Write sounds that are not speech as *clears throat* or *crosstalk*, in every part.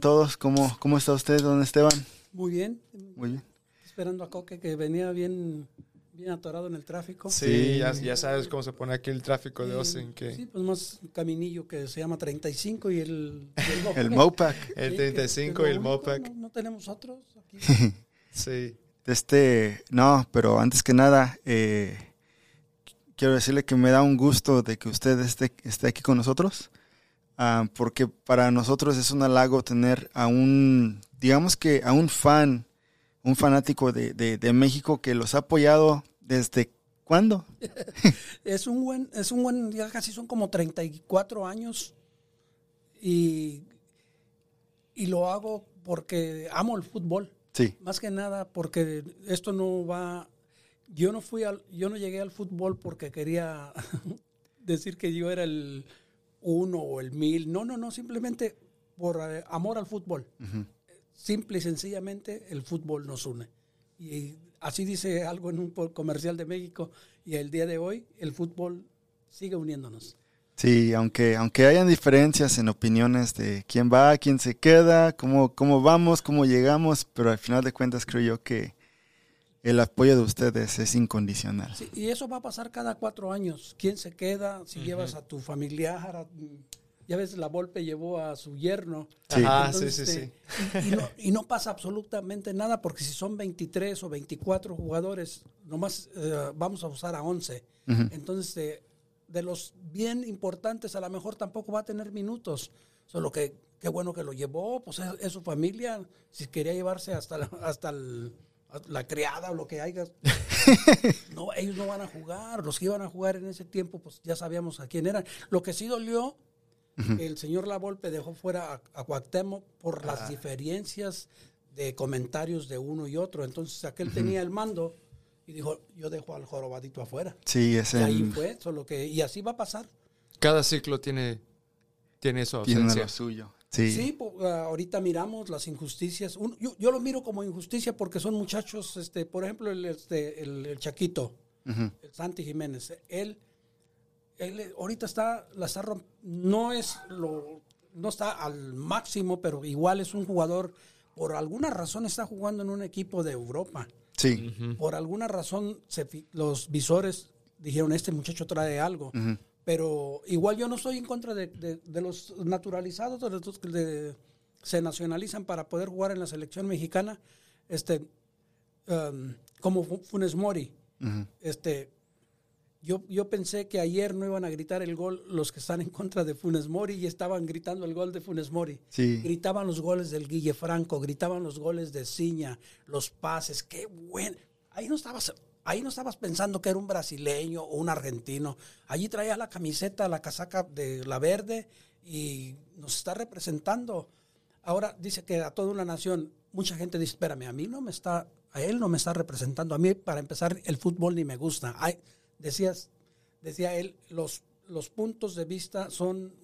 están todos? ¿Cómo, cómo está usted, don Esteban? Muy bien. Muy bien. Esperando a Coque que venía bien, bien atorado en el tráfico. Sí, ya, ya sabes cómo se pone aquí el tráfico de Austin. Que... Sí, pues más un caminillo que se llama 35 y el... y El Mopac. El Sí, 35 que- y el Mopac. No, no tenemos otros aquí. *laughs* Sí. Este, no, pero antes que nada, eh, quiero decirle que me da un gusto de que usted esté, esté aquí con nosotros, ah, porque para nosotros es un halago tener a un, digamos que a un fan, un fanático de, de- de México que los ha apoyado desde cuándo? *laughs* Es un buen, es un buen, ya casi son como 34 años y, y lo hago porque amo el fútbol. Sí, Más que nada porque esto no va, yo no fui al, yo no llegué al fútbol porque quería *laughs* decir que yo era el uno o el mil. No, no, no, simplemente por eh, amor al fútbol. Simple y sencillamente el fútbol nos une. Y así dice algo en un comercial de México y el día de hoy el fútbol sigue uniéndonos. sí, aunque, aunque hayan diferencias en opiniones de quién va, quién se queda, cómo, cómo vamos, cómo llegamos, pero al final de cuentas creo yo que el apoyo de ustedes es incondicional. Sí, y eso va a pasar cada cuatro años. ¿Quién se queda? Si llevas a tu familiar, a- ya ves, la Volpe llevó a su yerno. Sí. Ajá, sí, Entonces, sí, sí. este, Y, y no, y no pasa absolutamente nada porque si son 23 o 24 jugadores, nomás eh, vamos a usar a 11. Entonces, eh, de los bien importantes, a lo mejor tampoco va a tener minutos. Solo que qué bueno que lo llevó, pues es, es su familia. Si quería llevarse hasta la, hasta el- la criada o lo que haya, *laughs* no, ellos no van a jugar. Los que iban a jugar en ese tiempo, pues ya sabíamos a quién eran. Lo que sí dolió, el señor Lavolpe dejó fuera a, a Cuauhtémoc por las diferencias de comentarios de uno y otro. Entonces aquel tenía el mando y dijo, yo dejo al jorobadito afuera. Sí, es Y ahí el, fue, solo que, y así va a pasar. Cada ciclo tiene, tiene su tiene lo suyo. Sí, Sí, ah, ahorita miramos las injusticias. Un- yo, yo lo miro como injusticia porque son muchachos, este, por ejemplo, el, este, el, el Chaquito, el Santi Jiménez. Él, él eh, ahorita está, la está no es lo, no está al máximo, pero igual es un jugador. Por alguna razón está jugando en un equipo de Europa. sí, Por alguna razón se los visores dijeron este muchacho trae algo. Pero igual yo no estoy en contra de, de- de los naturalizados, de los que se nacionalizan para poder jugar en la selección mexicana, este, um, como Fu- Funes Mori. Este, yo, yo pensé que ayer no iban a gritar el gol los que están en contra de Funes Mori y estaban gritando el gol de Funes Mori. Sí. Gritaban los goles del Guille Franco, gritaban los goles de Ciña, los pases, qué bueno. Ahí no estabas, ahí no estabas pensando que era un brasileño o un argentino. Allí traía la camiseta, la casaca de la verde y nos está representando. Ahora dice que a toda una nación, mucha gente dice, espérame, a mí no me está, a él no me está representando. A mí, para empezar, el fútbol ni me gusta. Ay, decías, decía él, los, los puntos de vista son,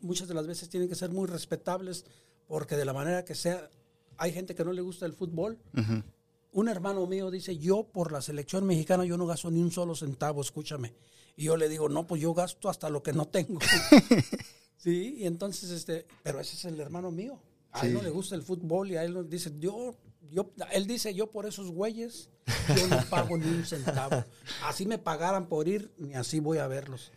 muchas de las veces tienen que ser muy respetables porque de la manera que sea, hay gente que no le gusta el fútbol. Un hermano mío dice, yo por la selección mexicana yo no gasto ni un solo centavo, escúchame. Y yo le digo, no, pues yo gasto hasta lo que no tengo. *laughs* sí, y entonces, este, pero ese es el hermano mío. A él no le gusta el fútbol y a él no- dice, yo, yo, él dice, yo por esos güeyes, yo no *laughs* pago ni un centavo. Así me pagaran por ir, ni así voy a verlos.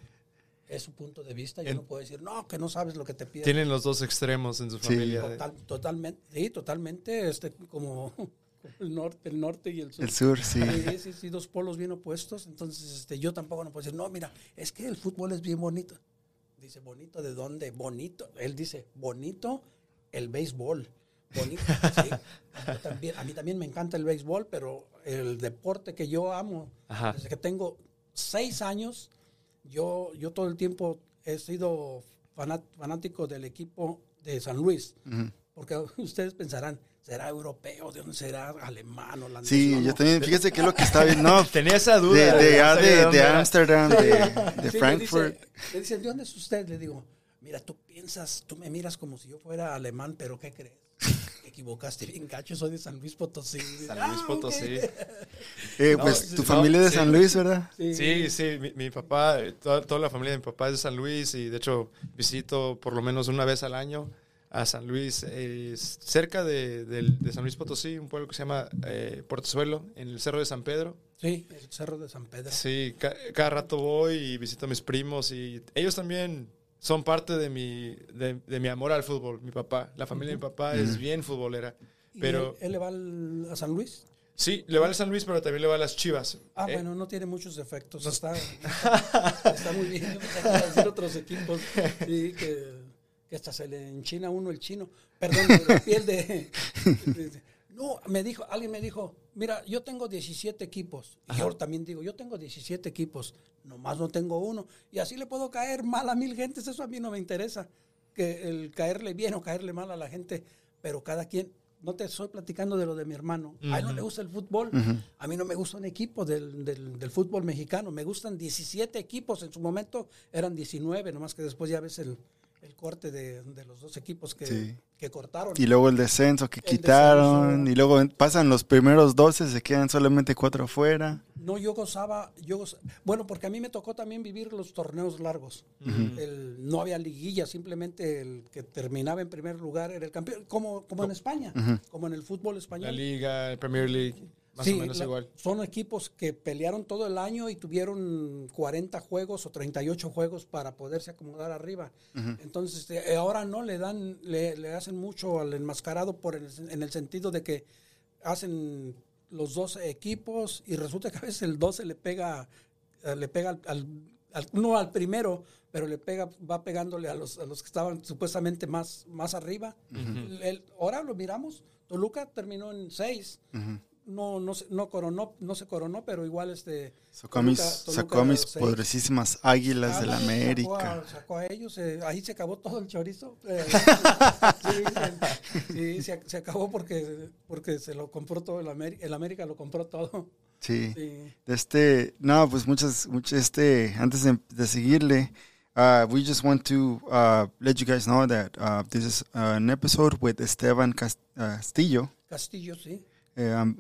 Es su punto de vista. Yo no puedo decir, no, que no sabes lo que te piden. Tienen los dos extremos en su Sí. familia. Total- totalmente, sí, totalmente, este, como *laughs* el norte, el norte y el sur. el sur, sí. Sí, sí, sí, dos polos bien opuestos. Entonces, este, yo tampoco no puedo decir, no, mira, es que el fútbol es bien bonito. Dice, ¿bonito de dónde? Bonito. Él dice, bonito el béisbol. Bonito, *laughs* sí. Yo también, a mí también me encanta el béisbol, pero el deporte que yo amo, Ajá. desde que tengo seis años, yo, yo todo el tiempo he sido fanat- fanático del equipo de San Luis. Porque *laughs* ustedes pensarán, ¿será europeo? ¿De dónde será? ¿Alemán? ¿Holandés? Sí, No, yo también, fíjese que es lo que *laughs* está bien. No, *laughs* Tenía esa duda. de, ah, de, de. Ámsterdam, de, *laughs* de Sí, Frankfurt. dice- Me dicen, ¿de dónde es usted? Le digo, mira, tú piensas, tú me miras como si yo fuera alemán, pero ¿qué crees? Te equivocaste bien gacho, soy de San Luis Potosí. San Ah, Luis ok. Potosí. Eh, No, pues tu no, familia es de sí. San Luis, ¿verdad? Sí, sí, mi, mi papá, eh, toda, toda la familia de mi papá es de San Luis y de hecho visito por lo menos una vez al año a San Luis, eh, cerca de, del- de San Luis Potosí, un pueblo que se llama eh, Portezuelo, en el Cerro de San Pedro. Sí, el Cerro de San Pedro. Sí, ca- cada rato voy y visito a mis primos y ellos también son parte de mi, de, de mi amor al fútbol. Mi papá, la familia de mi papá es bien futbolera. ¿Y Pero él, él le va al- a San Luis? sí, le va al San Luis, pero también le va a las Chivas. Ah, Eh, bueno, no tiene muchos efectos. Está, está muy bien. *laughs* Que decir otros equipos. Sí, que, que hasta se le enchina uno el chino. Perdón, la piel de, de- No, me dijo, alguien me dijo, mira, yo tengo 17 equipos. Y yo también digo, yo tengo 17 equipos. Nomás no tengo uno. Y así le puedo caer mal a mil gentes. Eso a mí no me interesa. Que el caerle bien o caerle mal a la gente. Pero cada quien, no te estoy platicando de lo de mi hermano. A él no le gusta el fútbol. A mí no me gusta un equipo del, del- del fútbol mexicano. Me gustan 17 equipos. En su momento eran 19, nomás que después ya ves el, el corte de, de los dos equipos que, Sí. que cortaron. Y luego el descenso que El quitaron. descenso. Y luego pasan los primeros 12, se quedan solamente cuatro afuera. No, yo gozaba, yo goza- bueno, porque a mí me tocó también vivir los torneos largos. El- no había liguilla, simplemente el que terminaba en primer lugar era el campeón, como, como en España, como en el fútbol La español. Liga, el Premier League, más Sí, o menos la- igual. Son equipos que pelearon todo el año y tuvieron 40 juegos o 38 juegos para poderse acomodar arriba. Entonces, este, ahora no le dan, le, le hacen mucho al enmascarado por el- en el sentido de que hacen los 12 equipos y resulta que a veces el 12 le pega, eh, le pega al, al- al- no al primero, pero le pega, va pegándole a los, a los que estaban supuestamente más, más arriba. El- el- ahora lo miramos, Toluca terminó en 6 no, no, se, no coronó, no se coronó, pero igual este. Sacó a mis, Toluca- Toluca sacó a mis seis. poderosísimas águilas de la Ah, Sacó América. a, sacó a ellos, eh, ahí se acabó todo el chorizo. *laughs* eh, sí, se, sí, se, se acabó porque, porque se lo compró todo el América, el América lo compró todo. Sí. Sí. Este, no, pues muchas, muchas, este, antes de, de seguirle, uh, we just want to uh, let you guys know that uh, this is an episode with Esteban Cas- Castillo. Castillo, sí. Um,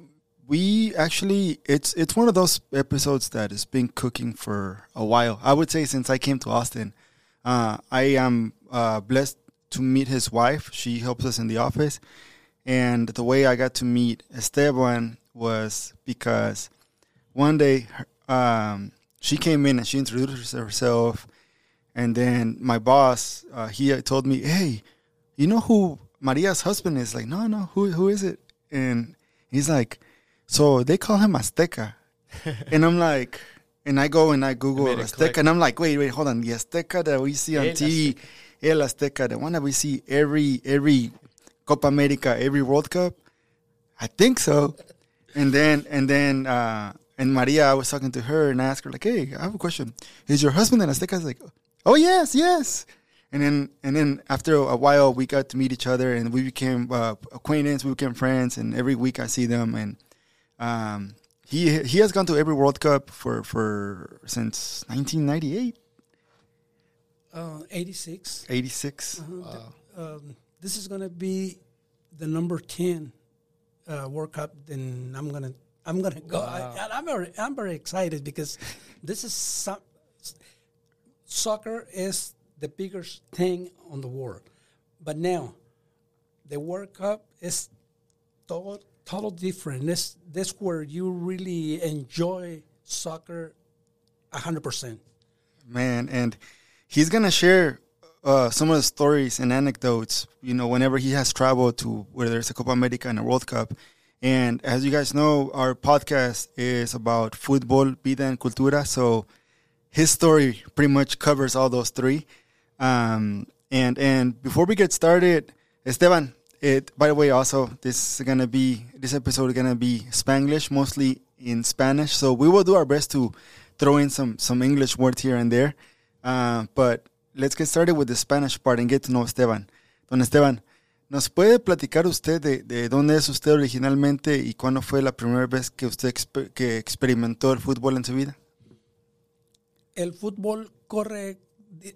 we actually, it's it's one of those episodes that has been cooking for a while. I would say since I came to Austin. Uh, I am uh, blessed to meet his wife. She helps us in the office, and the way I got to meet Esteban was because one day um, she came in and she introduced herself, and then my boss uh, he told me, "Hey, you know who Maria's husband is?" Like, no, no, who who is it? And he's like, "So they call him Azteca," *laughs* and I'm like. And I go and I Google Azteca, click. and I'm like, wait, wait, hold on. The Azteca that we see on El TV, El Azteca, the one that we see every every Copa America, every World Cup. I think so. And then and then uh and Maria, I was talking to her and I asked her like, "Hey, I have a question. Is your husband in Azteca?" I was like, "Oh yes, yes." And then and then after a while, we got to meet each other and we became uh, acquaintance. We became friends, and every week I see them. And um, he he has gone to every World Cup for for since 1998, Uh, 86. 86. Wow. Um, this is going to be the number 10 uh, World Cup. Then I'm going to. I'm gonna go. Wow. I, I'm very, I'm very excited because this is some, soccer is the biggest thing on the world, but now the World Cup is total, total different. This this where you really enjoy soccer, hundred percent. man and he's gonna share uh, some of the stories and anecdotes you know whenever he has traveled to whether it's a copa america and a world cup and as you guys know our podcast is about football vida and cultura so his story pretty much covers all those three um, and and before we get started esteban it by the way also this is gonna be this episode is gonna be spanglish mostly in spanish so we will do our best to throw in some some english words here and there uh, but let's get started with the spanish part and get to know esteban don esteban ¿Nos puede platicar usted de, de dónde es usted originalmente y cuándo fue la primera vez que usted exper- que experimentó el fútbol en su vida? el fútbol corre,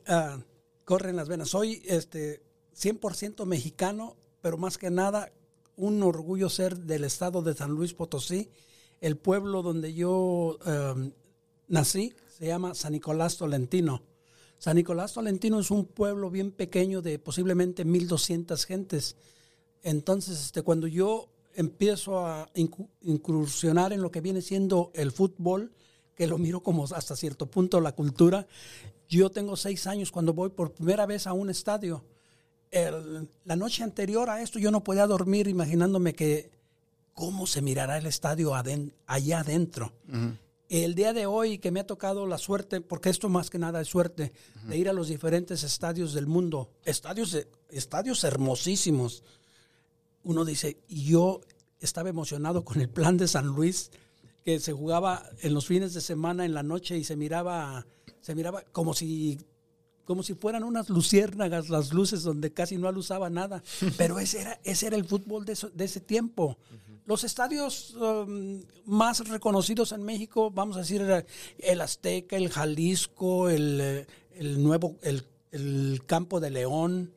ah, corre en las venas. Soy este 100% mexicano, pero más que nada un orgullo ser del estado de San Luis Potosí. El pueblo donde yo um, nací se llama San Nicolás Tolentino. San Nicolás Tolentino es un pueblo bien pequeño de posiblemente 1200 gentes. Entonces, este, cuando yo empiezo a incursionar en lo que viene siendo el fútbol, que lo miro como hasta cierto punto la cultura, yo tengo seis años cuando voy por primera vez a un estadio. La noche anterior a esto yo no podía dormir imaginándome que cómo se mirará el estadio allá adentro. El día de hoy que me ha tocado la suerte, porque esto más que nada es suerte, de ir a los diferentes estadios del mundo, estadios, estadios hermosísimos. Uno dice, yo estaba emocionado con el plan de San Luis, que se jugaba en los fines de semana en la noche y se miraba, se miraba como si como si fueran unas luciérnagas las luces donde casi no alusaba nada. *laughs* Pero ese era, ese era el fútbol de, ese tiempo. Los estadios um, más reconocidos en México, vamos a decir, el Azteca, el Jalisco, el, nuevo, el, Campo de León,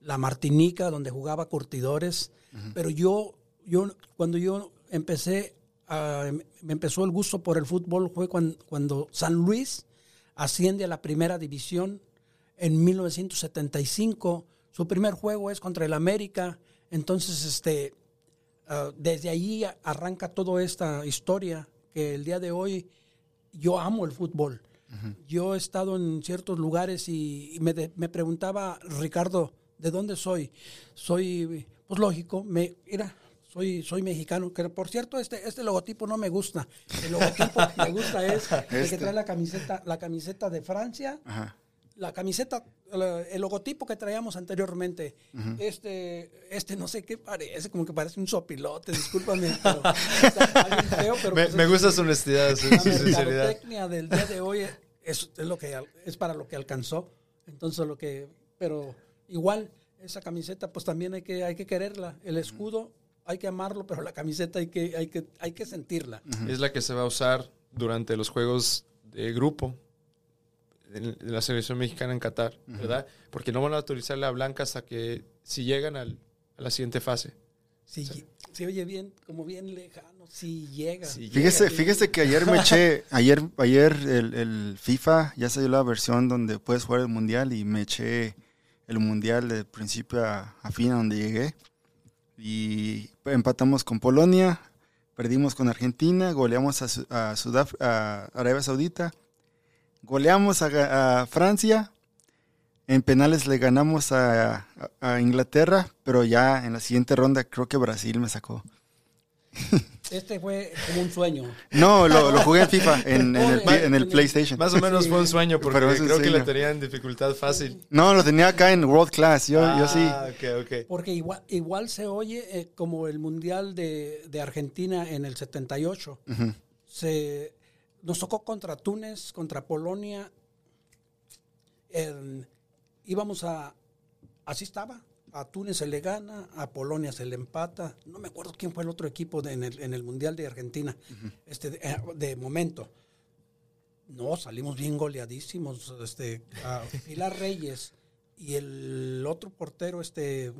la Martinica, donde jugaba Curtidores. Pero yo, yo, cuando yo empecé, me empezó el gusto por el fútbol fue cuando, cuando San Luis asciende a la primera división en 1975. Su primer juego es contra el América. Entonces, este, Ah, desde ahí arranca toda esta historia que el día de hoy yo amo el fútbol. Yo he estado en ciertos lugares y, me, me, preguntaba, Ricardo, ¿de dónde soy? Soy, pues lógico, me, mira, soy, soy mexicano, que por cierto, este, este logotipo no me gusta. El logotipo que me gusta es el que este. trae la camiseta, la camiseta de Francia. Ajá la camiseta, el logotipo que traíamos anteriormente, este, este no sé qué parece, como que parece un sopilote, discúlpame. *laughs* Pero, me, pues gusta su honestidad, su, sinceridad. La técnica del día de hoy es, es, lo que, es para lo que alcanzó. Entonces, lo que, pero igual, esa camiseta, pues también hay que, hay que quererla. El escudo hay que amarlo, pero la camiseta hay que, hay que, hay que sentirla. Es la que se va a usar durante los juegos de grupo de la selección mexicana en Qatar, ¿verdad? Porque no van a autorizar la blanca hasta que si llegan al, a la siguiente fase. Sí, se oye bien, como bien lejano, si llega. fíjese, fíjese que ayer me eché, *laughs* ayer, ayer el, el, FIFA ya salió la versión donde puedes jugar el mundial y me eché el mundial de principio a, fin a donde llegué. Y empatamos con Polonia, perdimos con Argentina, goleamos a, a, a Arabia Saudita goleamos a, Francia, en penales le ganamos a, Inglaterra, pero ya en la siguiente ronda creo que Brasil me sacó. Este fue como un sueño. No, lo, jugué en FIFA, en, el, PlayStation. Más o menos fue un sueño, porque creo que lo tenía en dificultad fácil. No, lo tenía acá en World Class, yo, yo sí. Ah, porque igual, igual se oye eh, como el Mundial de, Argentina en el 78. Se nos tocó contra Túnez, contra Polonia. íbamos a, así estaba, a Túnez se le gana, a Polonia se le empata. No me acuerdo quién fue el otro equipo en, el, Mundial de Argentina, este, eh, de, momento. No, salimos bien goleadísimos. Este, a Pilar Reyes y el otro portero, este,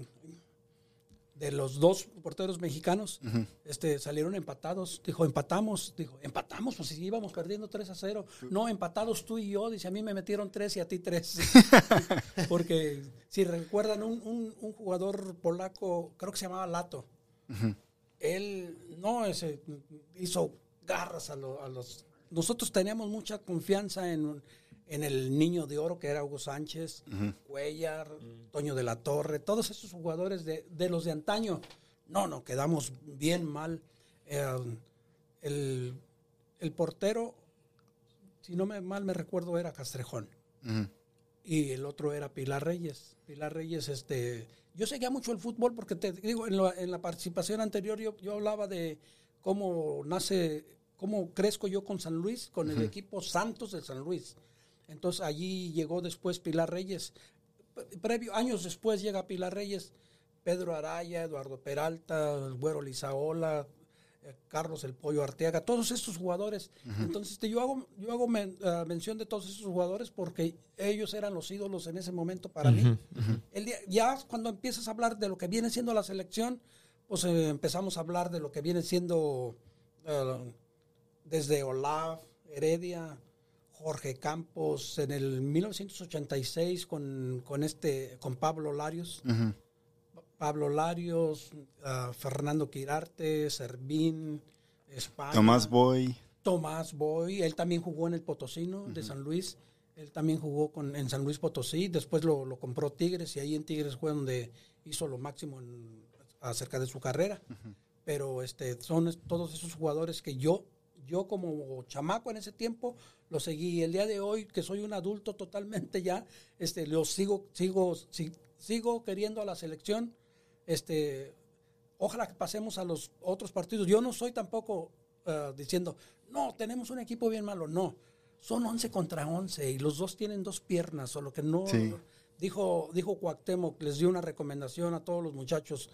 de los dos porteros mexicanos, este, salieron empatados. Dijo, empatamos. Dijo, empatamos, pues si íbamos perdiendo 3 a 0. No, empatados tú y yo. Dice, a mí me metieron 3 y a ti 3. *laughs* Porque si recuerdan, un, un, jugador polaco, creo que se llamaba Lato, él no ese, hizo garras a, a los... Nosotros teníamos mucha confianza en en el Niño de Oro, que era Hugo Sánchez, Cuellar, Toño de la Torre, todos esos jugadores de, los de antaño. No, no, quedamos bien mal. Eh, el, portero, si no me mal me recuerdo, era Castrejón. Y el otro era Pilar Reyes. Pilar Reyes, este. Yo seguía mucho el fútbol porque te digo, en la, en la participación anterior yo, yo hablaba de cómo nace, cómo crezco yo con San Luis, con el equipo Santos de San Luis. Entonces allí llegó después Pilar Reyes. Previo, años después llega Pilar Reyes, Pedro Araya, Eduardo Peralta, el Güero Lizaola, eh, Carlos el Pollo Arteaga, todos estos jugadores. Entonces yo hago, yo hago ah, mención de todos estos jugadores porque ellos eran los ídolos en ese momento para mí. El día, ya cuando empiezas a hablar de lo que viene siendo la selección, pues eh, empezamos a hablar de lo que viene siendo desde Olaf, Heredia, Jorge Campos en el 1986 con, con este con Pablo Larios. Pablo Larios, ah, Fernando Quirarte, Servín, España. Tomás Boy. Tomás Boy, él también jugó en el Potosino de San Luis. Él también jugó con, en San Luis Potosí. Después lo, lo compró Tigres y ahí en Tigres fue donde hizo lo máximo en- acerca de su carrera. Pero este, son todos esos jugadores que yo, yo como chamaco en ese tiempo los seguí. El día de hoy, que soy un adulto totalmente ya, este, los sigo, sigo, si- sigo queriendo a la selección. Este, ojalá que pasemos a los otros partidos. Yo no soy tampoco ah, diciendo, no, tenemos un equipo bien malo. No, son 11 contra 11 y los dos tienen dos piernas, solo que no. Sí. Dijo, dijo Cuauhtémoc, les dio una recomendación a todos los muchachos.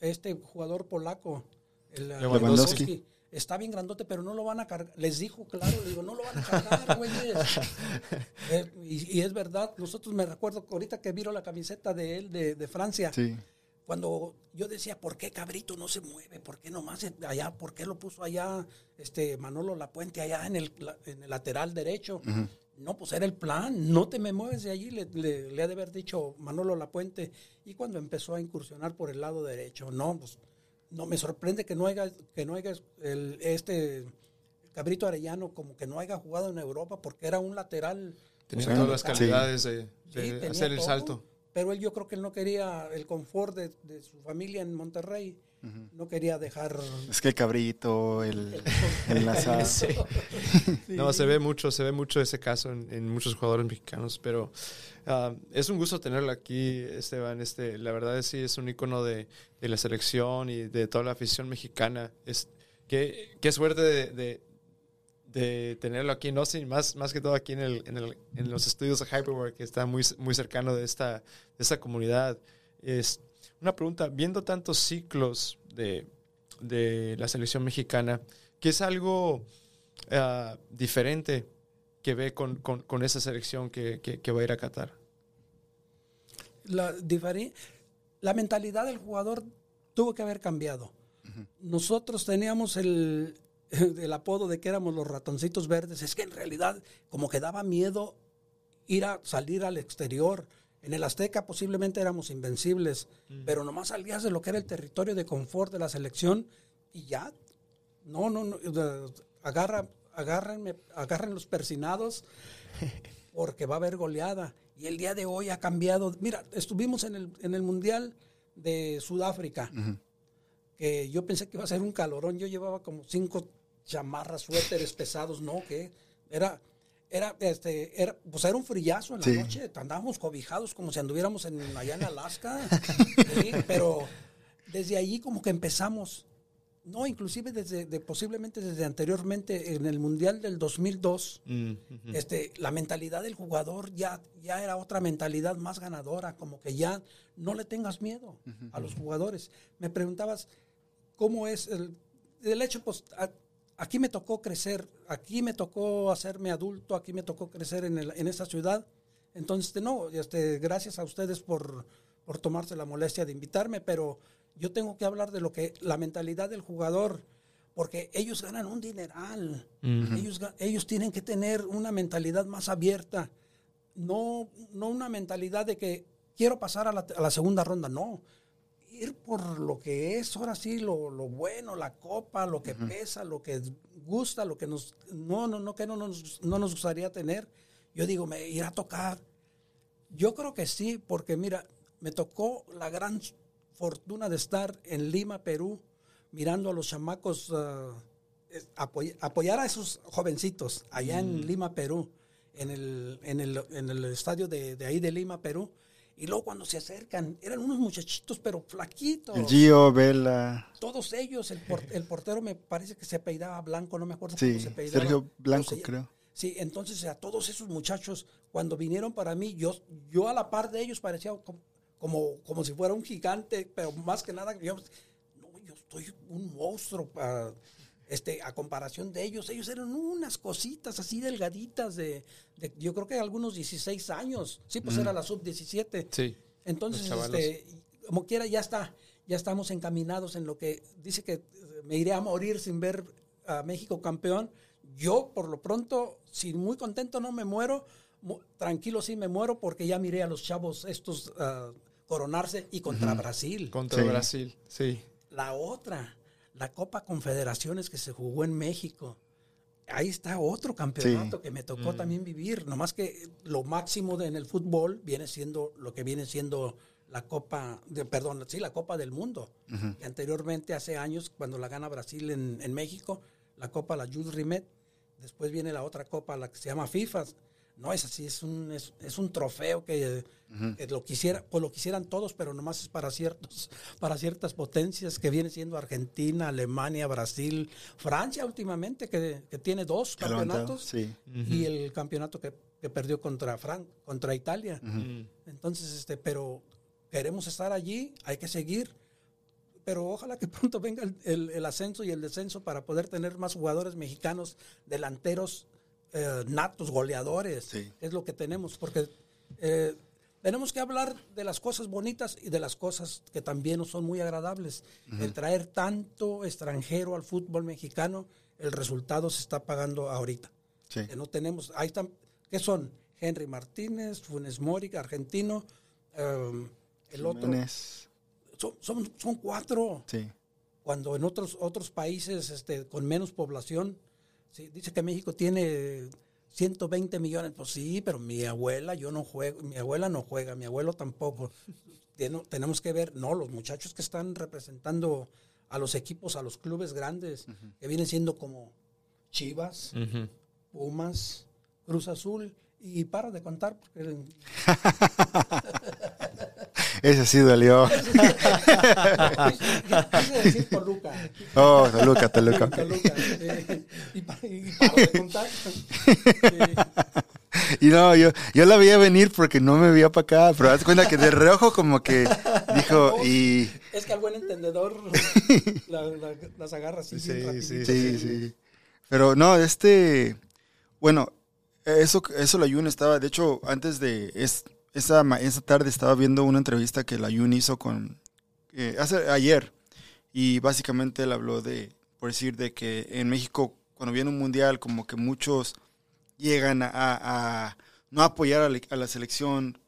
Este jugador polaco, el Lewandowski. Lewandowski, está bien grandote, pero no lo van a cargar. Les dijo, claro, le digo, no lo van a cargar, güeyes. *laughs* Eh, y, y es verdad, nosotros me recuerdo que ahorita que vieron la camiseta de él de, de Francia, Sí. cuando yo decía, ¿por qué Cabrito no se mueve? ¿Por qué nomás allá? ¿Por qué lo puso allá este Manolo Lapuente allá en el, en el lateral derecho? No, pues era el plan, no te me mueves de allí, le, le- le ha de haber dicho Manolo Lapuente. Y cuando empezó a incursionar por el lado derecho, no, pues no me sorprende que no haya, que no haya el, este Cabrito Arellano como que no haya jugado en Europa porque era un lateral. Tenía o sea, todas las sí. calidades de, Sí, hacer el todo, salto. Pero él yo creo que él no quería el confort de, de su familia en Monterrey. No quería dejar... Es que el cabrito, el, el. *laughs* *laughs* *laughs* Sí. No, se ve mucho, se ve mucho ese caso en, en muchos jugadores mexicanos, pero ah, es un gusto tenerlo aquí, Esteban. Este, la verdad es sí, es un icono de, de la selección y de toda la afición mexicana. Es, qué, qué suerte de, de, de tenerlo aquí, no sí, más, más que todo aquí en, el, en, el- en los estudios de Hyperwork, que está muy, muy cercano de esta, de esta comunidad. Es una pregunta, viendo tantos ciclos de, de la selección mexicana, ¿qué es algo ah, diferente que ve con, con- con esa selección que, que- que va a ir a Qatar? La mentalidad del jugador tuvo que haber cambiado. Nosotros teníamos el, *laughs* el apodo de que éramos los ratoncitos verdes. Es que en realidad como que daba miedo ir a salir al exterior. En el Azteca posiblemente éramos invencibles, pero nomás salías de lo que era el territorio de confort de la selección y ya. No, no, no. Agarra, agárrenme, agarren los persinados *laughs* porque va a haber goleada. Y el día de hoy ha cambiado. Mira, estuvimos en el, en el Mundial de Sudáfrica, que yo pensé que iba a ser un calorón. Yo llevaba como cinco chamarras, suéteres pesados, ¿no? Que era, era, este, era, pues era un frillazo en la Sí. noche. Andábamos cobijados como si anduviéramos en, allá en Alaska. *laughs* Sí, pero desde allí como que empezamos. No, inclusive desde, de, posiblemente desde anteriormente, en el Mundial del 2002, este, la mentalidad del jugador ya, ya era otra mentalidad más ganadora, como que ya no le tengas miedo a los jugadores. Me preguntabas cómo es el, el hecho, pues a- aquí me tocó crecer, aquí me tocó hacerme adulto, aquí me tocó crecer en, el- en esta ciudad. Entonces, este, no, este, gracias a ustedes por, por tomarse la molestia de invitarme, pero yo tengo que hablar de lo que la mentalidad del jugador, porque ellos ganan un dineral, ellos, ga- ellos tienen que tener una mentalidad más abierta, no, no una mentalidad de que quiero pasar a la, a la segunda ronda, no. Ir por lo que es, ahora sí, lo, lo bueno, la copa, lo que pesa, lo que gusta, lo que nos, no, no, no, que no nos, no nos gustaría tener. Yo digo, me irá a tocar. Yo creo que sí, porque mira, me tocó la gran fortuna de estar en Lima, Perú, mirando a los chamacos, es- apoy- apoyar a esos jovencitos allá en Lima, Perú, en el, en el, en el estadio de, de ahí de Lima, Perú. Y luego cuando se acercan, eran unos muchachitos, pero flaquitos. El Gio, Vela. Todos ellos, el, por- el portero me parece que se apellidaba Blanco, no me acuerdo Sí, cómo se apellidaba. Sergio Blanco, creo. Sí, entonces a todos esos muchachos, cuando vinieron para mí, yo, yo a la par de ellos parecía como, como, como si fuera un gigante, pero más que nada, yo, no, yo estoy un monstruo ah, este, a comparación de ellos. Ellos eran unas cositas así delgaditas de, de- yo creo que algunos 16 años. Sí, pues era la sub-17. Sí. Entonces, este, como quiera, ya está, ya estamos encaminados en lo que dice que eh, me iré a morir sin ver a México campeón. yo por lo pronto, si muy contento no me muero, tranquilo sí me muero porque ya miré a los chavos estos uh, coronarse y contra Brasil. Contra Brasil, sí. La otra, la Copa Confederaciones que se jugó en México. Ahí está otro campeonato que me tocó mm. también vivir. Nomás que lo máximo en el fútbol viene siendo lo que viene siendo la Copa, de, perdón, sí, la Copa del Mundo. y anteriormente, hace años, cuando la gana Brasil en, en México, la Copa, la Jules Rimet. Después viene la otra Copa, la que se llama FIFA no es así, es un, es, un trofeo que, lo quisiera, pues lo quisieran todos, pero nomás es para ciertos, *laughs* para ciertas potencias que viene siendo Argentina, Alemania, Brasil, Francia últimamente, que, tiene dos campeonatos, y el campeonato que, perdió contra Fran, contra Italia. Entonces, este, pero queremos estar allí, hay que seguir pero ojalá que *laughs* pronto venga el, ascenso y el descenso para poder tener más jugadores mexicanos delanteros eh, natos, goleadores. Es lo que tenemos, porque eh, tenemos que hablar de las cosas bonitas y de las cosas que también no son muy agradables. El traer tanto extranjero al fútbol mexicano, el resultado se está pagando ahorita. Que no tenemos, ahí están, ¿qué son? Henry Martínez, Funes Mori, argentino, em, el otro. Son, son, cuatro. Cuando en otros, otros países este, con menos población dice que México tiene 120 millones. Pues sí, pero mi abuela, yo no juego, mi abuela no juega, mi abuelo tampoco. tenemos que ver, no, los muchachos que están representando a los equipos, a los clubes grandes, que vienen siendo como Chivas, Pumas, Cruz Azul, y para de contar porque... *laughs* *laughs* Ese sí dolió. Quise decir Toluca. Oh, Toluca, Toluca. Toluca. Eh, y, y de contar. Y no, yo, yo la veía venir porque no me veía para acá, pero das cuenta que de reojo como que dijo y... Es que al buen entendedor la, las agarra así sí, sí, sí, sí, Pero no, este... Bueno, eso, eso la Yun estaba, de hecho, antes de... Es, esa, esa tarde estaba viendo una entrevista que la Yun hizo con... Eh, hace, ayer. Y básicamente él habló de, por decir, de que en México, cuando viene un mundial, como que muchos llegan a, a no apoyar a la, selección,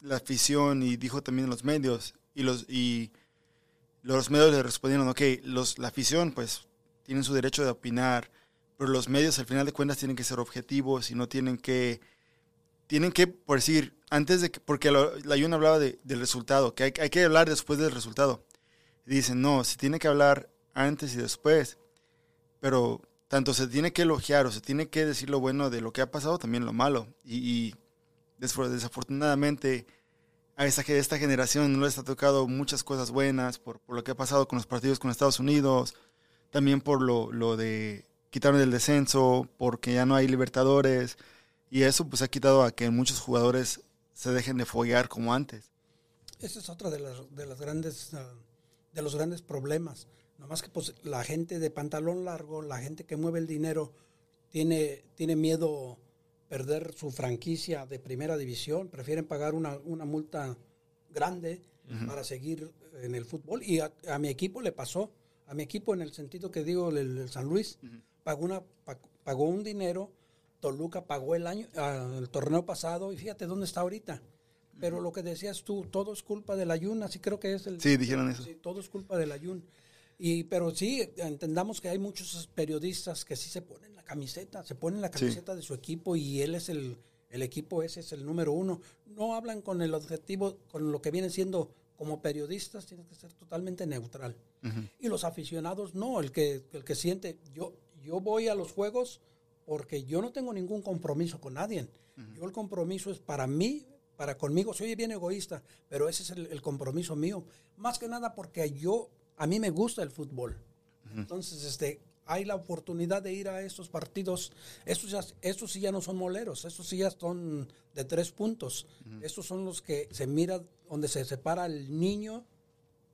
la afición, y dijo también los medios, y los, y los medios le respondieron, ok, los, la afición pues tienen su derecho de opinar, pero los medios al final de cuentas tienen que ser objetivos y no tienen que, tienen que, por decir, antes de que, porque la Yuna hablaba de, del resultado, que hay, que hablar después del resultado. Dicen, no, se tiene que hablar antes y después, pero tanto se tiene que elogiar o se tiene que decir lo bueno de lo que ha pasado, también lo malo. Y, desafortunadamente a esta, esta generación no les ha tocado muchas cosas buenas por, por, lo que ha pasado con los partidos con Estados Unidos, también por lo, lo de quitarme del descenso, porque ya no hay libertadores, y eso pues ha quitado a que muchos jugadores se dejen de follar como antes. Ese es otro de, las, de, las grandes, ah, de los grandes problemas. Nomás que pues, la gente de pantalón largo, la gente que mueve el dinero, tiene, tiene miedo perder su franquicia de primera división, prefieren pagar una, una multa grande para seguir en el fútbol. Y a, mi equipo le pasó, a mi equipo en el sentido que digo, el, San Luis, pagó, una, pagó un dinero Toluca pagó el año, ah, el torneo pasado y fíjate dónde está ahorita. Pero lo que decías tú, todo es culpa del ayun, así creo que es el... Sí, dijeron eso. Sí, todo es culpa del ayun. Y, pero sí, entendamos que hay muchos periodistas que sí se ponen la camiseta, se ponen la camiseta de su equipo y él es el, el equipo ese es el número uno. No hablan con el objetivo, con lo que viene siendo como periodistas, tiene que ser totalmente neutral. Y los aficionados no, el que, el que siente, yo, yo voy a los juegos porque yo no tengo ningún compromiso con nadie. Yo el compromiso es para mí, para conmigo. Soy bien egoísta, pero ese es el, compromiso mío. Más que nada porque yo, a mí me gusta el fútbol. Entonces, este, hay la oportunidad de ir a estos partidos. Estos, ya, estos sí ya no son moleros, estos sí ya son de tres puntos. Estos son los que se mira donde se separa el niño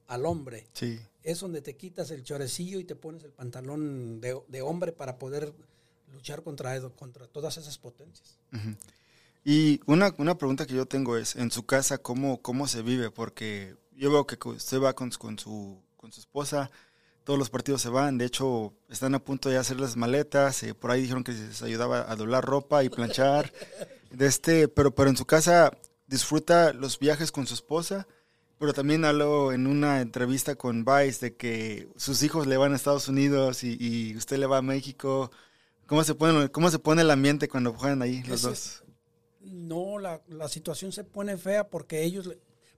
al hombre. Sí. Es donde te quitas el chorecillo y te pones el pantalón de, de hombre para poder luchar contra, contra todas esas potencias. Y una, una, pregunta que yo tengo es, en su casa, ¿cómo, cómo se vive? Porque yo veo que usted va con, con, su, con su esposa, todos los partidos se van. De hecho, están a punto de hacer las maletas. eh, por ahí dijeron que les ayudaba a doblar ropa y planchar. De este, pero, pero en su casa disfruta los viajes con su esposa. Pero también habló en una entrevista con Vice de que sus hijos le van a Estados Unidos y usted le va a México. ¿Cómo se pone, cómo se pone el ambiente cuando juegan ahí los Ese- dos? No, la, la situación se pone fea porque ellos,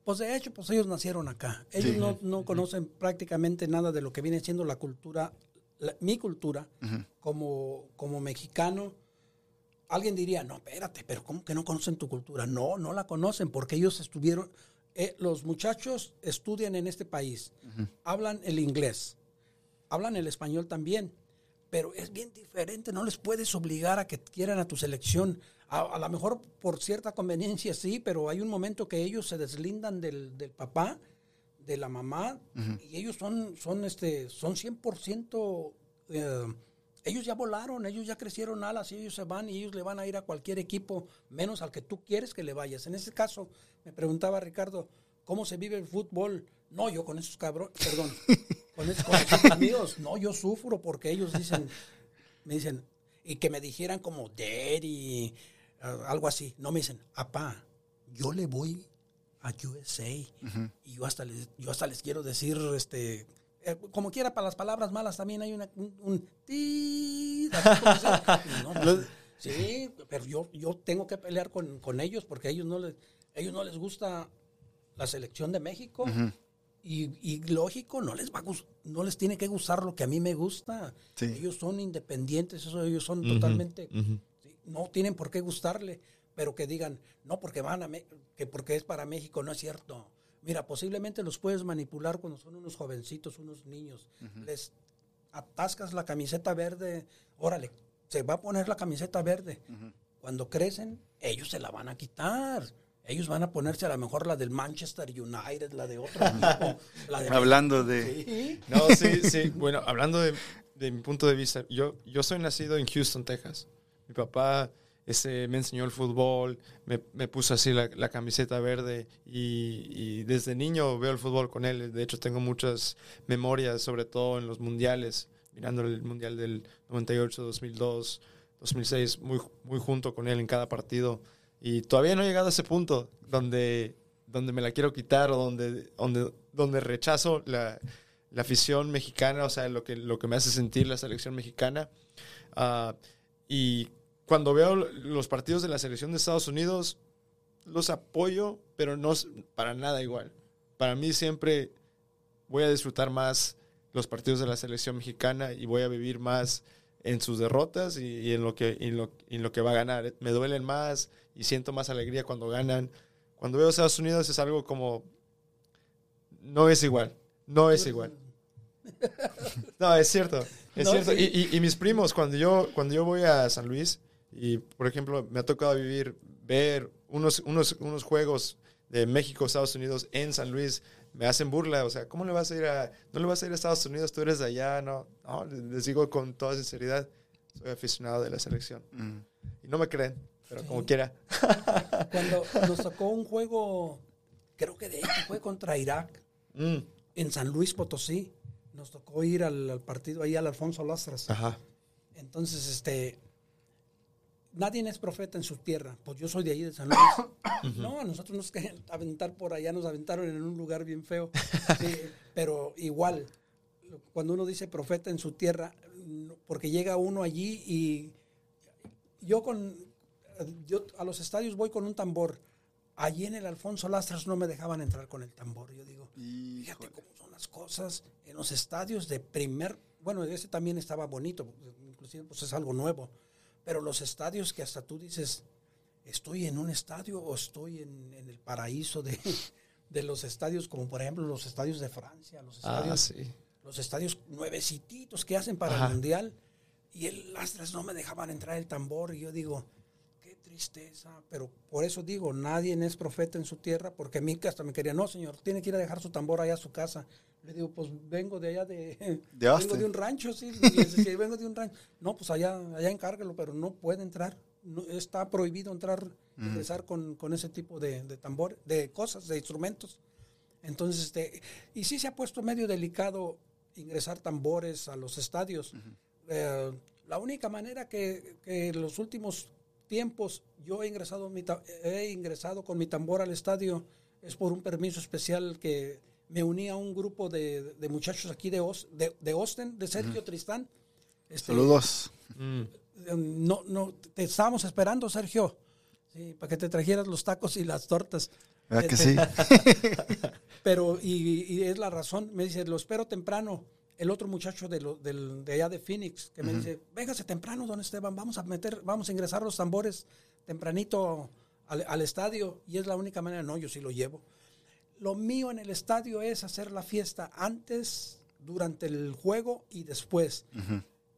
pues de hecho, pues ellos nacieron acá. Ellos Sí. no, no conocen prácticamente nada de lo que viene siendo la cultura, la- mi cultura como, como mexicano. Alguien diría, no, espérate, pero ¿cómo que no conocen tu cultura? No, no la conocen porque ellos estuvieron, eh, los muchachos estudian en este país, hablan el inglés, hablan el español también, pero es bien diferente, no les puedes obligar a que quieran a tu selección. A, a lo mejor por cierta conveniencia sí, pero hay un momento que ellos se deslindan del, del papá, de la mamá, y ellos son, son, este, son 100%, eh, ellos ya volaron, ellos ya crecieron alas y ellos se van y ellos le van a ir a cualquier equipo, menos al que tú quieres que le vayas. En ese caso, me preguntaba Ricardo, ¿cómo se vive el fútbol? No, yo con esos cabrones, perdón, *laughs* con amigos, no, yo sufro porque ellos dicen, me dicen, y que me dijeran como daddy, algo así. No me dicen, apá, yo le voy a USA y yo hasta les, yo hasta les quiero decir, este, eh, como quiera para las palabras malas también hay una, un, un se- no, pues, sí, pero yo, yo tengo que pelear con, con ellos porque a ellos no les, ellos no les gusta la selección de México. Y, y lógico, no les va a no les tiene que gustar lo que a mí me gusta. Sí. Ellos son independientes, eso, ellos son totalmente, sí, no tienen por qué gustarle, pero que digan, no porque van a Me- que porque es para México, no es cierto. Mira, posiblemente los puedes manipular cuando son unos jovencitos, unos niños. Les atascas la camiseta verde, órale, se va a poner la camiseta verde. Cuando crecen, ellos se la van a quitar. Ellos van a ponerse a lo mejor la del Manchester United, la de otro *laughs* equipo. la de Hablando de... Sí. No, sí, sí. Bueno, hablando de, de mi punto de vista, yo, yo soy nacido en Houston, Texas. Mi papá este, me enseñó el fútbol, me, me puso así la, la camiseta verde y, y desde niño veo el fútbol con él. De hecho, tengo muchas memorias, sobre todo en los mundiales, mirando el mundial del 98, 2002, 2006, muy, muy junto con él en cada partido. Y todavía no he llegado a ese punto donde, donde me la quiero quitar o donde, donde, donde rechazo la, la afición mexicana, o sea, lo que, lo que me hace sentir la selección mexicana. Ah, y cuando veo los partidos de la selección de Estados Unidos, los apoyo, pero no para nada igual. Para mí siempre voy a disfrutar más los partidos de la selección mexicana y voy a vivir más en sus derrotas y, y en, lo que, y en, lo, y en lo que va a ganar. Me duelen más y siento más alegría cuando ganan. Cuando veo a Estados Unidos es algo como... No es igual, no es igual. No, es cierto, es No, cierto. sí. Y, y- y mis primos, cuando yo, cuando yo voy a San Luis, y por ejemplo, me ha tocado vivir, ver unos, unos, unos juegos de México, Estados Unidos en San Luis, me hacen burla, o sea, ¿cómo le vas a ir a, no le vas a ir a Estados Unidos, tú eres de allá, no, no, les digo con toda sinceridad, soy aficionado de la selección. Mm. Y no me creen, pero Sí. como quiera. *laughs* Cuando nos *laughs* tocó un juego, creo que de hecho fue contra Irak, Mm, en San Luis Potosí. Nos tocó ir al, al partido ahí al Alfonso Lastras. Ajá. Entonces, este, nadie es profeta en su tierra. Pues yo soy de ahí de San Luis. *coughs* No, a nosotros nos querían aventar por allá, nos aventaron en un lugar bien feo. Sí, *laughs* pero igual, cuando uno dice profeta en su tierra, porque llega uno allí y yo con, yo a los estadios voy con un tambor. Allí en el Alfonso Lastras no me dejaban entrar con el tambor. Yo digo, Fíjate cómo son las cosas en los estadios de primer, bueno, ese también estaba bonito, inclusive pues es algo nuevo, pero los estadios que hasta tú dices, estoy en un estadio o estoy en, en el paraíso de, *laughs* de los estadios, como por ejemplo los estadios de Francia, los Ah, estadios, sí. los estadios nuevecititos que hacen para Ajá. el mundial, y el Lastras no me dejaban entrar el tambor, y yo digo, tristeza, pero por eso digo, nadie es profeta en su tierra, porque a mí que hasta me quería, no señor, tiene que ir a dejar su tambor allá a su casa. Le digo, pues vengo de allá de, De *laughs* vengo de un rancho, sí, dice, "Sí, *laughs* vengo de un rancho. No, pues allá, allá encárguelo, pero no puede entrar. No, está prohibido entrar, ingresar con, con ese tipo de, de tambor, de cosas, de instrumentos. Entonces, este, y sí se ha puesto medio delicado ingresar tambores a los estadios. Eh, la única manera que, que los últimos tiempos yo he ingresado, mi he ingresado con mi tambor al estadio es por un permiso especial que me uní a un grupo de, de muchachos aquí de, Os- de, de Austin, de Sergio Tristán. Este, Saludos. Mm. No, no, te estábamos esperando, Sergio, sí, para que te trajeras los tacos y las tortas. ¿Verdad que Este, sí? *laughs* Pero, y, y es la razón, me dice, lo espero temprano. El otro muchacho de, lo- del- de allá de Phoenix, que me dice, véngase temprano, don Esteban, vamos a meter, vamos a ingresar los tambores tempranito al, al estadio. Y es la única manera, no, yo sí lo llevo. Lo mío en el estadio es hacer la fiesta antes, durante el juego y después.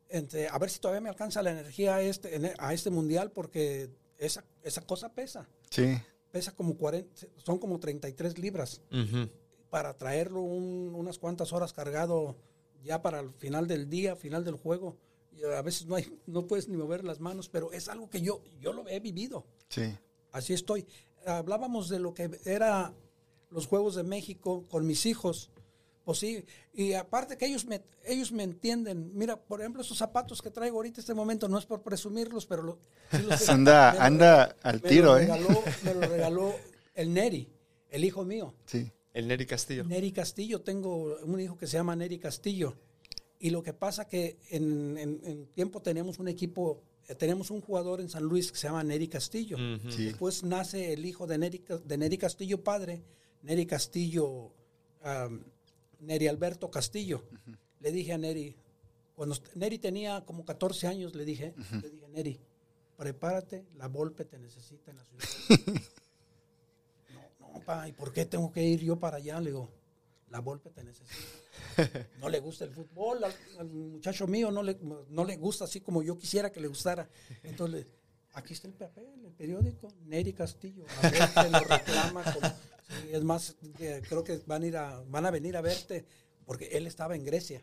Entre- a ver si todavía me alcanza la energía a este, a este mundial, porque esa, esa cosa pesa. Sí. Pesa como 40, son como 33 libras para traerlo un- unas cuantas horas cargado ya para el final del día, final del juego. A veces no hay, no puedes ni mover las manos, pero es algo que yo, yo lo he vivido. Sí. Así estoy. Hablábamos de lo que era los Juegos de México con mis hijos. Pues sí, y aparte que ellos me, ellos me entienden. Mira, por ejemplo, esos zapatos que traigo ahorita este momento, no es por presumirlos, pero lo- sí los- *laughs* Anda, me anda al me tiro, ¿eh? regaló- Me lo regaló *laughs* el Neri, el hijo mío. Sí. El Neri Castillo. Neri Castillo, tengo un hijo que se llama Neri Castillo. Y lo que pasa que en, en- en tiempo tenemos un equipo, eh, tenemos un jugador en San Luis que se llama Neri Castillo. Sí. Después nace el hijo de Neri, de Neri Castillo padre, Neri Castillo, am, Neri Alberto Castillo. Le dije a Neri, cuando Neri tenía como 14 años, le dije, le dije, Neri, prepárate, la Volpe te necesita en la ciudad. *laughs* pa, ¿y por qué tengo que ir yo para allá? Le digo, la Volpe te necesita. *laughs* No le gusta el fútbol, al, al muchacho mío no le, no le gusta así como yo quisiera que le gustara. Entonces, aquí está el papel, el periódico, Neri Castillo. A ver, te lo reclama. como- sí, es más, eh, creo que van a, ir a, van a venir a verte, porque él estaba en Grecia,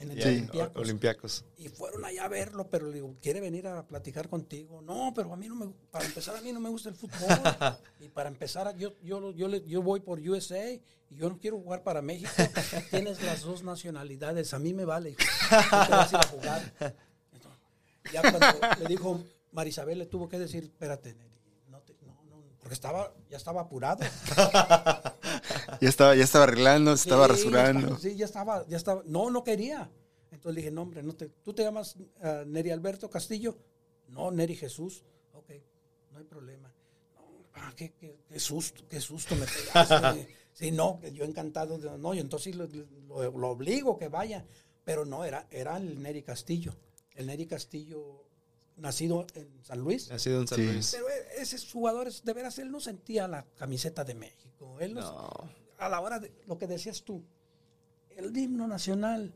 en el Olympiacos. Olympiacos. Y fueron allá a verlo, pero le digo, ¿quiere venir a platicar contigo? No, pero a mí no me, para empezar a mí no me gusta el fútbol. *laughs* y para empezar, yo, yo, yo, yo voy por USA y yo no quiero jugar para México. Tienes las dos nacionalidades, a mí me vale. hijo. Te vas a ir a jugar. Entonces, ya cuando le dijo, Marisabel le tuvo que decir, espérate, Neri, no te- no, no", porque estaba, ya estaba apurado. *laughs* Ya estaba, ya estaba arreglando, se estaba rasurando. ya- Sí, ya estaba, ya estaba. No, no quería. Entonces le dije, no, hombre, no te, ¿tú te llamas ah, Neri Alberto Castillo? No, Neri Jesús. Ok, no hay problema. No, ah, qué, qué- qué susto, qué susto me pegaste. *laughs* sí, no, yo encantado. de- no, y entonces lo, lo- lo obligo que vaya. Pero no, era, era el Neri Castillo. El Neri Castillo, nacido en San Luis. Nacido en San Sí. Luis. Pero e- ese jugador, es- de veras, él no sentía la camiseta de México. Él no, No. a la hora de lo que decías tú, el himno nacional,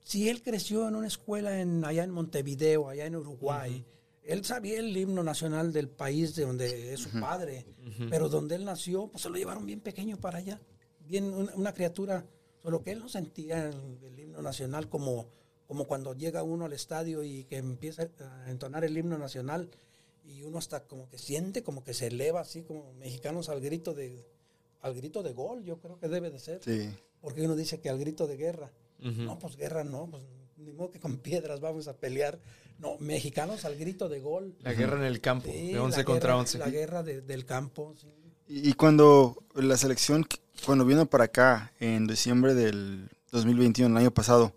si él creció en una escuela en, allá en Montevideo, allá en Uruguay, él sabía el himno nacional del país de donde es su padre, pero donde él nació, pues se lo llevaron bien pequeño para allá, bien una, una criatura, solo que él no sentía el, el himno nacional como, como cuando llega uno al estadio y que empieza a entonar el himno nacional y uno hasta como que siente, como que se eleva así como mexicanos al grito de al grito de gol, yo creo que debe de ser. Sí. Porque uno dice que al grito de guerra. No, pues guerra no, pues ni modo que con piedras vamos a pelear. No, mexicanos al grito de gol. La guerra en el campo, Sí, de la 11 contra guerra- 11. La guerra de- del campo. sí. Y, y cuando la selección, cuando vino para acá en diciembre del 2021, el año pasado,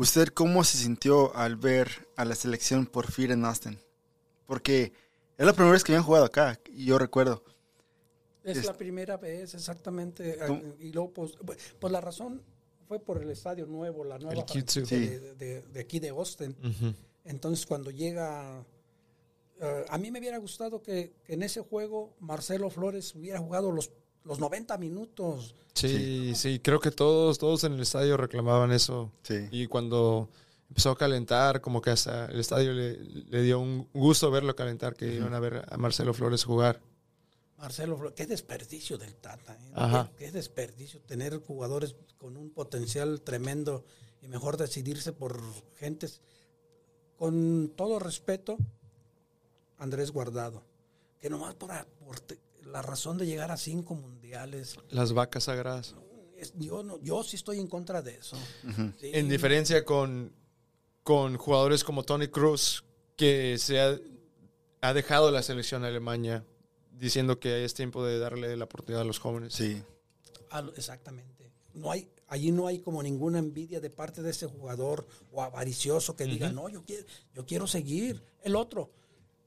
¿usted cómo se sintió al ver a la selección por fin en Austin? Porque es la primera vez que habían jugado acá, y yo recuerdo. Es Es- la primera vez, exactamente. ¿Cómo? Y luego, pues, pues la razón fue por el estadio nuevo, la nueva El Q2. franquicia Sí. de, de- de aquí de Austin. Entonces, cuando llega. eh, a mí me hubiera gustado que, que en ese juego Marcelo Flores hubiera jugado los, los 90 minutos. Sí, sí, creo que todos, todos en el estadio reclamaban eso. Sí. Y cuando empezó a calentar, como que hasta el estadio le, le dio un gusto verlo calentar, que iban a ver a Marcelo Flores jugar. Marcelo Flores, qué desperdicio del Tata. ¿eh? Ajá. Qué, qué desperdicio tener jugadores con un potencial tremendo y mejor decidirse por gentes. Con todo respeto, Andrés Guardado, que nomás por, por la razón de llegar a cinco mundiales, Las vacas sagradas. es- yo, no, yo sí estoy en contra de eso. Sí. En diferencia con, con jugadores como Tony Cruz, que se ha, ha dejado la selección Alemania diciendo que es tiempo de darle la oportunidad a los jóvenes. Sí. A exactamente. No hay, allí no hay como ninguna envidia de parte de ese jugador o avaricioso que diga, no, yo quiero, yo quiero seguir. El otro,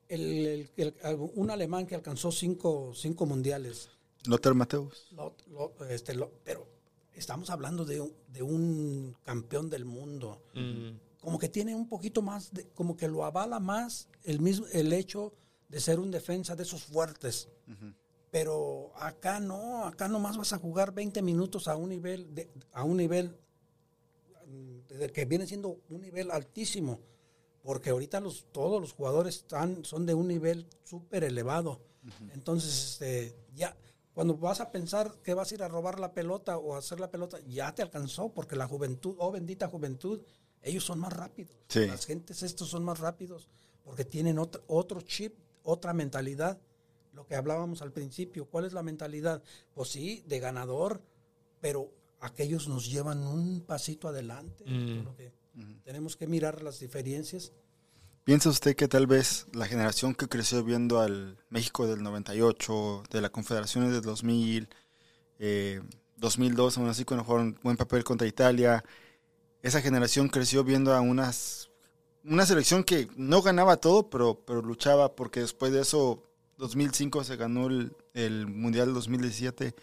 el, el- el- un alemán que alcanzó cinco, cinco mundiales. Lothar Mateus. Lo- lo- este, lo- pero estamos hablando de un, de un campeón del mundo. Mm, Como que tiene un poquito más, de, como que lo avala más el, mismo, el hecho de ser un defensa de esos fuertes. Pero acá no, acá nomás vas a jugar 20 minutos a un nivel, de, a un nivel mm, de- que viene siendo un nivel altísimo. Porque ahorita los, todos los jugadores están, son de un nivel súper elevado. Entonces, este, ya, cuando vas a pensar que vas a ir a robar la pelota o a hacer la pelota, ya te alcanzó, porque la juventud, oh bendita juventud, ellos son más rápidos. Sí. Las gentes estos son más rápidos, porque tienen otro, otro chip, otra mentalidad. Lo que hablábamos al principio, ¿cuál es la mentalidad? Pues sí, de ganador, pero aquellos nos llevan un pasito adelante. Mm. Lo que Tenemos que mirar las diferencias. ¿Piensa usted que tal vez la generación que creció viendo al México del 98, de la Confederaciones del 2000, eh, 2002, aún así cuando jugaron buen papel contra Italia, esa generación creció viendo a unas una selección que no ganaba todo, pero, pero luchaba porque después de eso, 2005 se ganó el, el Mundial 2017.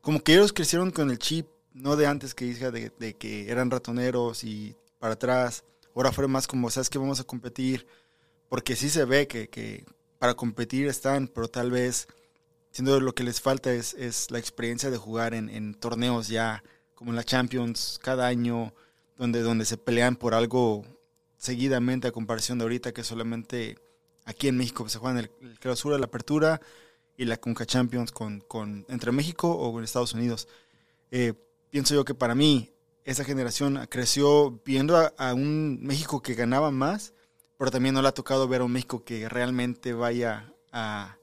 Como que ellos crecieron con el chip, no de antes que dije de, de que eran ratoneros y para atrás. Ahora fue más como, ¿sabes que Vamos a competir. Porque sí se ve que, que para competir están, pero tal vez, siendo lo que les falta es, es la experiencia de jugar en, en torneos ya, como en la Champions, cada año, donde, donde se pelean por algo seguidamente a comparación de ahorita que solamente aquí en México se juegan el, clausura, la apertura y la Conca Champions con, con, entre México o en Estados Unidos. Eh, pienso yo que para mí esa generación creció viendo a, a, un México que ganaba más, pero también no le ha tocado ver a un México que realmente vaya a,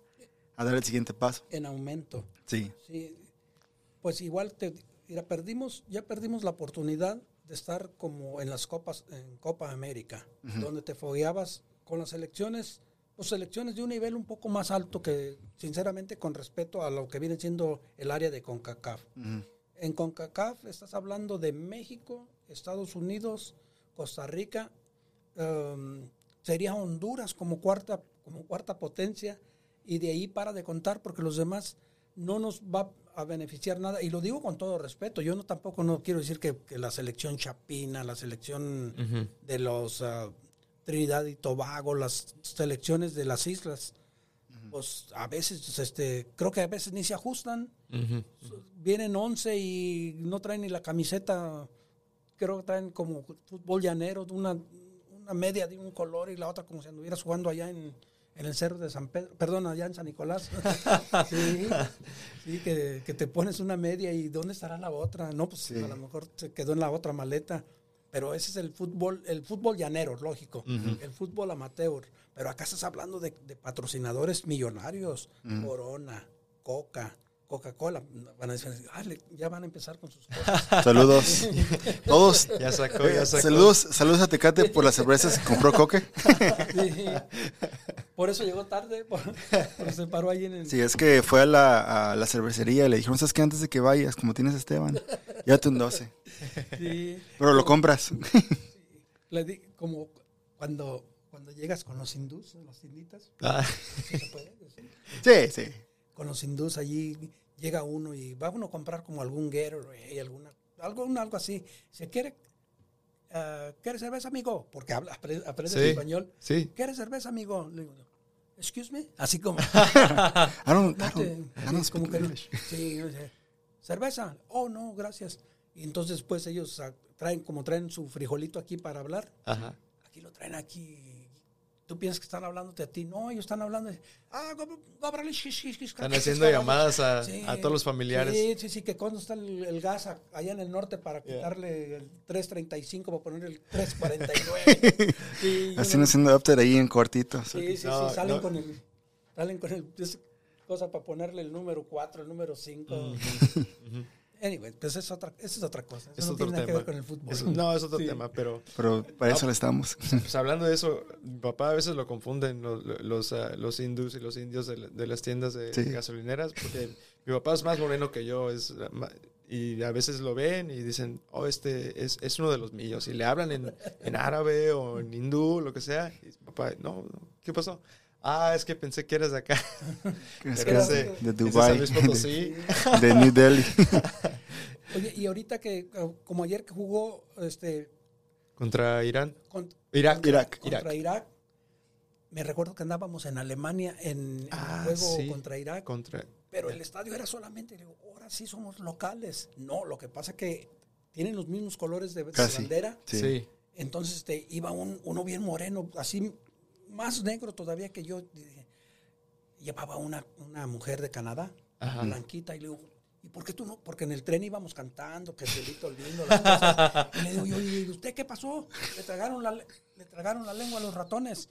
a dar el siguiente paso. En aumento. Sí. sí. Pues igual te, mira, perdimos, ya perdimos la oportunidad de estar como en las copas, en Copa América, uh -huh. donde te fogueabas con las selecciones, pues selecciones de un nivel un poco más alto que, sinceramente, con respeto a lo que viene siendo el área de CONCACAF. Uh -huh. En CONCACAF estás hablando de México, Estados Unidos, Costa Rica, um, sería Honduras como cuarta, como cuarta potencia, y de ahí para de contar porque los demás no nos va a beneficiar nada. Y lo digo con todo respeto. Yo no tampoco no quiero decir que, que la selección chapina, la selección uh -huh. de los uh, Trinidad y Tobago, las selecciones de las islas, uh -huh. pues a veces, este, creo que a veces ni se ajustan. Uh -huh. Vienen 11 y no traen ni la camiseta. Creo que traen como fútbol llanero, una, una media de un color y la otra como si anduvieras jugando allá en, en el cerro de San Pedro, perdón, allá en San Nicolás. *laughs* sí, sí que, que, te pones una media y ¿dónde estará la otra? No, pues sí. a lo mejor se quedó en la otra maleta. Pero ese es el fútbol, el fútbol llanero, lógico, uh -huh. el fútbol amateur. Pero acá estás hablando de, de patrocinadores millonarios, uh -huh. Corona, Coca, Coca-Cola. Van a decir, ah, ya van a empezar con sus cosas. *laughs* Saludos. *laughs* Todos. Ya sacó, ya sacó. Saludos, saludos a Tecate por las cervezas que compró Coque. *laughs* Sí. Por eso llegó tarde, por, por se paró ahí en el... Sí, es que fue a la, a la cervecería y le dijeron, ¿sabes qué? Antes de que vayas, como tienes a Esteban, ya te un 12. Sí. Pero lo compras. Le di, como cuando, cuando llegas con los hindús, los inditas. Ah. ¿sí, se puede decir? sí, sí. Con los hindús allí llega uno y va uno a comprar como algún Gatorade, alguna, algo, algo así. Se quiere... Uh, ¿Quieres cerveza, amigo? Porque habla, aprende, aprende sí, español. Sí. ¿Quieres cerveza, amigo? Le digo, excuse me. Así como. *laughs* I don't, I don't, I don't sí, como que no. Sí, cerveza. Oh, no, gracias. Y entonces, pues ellos uh, traen, como traen su frijolito aquí para hablar. Ajá. Aquí lo traen aquí. Tú piensas que están hablándote a ti. No, ellos están hablando. De, ah, están haciendo llamadas a, sí, a, todos los familiares. Sí, sí, sí, que cuando está el, el gas a, allá en el norte para quitarle yeah. el 335 para poner el 349. *laughs* sí, Haciendo haciendo adapter ahí en cuartito. Sí, sí, no, sí, salen no. con el. Salen con el. cosa para ponerle el número 4, el número 5. Uh -huh. Anyway, pues es otra, esa es otra cosa. Eso Es no otro tiene nada que tema. ver con el fútbol. Es- no, es otro Sí. tema, pero Pero para eso le estamos. *laughs* pues hablando de eso, mi papá a veces lo confunden los, los, ah, los hindús y los indios de, de las tiendas de Sí. gasolineras, porque mi papá es más moreno que yo, es ah, y a veces lo ven y dicen, oh, este es, es uno de los míos, y le hablan en, en árabe o en hindú, lo que sea, y papá, no, no, ¿qué pasó? Ah, es que pensé que eras de acá. *laughs* Es Pero que es ese- de Dubai, *laughs* de, de New Delhi. *laughs* Oye, y ahorita que, eh, como ayer que jugó este, Contra Irán. con- Irak. Irak. contra Irak, me recuerdo que andábamos en Alemania en, en Ah, el juego sí. contra Irak, Contra. pero el estadio era solamente, digo, ahora sí somos locales. No, lo que pasa que tienen los mismos colores de, Casi. bandera. Sí. Sí. Entonces este, iba un, uno bien moreno, así más negro todavía que yo. Llevaba una, una mujer de Canadá, Ajá. blanquita, y le digo, ¿y por qué tú no? Porque en el tren íbamos cantando, que cielito lindo, las *laughs* cosas. Y le digo, yo, ¿y usted qué pasó? Le tragaron la, le tragaron la lengua a los ratones.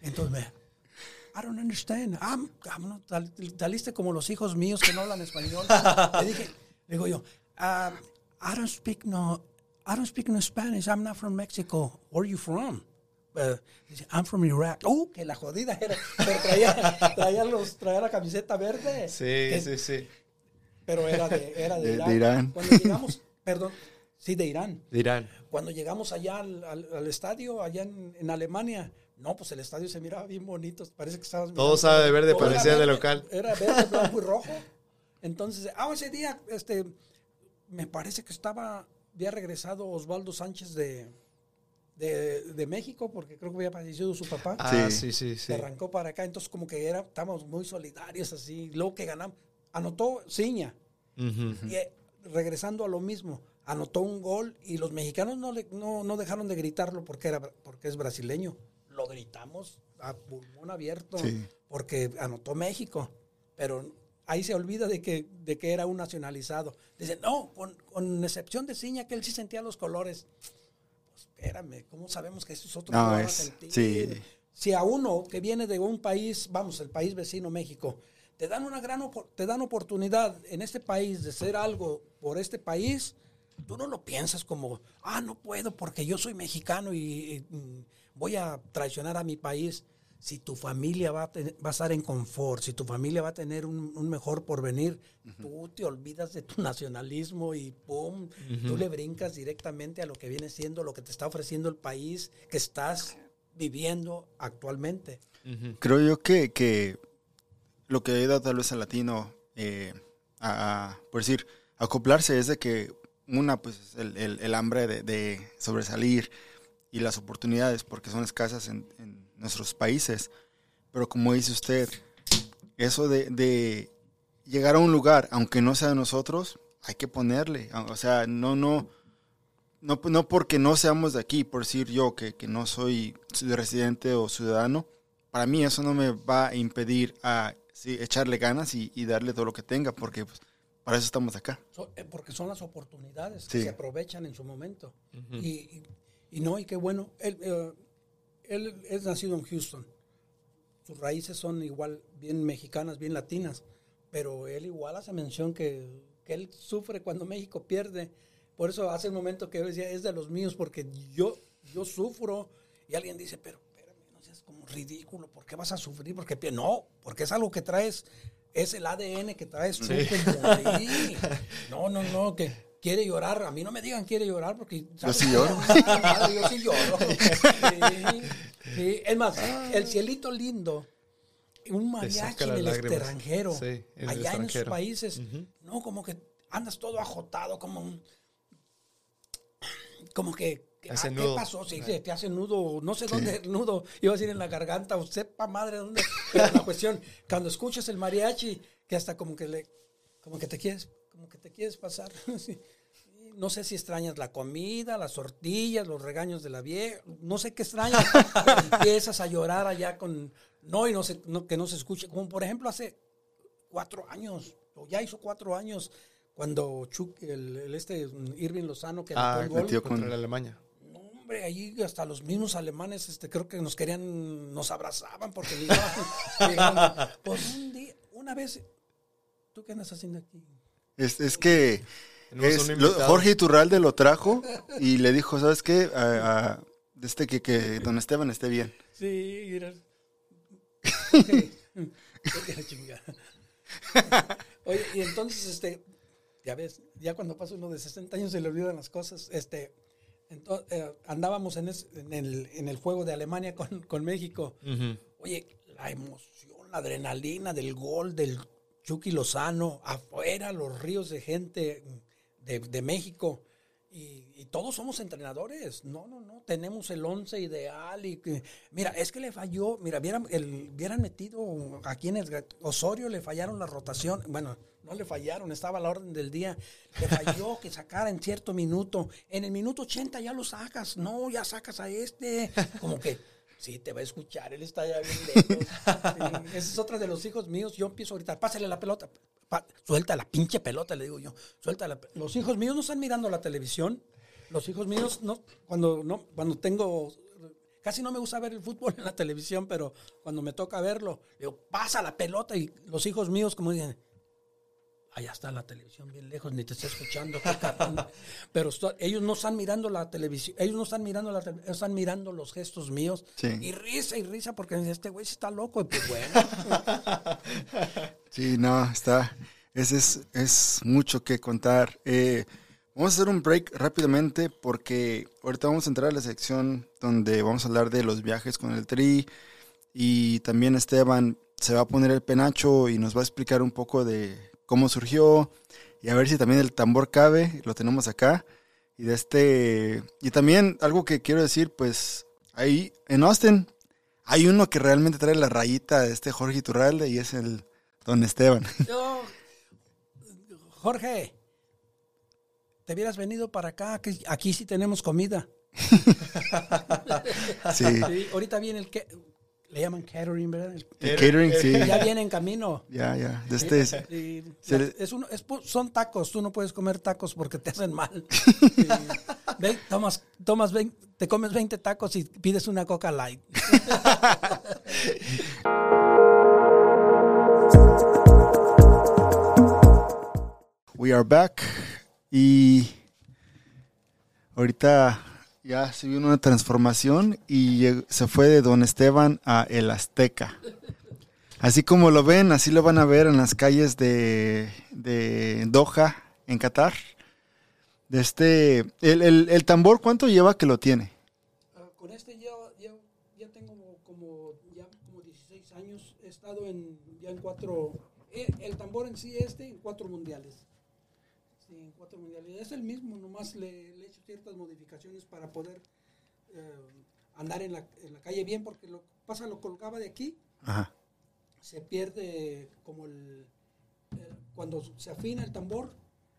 Entonces me, I don't understand. I'm- I'm not- saliste como los hijos míos que no hablan español. Le dije, le digo yo, "Ah, I don't speak no, I don't speak no Spanish. I'm not from Mexico. Where are you from? Uh, dice, I'm from Iraq. Oh, que la jodida era. Pero traía, *laughs* traía, los, traía la camiseta verde. Sí, Que- sí, sí. Pero era de, era de, De- Irán. de Irán. Cuando llegamos, *laughs* perdón, sí, de Irán. De Irán. Cuando llegamos allá al, al- al estadio, allá en, en Alemania, no, pues el estadio se miraba bien bonito. Parece que estabas Todo sabe de verde, parecía de local. Era verde, *laughs* blanco y rojo. Entonces, ah, ese día, este, me parece que estaba, había regresado Osvaldo Sánchez de, de, de México, porque creo que había fallecido su papá. Ah, Sí. sí, sí, arrancó para acá, entonces como que era, estábamos muy solidarios así. Luego que ganamos, anotó Ciña. Y eh, regresando a lo mismo, anotó un gol y los mexicanos no, le- no, no dejaron de gritarlo porque, era, porque es brasileño. Lo gritamos a pulmón abierto Sí. porque anotó México. Pero ahí se olvida de que, de que era un nacionalizado. Dice, no, con, con excepción de Ciña, que él sí sentía los colores. Espérame, ¿cómo sabemos que esos otros No, van a sentir? sí. Si a uno que viene de un país, vamos, el país vecino México, te dan una gran te dan oportunidad en este país de ser algo por este país, tú no lo piensas como, ah, no puedo porque yo soy mexicano y, y, mm, voy a traicionar a mi país. Si tu familia va a, tener- va a estar en confort, si tu familia va a tener un, un mejor porvenir, tú te olvidas de tu *laughs* nacionalismo y pum, tú le brincas directamente a lo que viene siendo lo que te está ofreciendo el país que estás viviendo actualmente. Creo yo que, que lo que ayuda tal vez al latino eh, a, a, por decir, acoplarse es de que una, pues el, el- el hambre de, de sobresalir y las oportunidades, porque son escasas en, en nuestros países. Pero como dice usted, eso de, de llegar a un lugar, aunque no sea de nosotros, hay que ponerle. O sea, no, no, no, no porque no seamos de aquí, por decir yo que, que no soy residente o ciudadano, para mí eso no me va a impedir a sí, echarle ganas y, y darle todo lo que tenga, porque pues, para eso estamos acá. So- eh, porque son las oportunidades que Sí. se aprovechan en su momento. Ujú. y, y- y no, y qué bueno. Él, eh, él es nacido en Houston. Sus raíces son igual, bien mexicanas, bien latinas. Pero él igual hace mención que, que él sufre cuando México pierde. Por eso hace un momento que yo decía, es de los míos, porque yo, yo sufro. Y alguien dice, pero espérame, no seas como ridículo, ¿por qué vas a sufrir? Porque pier-?" no, porque es algo que traes, es el ADN que traes tú. No, no, no, que quiere llorar. A mí no me digan quiere llorar porque... ¿sabes? sí lloro. Madre, *laughs* yo sí lloro. Sí, sí. Es más, el cielito lindo, un mariachi en el lágrimas. extranjero, Sí, en el allá en esos extranjero. países, no, como que andas todo ajotado, como un... Como que... Hace ah, ¿Qué nudo. pasó? Sí, te hace nudo, no sé dónde *laughs* nudo, iba a decir en la garganta, o sepa madre dónde. Pero la cuestión, cuando escuchas el mariachi, que hasta como que le, como que te quieres, como que te quieres pasar. *laughs* No sé si extrañas la comida, las tortillas, los regaños de la vieja, no sé qué extrañas. *laughs* empiezas a llorar allá con, no, y no se, no, que no se escuche. Como por ejemplo hace cuatro años, o ya hizo cuatro años, cuando Chuck, el, el este Irving Lozano, que Ah, el gol, metió Contra con- la Alemania. no, hombre, ahí hasta los mismos alemanes, este, creo que nos querían, nos abrazaban porque llegaban- llegaban. Pues un día, una vez, ¿tú qué andas haciendo aquí? Es, es que Es- lo-. Jorge Iturralde lo trajo y le dijo, ¿sabes qué? A, a- este que, que don Esteban esté bien. Sí, chingada. *laughs* Oye, y entonces, este, ya ves, ya cuando pasa uno de 60 años se le olvidan las cosas. Este, ento- eh, andábamos en, es- en el, en el juego de Alemania con, con México. Oye, la emoción, la adrenalina del gol del Chucky Lozano, afuera los ríos de gente de, de México. Y, y todos somos entrenadores. No, no, no. Tenemos el once ideal. Y mira, es que le falló. Mira, vieran, el, vieran metido aquí en el Osorio, le fallaron la rotación. Bueno, no le fallaron, estaba a la orden del día. Le falló *laughs* que sacara en cierto minuto. En el minuto 80 ya lo sacas. No, ya sacas a este. Como que. Sí, te va a escuchar, él está ya bien ese es otro de los hijos míos. Yo empiezo a gritar, pásale la pelota. Suelta la pinche pelota, le digo yo. Suelta la Los hijos míos no están mirando la televisión. Los hijos míos, no, cuando, no, cuando tengo. Casi no me gusta ver el fútbol en la televisión, pero cuando me toca verlo, digo, pasa la pelota. Y los hijos míos, como dicen, allá está la televisión bien lejos, ni te está escuchando. qué cabrón". *laughs* Pero esto- ellos no están mirando la televisión, ellos no están mirando la televisión, están mirando los gestos míos. Sí. Y risa y risa porque este güey está loco. Y pues bueno, *laughs* Sí, no, está. Ese es, es mucho que contar. Eh, vamos a hacer un break rápidamente porque ahorita vamos a entrar a la sección donde vamos a hablar de los viajes con el Tri y también Esteban se va a poner el penacho y nos va a explicar un poco de cómo surgió y a ver si también el tambor cabe, lo tenemos acá. Y de este y también algo que quiero decir, pues ahí en Austin hay uno que realmente trae la rayita de este Jorge Iturralde y es el Don Esteban. *laughs* yo, Jorge, te hubieras venido para acá, que aquí sí tenemos comida. *laughs* Sí. Sí, ahorita viene el que le llaman catering, ¿verdad? El- El catering, sí. Ya viene en camino. Ya, ya. De este es- son tacos, tú no puedes comer tacos porque te hacen mal. *laughs* Ven, tomas, tomas vein- te comes 20 tacos y pides una coca light. *laughs* We are back. Y ahorita ya se vio una transformación y se fue de Don Esteban a El Azteca. Así como lo ven, así lo van a ver en las calles de, de Doha, en Qatar. De este, el, el- el tambor, ¿cuánto lleva que lo tiene? Ah, con este ya, ya, ya tengo como, ya como 16 años. He estado en, ya en cuatro, eh, el tambor en sí este, en cuatro mundiales. Sí, en cuatro mundiales. Es el mismo, nomás le, le he hecho ciertas modificaciones para poder eh, andar en la, en la calle bien, porque lo pasa, lo colgaba de aquí, Ajá. se pierde como el, eh, cuando se afina el tambor,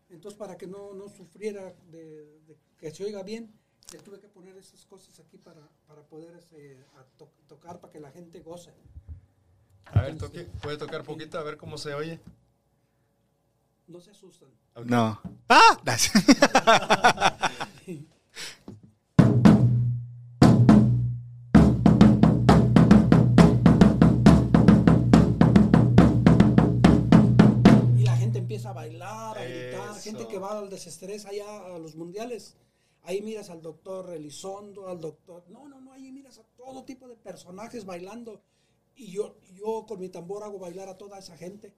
entonces para que no, no sufriera de, de que se oiga bien, le tuve que poner esas cosas aquí para, para poder este, a to- tocar, para que la gente goce. A ver, toque, puede tocar poquito a ver cómo se oye. No se asustan. No. ¡Ah! *laughs* Y la gente empieza a bailar, a gritar, Eso. gente que va al desestrés allá a los mundiales. Ahí miras al doctor Elizondo, al doctor... No, no, no, ahí miras a todo tipo de personajes bailando. Y yo, yo con mi tambor hago bailar a toda esa gente.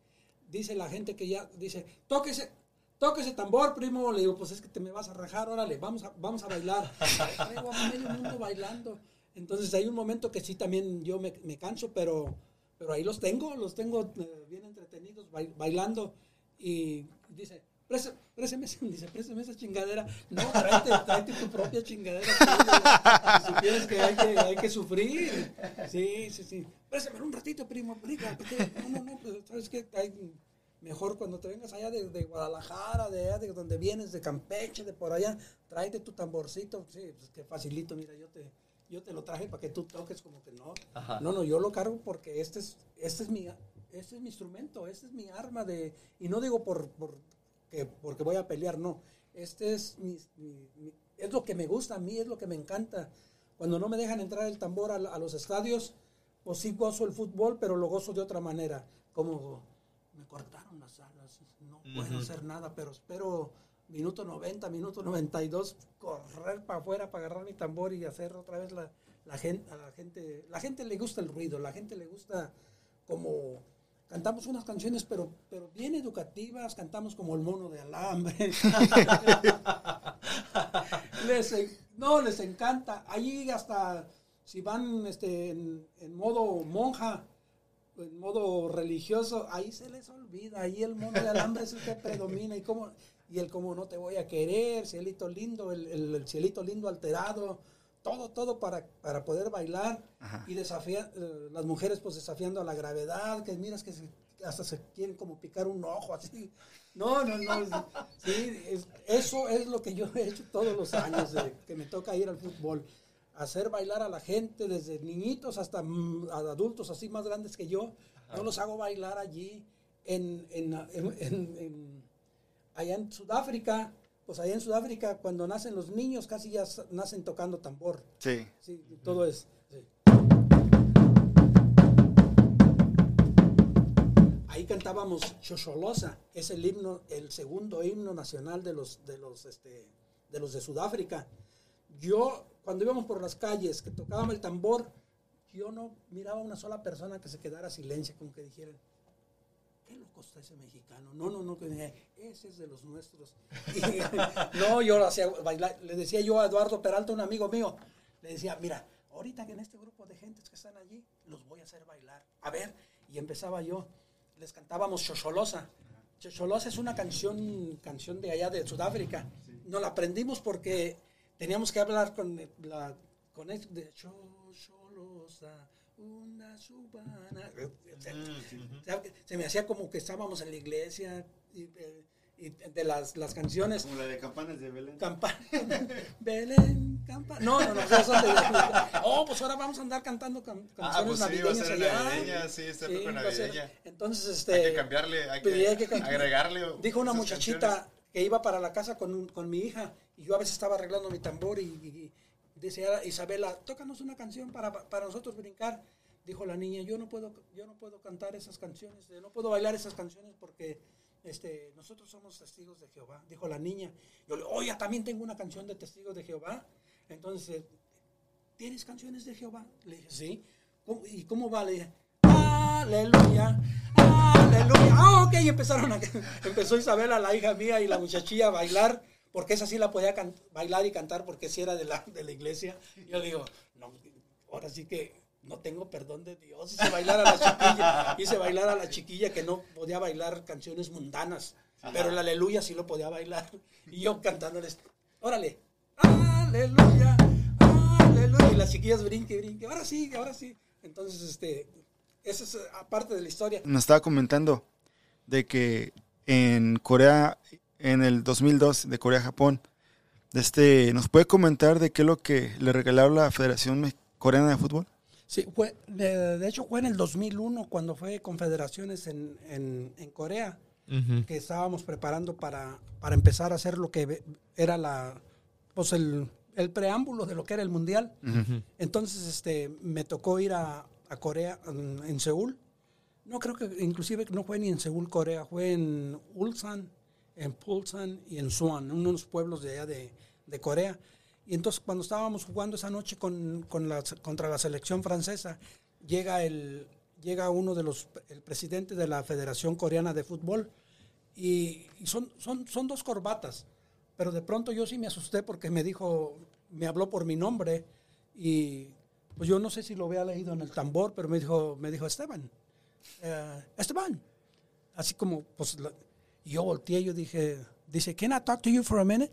Dice la gente que ya, dice, tóquese, tóquese tambor, primo. Le digo, pues es que te me vas a rajar, órale, vamos a, vamos a bailar. *laughs* Traigo a medio mundo bailando. Entonces hay un momento que sí también yo me, me canso, pero, pero ahí los tengo, los tengo eh, bien entretenidos bail- bailando. Y dice, "Prese- présteme, esa- *laughs* dice, présteme esa chingadera. No, tráete, tráete tu propia chingadera. Si quieres que hay, que hay que sufrir. Sí, sí, sí. Préstame un ratito, primo. Porque- No, no, no, pues, ¿sabes qué? Hay, mejor cuando te vengas allá de, de Guadalajara, de allá de donde vienes, de Campeche, de por allá, tráete tu tamborcito. Sí, pues que facilito, mira, yo te, yo te lo traje para que tú toques como que no. Ajá. No, no, yo lo cargo porque este es, este es mi, este es mi instrumento, este es mi arma de, y no digo por, por que, porque voy a pelear, no. Este es mi, mi- mi- es lo que me gusta a mí, es lo que me encanta. Cuando no me dejan entrar el tambor a, a los estadios, pues sí gozo el fútbol, pero lo gozo de otra manera. Como me cortaron las alas, no puedo hacer nada, pero espero minuto 90, minuto 92, correr para afuera para agarrar mi tambor y hacer otra vez la, la gente, a la gente, la gente le gusta el ruido, la gente le gusta como cantamos unas canciones pero, pero bien educativas, cantamos como el mono de alambre. *laughs* les, no, les encanta. Allí hasta si van este, en, en modo monja, en modo religioso, ahí se les olvida, ahí el mono de alambre es el que predomina y como y el como no te voy a querer, cielito lindo, el, el- el cielito lindo alterado, todo, todo para, para poder bailar Ajá. y desafiar, eh, las mujeres pues desafiando a la gravedad, que miras que se- hasta se quieren como picar un ojo así. No, no, no. es- sí, es- eso es lo que yo he hecho todos los años que me toca ir al fútbol. Hacer bailar a la gente, desde niñitos hasta mm, adultos así más grandes que yo. Yo los hago bailar allí en, en, en- en- en- allá en Sudáfrica. Pues allá en Sudáfrica, cuando nacen los niños, casi ya nacen tocando tambor. Sí. Sí, todo es. sí. Ahí cantábamos Xoxolosa, es el himno, el segundo himno nacional de los de los este, de los de Sudáfrica. Yo cuando íbamos por las calles que tocábamos el tambor, yo no miraba a una sola persona que se quedara silencio, como que dijeran, qué loco está ese mexicano. No, no, no, que dije, ese es de los nuestros. Y, *laughs* no, yo lo hacía bailar. Le decía yo a Eduardo Peralta, un amigo mío, le decía, mira, ahorita que en este grupo de gentes que están allí, los voy a hacer bailar. A ver, y empezaba yo, les cantábamos Xoxolosa. Xoxolosa es una canción, canción de allá de Sudáfrica. Nos la aprendimos porque teníamos que hablar con la con el de Xoxolosa, una subana. Se, se me hacía como que estábamos en la iglesia y, eh, y de las, las canciones. Como la de campanas de Belén. Campana. *laughs* Belén, campana. No, no, no. esas son de- oh, pues ahora vamos a andar cantando can- Ah, canciones pues sí, va a navideñas ser navideña, sí, esta Sí, ser- navideña. Entonces, este. Hay que cambiarle, hay pues, que, hay que agregarle. Dijo una muchachita canciones. Que iba para la casa con, con mi hija y yo a veces estaba arreglando mi tambor y, y- decía Isabela, tócanos una canción para, para nosotros brincar. Dijo la niña, yo no puedo, yo no puedo cantar esas canciones, eh, no puedo bailar esas canciones porque este, nosotros somos testigos de Jehová. Dijo la niña. Yo le oye, también tengo una canción de testigos de Jehová. Entonces, ¿tienes canciones de Jehová? Le dije, sí. ¿Cómo- ¿Y cómo va? Le dije, aleluya, aleluya. Ah, ok, y empezaron a, empezó Isabela, la hija mía, y la muchachilla a bailar, porque esa sí la podía bailar y cantar porque sí era de la, de la iglesia. Yo digo, no, ahora sí que no tengo perdón de Dios. Hice bailar a la chiquilla, hice bailar a la chiquilla que no podía bailar canciones mundanas, pero el aleluya sí lo podía bailar. Y yo cantándoles, órale, aleluya, aleluya. Y las chiquillas brinque, brinque, ahora sí, ahora sí. Entonces, este, esa es eh, aparte de la historia. Nos estaba comentando de que en Corea, en el 2002, de Corea a Japón, este, ¿nos puede comentar de qué es lo que le regaló la Federación Coreana de Fútbol? Sí, fue, de, de hecho fue en el 2001 cuando fue confederaciones en, en, en Corea, que estábamos preparando para, para empezar a hacer lo que era la, pues el, el preámbulo de lo que era el mundial. Entonces, este, me tocó ir a, a Corea, en, en Seúl. No creo que, inclusive no fue ni en Seúl, Corea, fue en Ulsan, en Pulsan y en Suan, unos pueblos de allá de, de Corea. Y entonces cuando estábamos jugando esa noche con, con la, contra la selección francesa, llega el llega uno de los, el presidente de la Federación Coreana de Fútbol, y, y son, son, son dos corbatas. Pero de pronto yo sí me asusté porque me dijo, me habló por mi nombre y pues yo no sé si lo había leído en el tambor, pero me dijo, me dijo Esteban, eh, Esteban. Así como, pues, la- yo volteé, yo dije, dice, can I talk to you for a minute?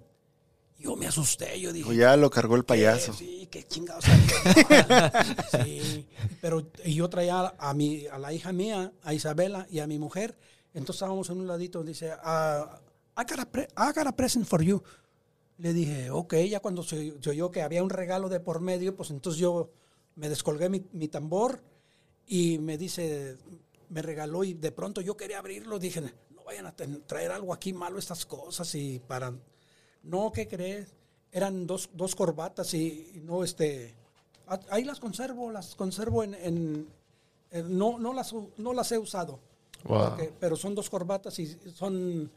Yo me asusté, yo dije, O ya lo cargó el payaso. sí, qué chingados. *laughs* sí, pero y yo traía a, mi, a la hija mía, a Isabela y a mi mujer. Entonces estábamos en un ladito. Dice, ah, I, got a pre- I got a present for you. Le dije, ok, ya cuando se, se oyó que había un regalo de por medio, pues entonces yo me descolgué mi, mi tambor y me dice, me regaló y de pronto yo quería abrirlo. Dije, no vayan a traer algo aquí malo estas cosas y para... No, ¿qué crees? Eran dos, dos corbatas y, y no, este... a- Ahí las conservo, las conservo en... en- en- no, no, las, no las he usado. Wow. porque- pero son dos corbatas y son...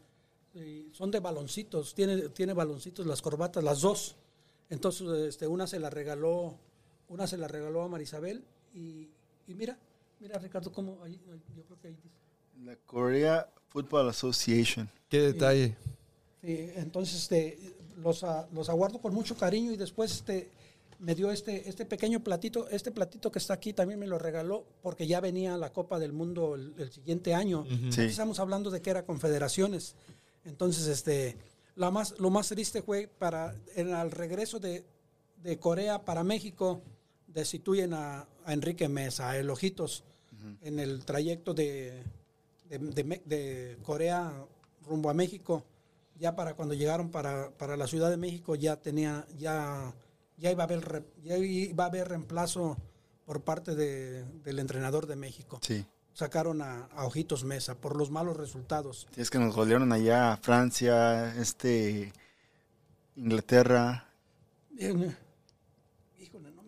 y son de baloncitos, tiene, tiene baloncitos las corbatas, las dos. Entonces, este, una se la regaló, una se la regaló a Marisabel y, y mira, mira Ricardo, cómo ahí, yo creo que ahí dice. La Korea Football Association. Qué detalle. Entonces este, los, a- los aguardo con mucho cariño y después este, me dio este, este pequeño platito, este platito que está aquí también me lo regaló porque ya venía la Copa del Mundo el, el siguiente año. Sí. Estamos hablando de que era confederaciones. Entonces, este, la más, lo más triste fue para en, al regreso de, de Corea para México, destituyen a, a Enrique Mesa, a El Ojitos, en el trayecto de, de, de Corea rumbo a México. Ya para cuando llegaron para, para la Ciudad de México ya tenía, ya, ya iba a haber ya iba a haber reemplazo por parte de- del entrenador de México Sí. sacaron a, a Ojitos Mesa por los malos resultados. Sí, es que nos golearon allá Francia, este, Inglaterra. Me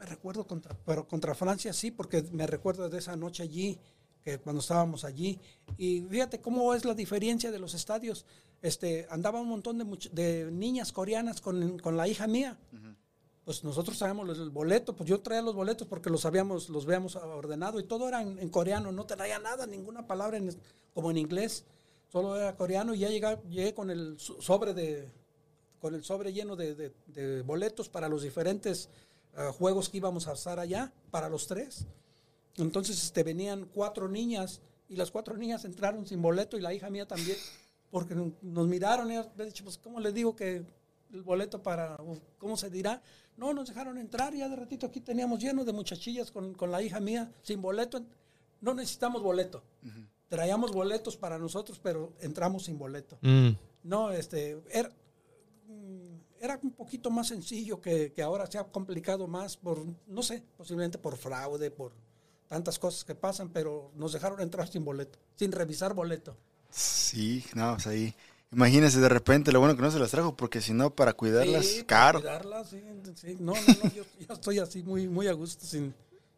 recuerdo contra, pero contra Francia sí, porque me recuerdo de esa noche allí, que cuando estábamos allí. Y fíjate cómo es la diferencia de los estadios. Este, andaba un montón de, de niñas coreanas con, con la hija mía. Pues nosotros traíamos el boleto, pues yo traía los boletos porque los habíamos, los habíamos ordenado y todo era en, en coreano, no traía nada, ninguna palabra en- como en inglés, solo era coreano y ya llegué, llegué con el so- sobre de, con el sobre lleno de, de- de boletos para los diferentes ah, juegos que íbamos a estar allá, para los tres. Entonces este, venían cuatro niñas y las cuatro niñas entraron sin boleto y la hija mía también, porque nos- miraron y he dicho, pues ¿cómo le digo que el boleto para, cómo se dirá? No, nos dejaron entrar y ya de ratito aquí teníamos lleno de muchachillas con, con la hija mía sin boleto. No necesitamos boleto. Traíamos boletos para nosotros, pero entramos sin boleto. Mm. No, este, era, mm, era un poquito más sencillo que, que ahora se ha complicado más por, no sé, posiblemente por fraude, por tantas cosas que pasan, pero nos dejaron entrar sin boleto, sin revisar boleto. Sí, no, pues ahí. Imagínense de repente, lo bueno que no se las trajo, porque si no, para cuidarlas, Sí, para caro. cuidarlas, sí, sí. No, no, no, yo, yo estoy así muy, muy a gusto sin,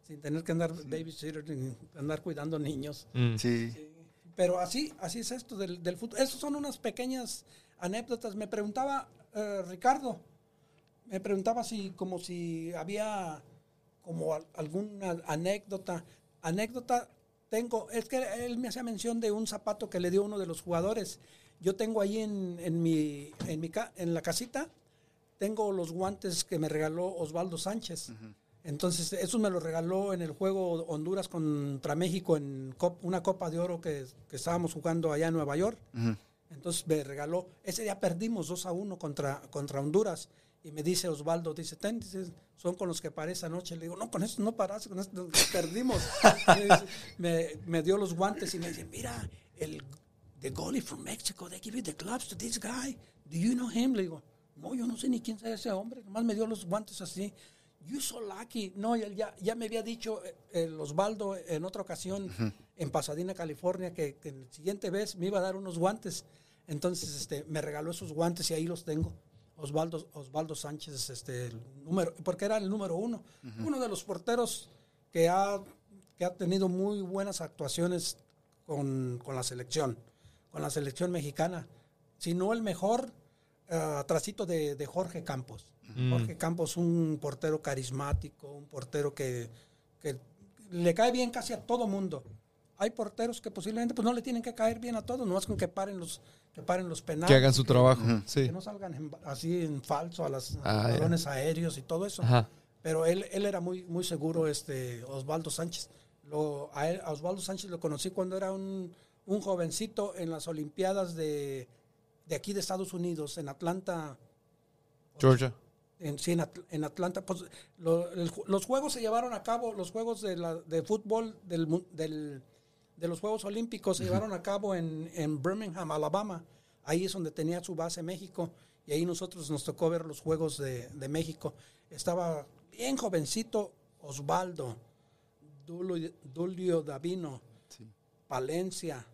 sin tener que andar babysitter, ni andar cuidando niños. Mm. Sí. Pero así, así es esto del, del fútbol. Esas son unas pequeñas anécdotas. Me preguntaba eh, Ricardo, me preguntaba si como si había como al- alguna anécdota. Anécdota tengo, es que él me hacía mención de un zapato que le dio uno de los jugadores. Yo tengo ahí en, en mi, en mi ca- en la casita, tengo los guantes que me regaló Osvaldo Sánchez. Entonces, eso me lo regaló en el juego Honduras contra México en cop- una Copa de Oro que, que estábamos jugando allá en Nueva York. Entonces me regaló, ese día perdimos 2 a 1 contra, contra Honduras. Y me dice Osvaldo, dice, "Ten", son con los que paré esa noche. Le digo, no, con eso no paraste, con esto perdimos. *laughs* Me, me dio los guantes y me dice, mira, el the goalie from Mexico, they give you the gloves to this guy. Do you know him? Le digo, no, yo no sé ni quién sea ese hombre. Nomás me dio los guantes así. You so lucky. No, ya, ya me había dicho eh, el Osvaldo en otra ocasión en Pasadena, California, que, que en la siguiente vez me iba a dar unos guantes. Entonces este, me regaló esos guantes y ahí los tengo. Osvaldo, Osvaldo Sánchez, este, el número, porque era el número uno. Uno de los porteros que ha, que ha tenido muy buenas actuaciones con, con la selección, con la selección mexicana. Si no el mejor, atrasito de, de Jorge Campos. Jorge Campos, un portero carismático, un portero que, que le cae bien casi a todo mundo. Hay porteros que posiblemente pues, no le tienen que caer bien a todos, no es con que paren los, que paren los penales. Que hagan su trabajo. Sí. Que no salgan en- así en falso a los Ah, balones aéreos y todo eso. Ajá. Pero él, él era muy, muy seguro, este Osvaldo Sánchez. Lo, a, él- a Osvaldo Sánchez lo conocí cuando era un, un jovencito en las Olimpiadas de, de aquí de Estados Unidos, en Atlanta. Georgia. En, sí, en, Atl- en Atlanta. Pues, lo- el ju- los juegos se llevaron a cabo, los juegos de, la, de fútbol del, de los Juegos Olímpicos se llevaron a cabo en, en Birmingham, Alabama. Ahí es donde tenía su base México. Y ahí nosotros nos tocó ver los Juegos de, de México. Estaba bien jovencito Osvaldo, Dulio, Dulio Davino, Palencia.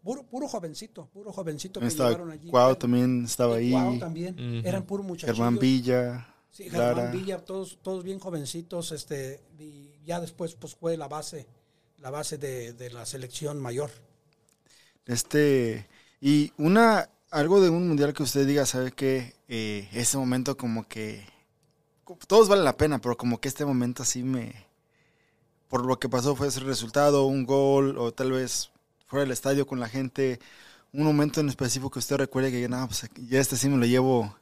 Eh, puro, puro jovencito, puro jovencito que También estaba llevaron allí. Cuau también estaba ahí. Cuau también. Eran puro muchachos. Germán Villa. Sí. Germán Villa, todos, todos bien jovencitos, este, y ya después pues fue la base, la base de, de la selección mayor. Este, Y una, algo de un mundial que usted diga, ¿sabe que ese momento como que, todos valen la pena, pero como que este momento así me, por lo que pasó fue ese resultado, un gol, o tal vez fuera del estadio con la gente, un momento en específico que usted recuerde que no, pues ya este sí me lo llevo,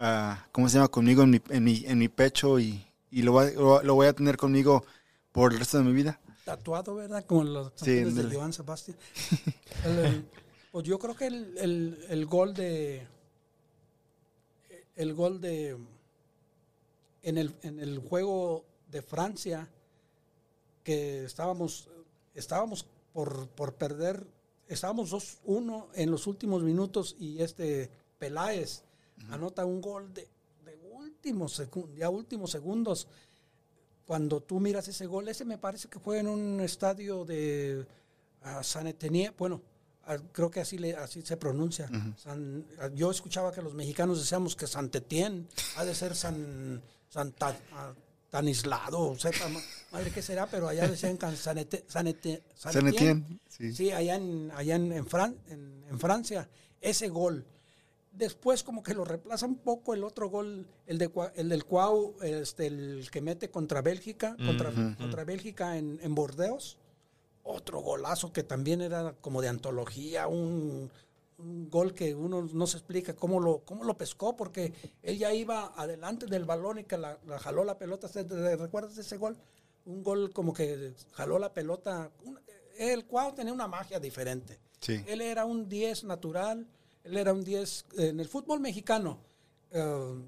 a, ¿cómo se llama? Conmigo en mi, en mi, en mi pecho y, y lo, voy, lo, voy a tener conmigo por el resto de mi vida. Tatuado, ¿verdad? Como los sí, de Joan Sebastián. *laughs* pues yo creo que el, el, el, gol de... El gol de... En el, en el juego de Francia, que estábamos, estábamos por, por perder estábamos 2-1 en los últimos minutos y este Peláez anota un gol de, de últimos, ya últimos segundos. Cuando tú miras ese gol, ese me parece que fue en un estadio de uh, San bueno, creo que así, le, así se pronuncia. yo escuchaba que los mexicanos decíamos que Santetien ha de ser San, Santa, tan aislado, sepa madre qué será, pero allá decían San, Etienne, sí. allá en, allá en, en, Francia, ese gol. Después como que lo reemplaza un poco el otro gol, el, de, el del Cuau, este, el que mete contra Bélgica, contra, contra Bélgica en, en Bordeos. Otro golazo que también era como de antología, un, un gol que uno no se explica cómo lo, cómo lo pescó, porque él ya iba adelante del balón y que la, jaló la pelota. ¿Recuerdas ese gol? Un gol como que jaló la pelota. el Cuau tenía una magia diferente. Él era un 10 natural, él era un 10 en el fútbol mexicano. Eh,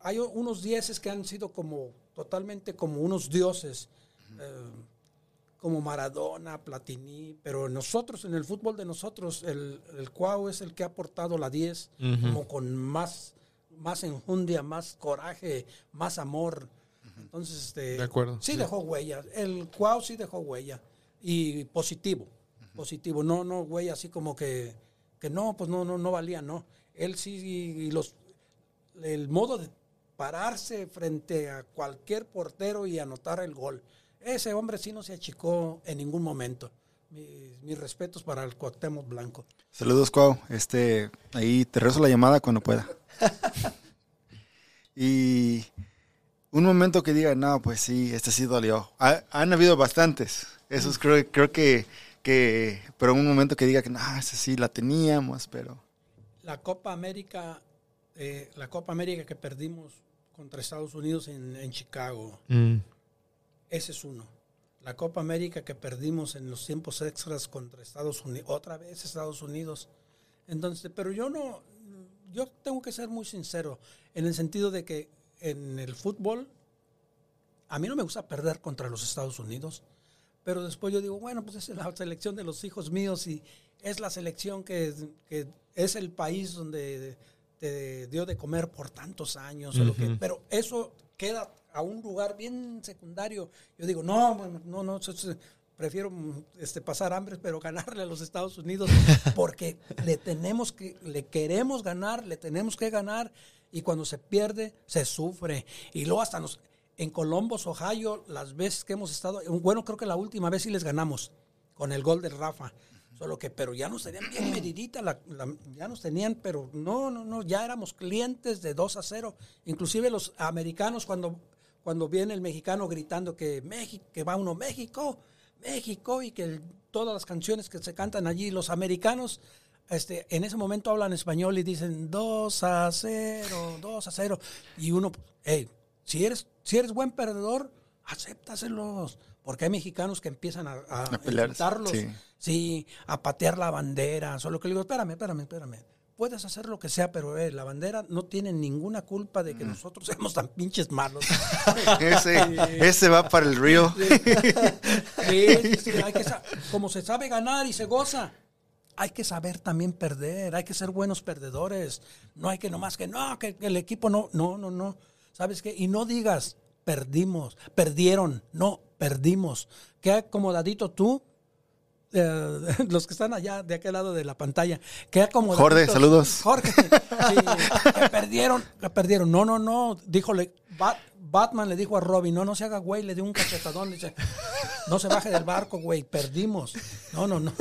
hay unos 10 que han sido como totalmente como unos dioses como Maradona, Platini, pero nosotros, en el fútbol de nosotros, el, el Cuau es el que ha aportado la 10 como con más, más enjundia, más coraje, más amor. Entonces, este, de acuerdo, sí, dejó huella. El Cuau sí dejó huella. Y positivo, positivo. No, no, huella así como que, que no, pues no, no, no valía, no. Él sí, y los, el modo de pararse frente a cualquier portero y anotar el gol ese hombre sí no se achicó en ningún momento. Mis, respetos para el Cuauhtémoc Blanco. Saludos, Cuau. Este, ahí te rezo la llamada cuando pueda. *laughs* y un momento que diga, no, pues sí, este sí dolió. han habido bastantes. Esos creo, creo que, que, pero un momento que diga que no, ese sí la teníamos, pero. La Copa América, eh, la Copa América que perdimos contra Estados Unidos en, Chicago. Mm. Ese es uno. La Copa América que perdimos en los tiempos extras contra Estados Unidos, otra vez Estados Unidos. Entonces, pero yo no, yo tengo que ser muy sincero, en el sentido de que en el fútbol, a mí no me gusta perder contra los Estados Unidos, pero después yo digo, bueno, pues es la selección de los hijos míos y es la selección que, es el país donde te dio de comer por tantos años, pero eso queda a un lugar bien secundario. Yo digo, no, no, no, prefiero este, pasar hambre, pero ganarle a los Estados Unidos, *laughs* porque le tenemos que, le queremos ganar, le tenemos que ganar, y cuando se pierde, se sufre. Y luego hasta nos, en Columbus, Ohio, las veces que hemos estado, bueno, creo que la última vez sí les ganamos, con el gol de Rafa. Solo que, pero ya nos tenían bien medidita, la, ya nos tenían, pero no, no, no, ya éramos clientes de 2 a 0. Inclusive los americanos cuando cuando viene el mexicano gritando que México, que va uno México, México y que todas las canciones que se cantan allí, los americanos, este, en ese momento hablan español y dicen 2 a 0, 2 a 0. Y uno, hey, si eres, si eres buen perdedor, acéptaselos. Porque hay mexicanos que empiezan a, a, a sí. a patear la bandera. Solo que le digo, espérame, espérame, espérame puedes hacer lo que sea, pero eh, la bandera no tiene ninguna culpa de que mm. nosotros seamos tan pinches malos. *laughs* ese, va para el río. como se sabe ganar y se goza, hay que saber también perder, hay que ser buenos perdedores. No hay que nomás que no, que, el equipo no, no, no, no. ¿Sabes qué? Y no digas, perdimos, perdieron, no, perdimos. Qué acomodadito tú eh, *laughs* los que están allá de aquel lado de la pantalla, que como Jorge, saludos. *laughs* Jorge, que perdieron, que perdieron. No, no, no, díjole, Batman le dijo a Robin, no, no se haga güey, le dio un cachetadón, dice, no se baje del barco, güey, perdimos. No, no, no.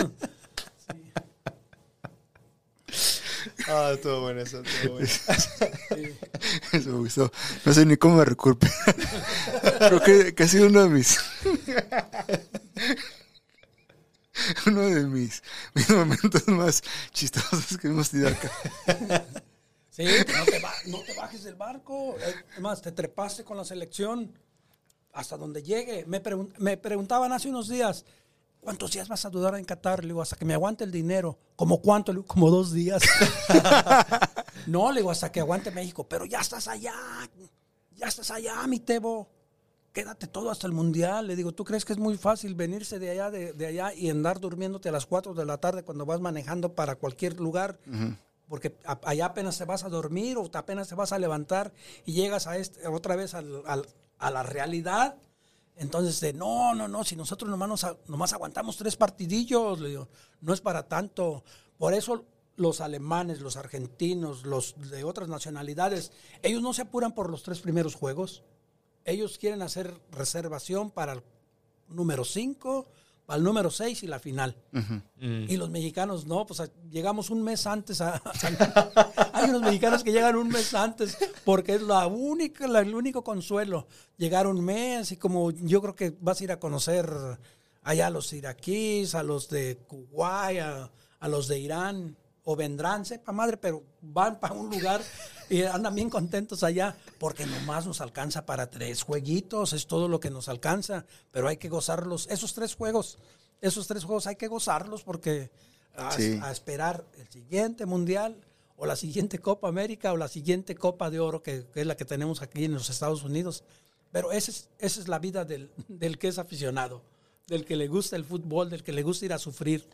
Ah, estuvo bueno eso, estuvo bueno. *laughs* Eso me gustó. No sé ni cómo me reculpe. Creo que, que ha sido uno de mis. *laughs* uno de mis, mis momentos más chistosos que hemos tenido acá. *laughs* Sí, no te, ba- no te bajes del barco. Eh, Es más, te trepaste con la selección hasta donde llegue. Me, pregun- me preguntaban hace unos días, ¿cuántos días vas a dudar en Qatar? Le digo, hasta que me aguante el dinero. ¿Como cuánto? Le digo, como dos días. *laughs* no, le digo, hasta que aguante México. Pero ya estás allá. Ya estás allá, mi Tebo. Quédate todo hasta el mundial. Le digo, ¿tú crees que es muy fácil venirse de allá, de, de allá y andar durmiéndote a las 4 de la tarde cuando vas manejando para cualquier lugar? porque a- allá apenas te vas a dormir o te- apenas te vas a levantar y llegas a este, otra vez al- al- a la realidad. Entonces, de, no, no, no, si nosotros nomás, nos nomás aguantamos tres partidillos, le digo, no es para tanto. Por eso los alemanes, los argentinos, los de otras nacionalidades, ellos no se apuran por los tres primeros juegos. Ellos quieren hacer reservación para el número 5, para el número 6 y la final. Y los mexicanos no, pues llegamos un mes antes. A, *laughs* hay unos mexicanos que llegan un mes antes porque es la única, la- el único consuelo. Llegar un mes y como yo creo que vas a ir a conocer allá a los iraquíes, a los de Kuwait, a, a los de Irán, o vendrán, sepa madre, pero van para un lugar y andan bien contentos allá porque nomás nos alcanza para tres jueguitos, es todo lo que nos alcanza, pero hay que gozarlos. Esos tres juegos, esos tres juegos hay que gozarlos porque a, Sí. a esperar el siguiente mundial o la siguiente Copa América o la siguiente Copa de Oro que, que es la que tenemos aquí en los Estados Unidos. Pero esa es, esa es la vida del, del que es aficionado, del que le gusta el fútbol, del que le gusta ir a sufrir.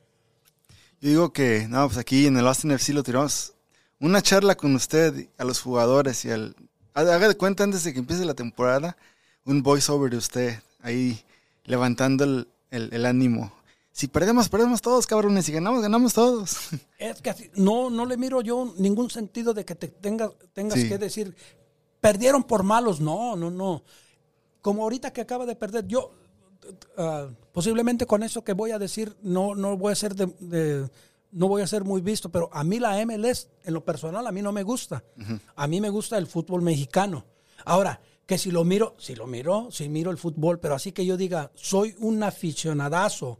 Yo digo que, no, pues aquí en el Austin FC lo tiramos. Una charla con usted, a los jugadores y al. Haga de cuenta antes de que empiece la temporada, un voiceover de usted ahí levantando el, el- el ánimo. Si perdemos, perdemos todos, cabrones. Si ganamos, ganamos todos. *laughs* Es que así- no, no le miro yo ningún sentido de que te tenga, tengas Sí. que decir, perdieron por malos. No, no, no. Como ahorita que acaba de perder, yo ah, posiblemente con eso que voy a decir no, no voy a ser de, de- no voy a ser muy visto, pero a mí la MLS, en lo personal, a mí no me gusta. A mí me gusta el fútbol mexicano. Ahora, que si lo miro, si lo miro, si miro el fútbol, pero así que yo diga, soy un aficionadazo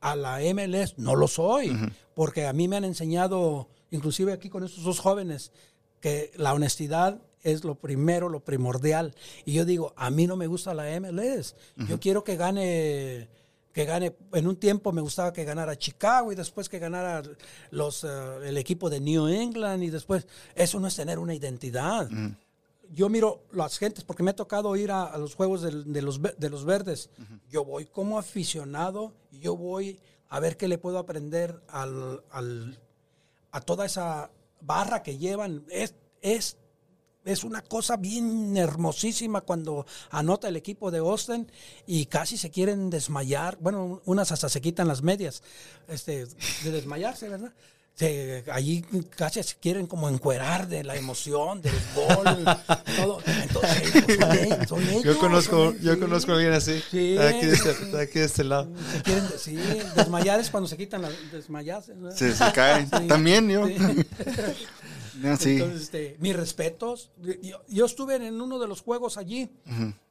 a la MLS, no lo soy, porque a mí me han enseñado, inclusive aquí con estos dos jóvenes, que la honestidad es lo primero, lo primordial. Y yo digo, a mí no me gusta la MLS. Yo quiero que gane, que gane. En un tiempo me gustaba que ganara Chicago y después que ganara los, eh, el equipo de New England y después. Eso no es tener una identidad. Yo miro las gentes, porque me ha tocado ir a, a los juegos de, los, de los verdes. Yo voy como aficionado y yo voy a ver qué le puedo aprender al, al- a toda esa barra que llevan. Es, es, es una cosa bien hermosísima cuando anota el equipo de Austin y casi se quieren desmayar. Bueno, unas hasta se quitan las medias este, de desmayarse, ¿verdad? Se- allí casi se quieren como encuerar de la emoción, del gol, *laughs* todo. Entonces, ellos son ellos, son ellos, Yo conozco, son- yo sí. conozco a alguien así. Sí. Está aquí de este, aquí de este lado. Se quieren, sí, desmayar es cuando se quitan las desmayarse. ¿verdad? Se, se caen. Sí. También yo. *laughs* Sí. Sí. Entonces, este, mis respetos. Yo, yo estuve en uno de los juegos allí.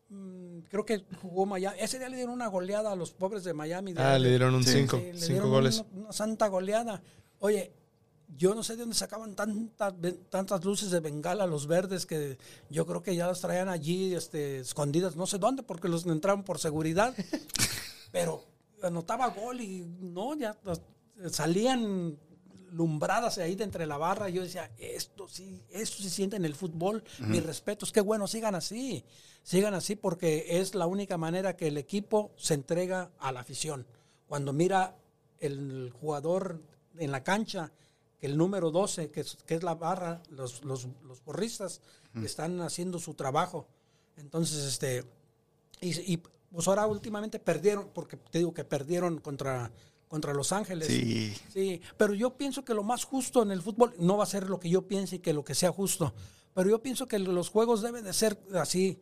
Mm, Creo que jugó Miami. Ese día le dieron una goleada a los pobres de Miami. de- Ah, le dieron un Sí. 5, Sí, le 5 dieron goles. Una, una santa goleada. Oye, yo no sé de dónde sacaban tantas, tantas luces de bengala los verdes que yo creo que ya las traían allí este, escondidas, no sé dónde, porque los entraron por seguridad. *laughs* Pero anotaba gol y no, ya salían lumbradas ahí de entre la barra. Yo decía, esto sí, esto sí siente en el fútbol. Mis respetos, qué bueno, sigan así. Sigan así porque es la única manera que el equipo se entrega a la afición. Cuando mira el jugador en la cancha, que el número 12, que es, que es la barra, los, los, los porristas, están haciendo su trabajo. Entonces, este, y, y, pues ahora últimamente perdieron, porque te digo que perdieron contra, contra Los Ángeles. Sí. Sí, pero yo pienso que lo más justo en el fútbol no va a ser lo que yo piense y que lo que sea justo. Pero yo pienso que los juegos deben de ser así.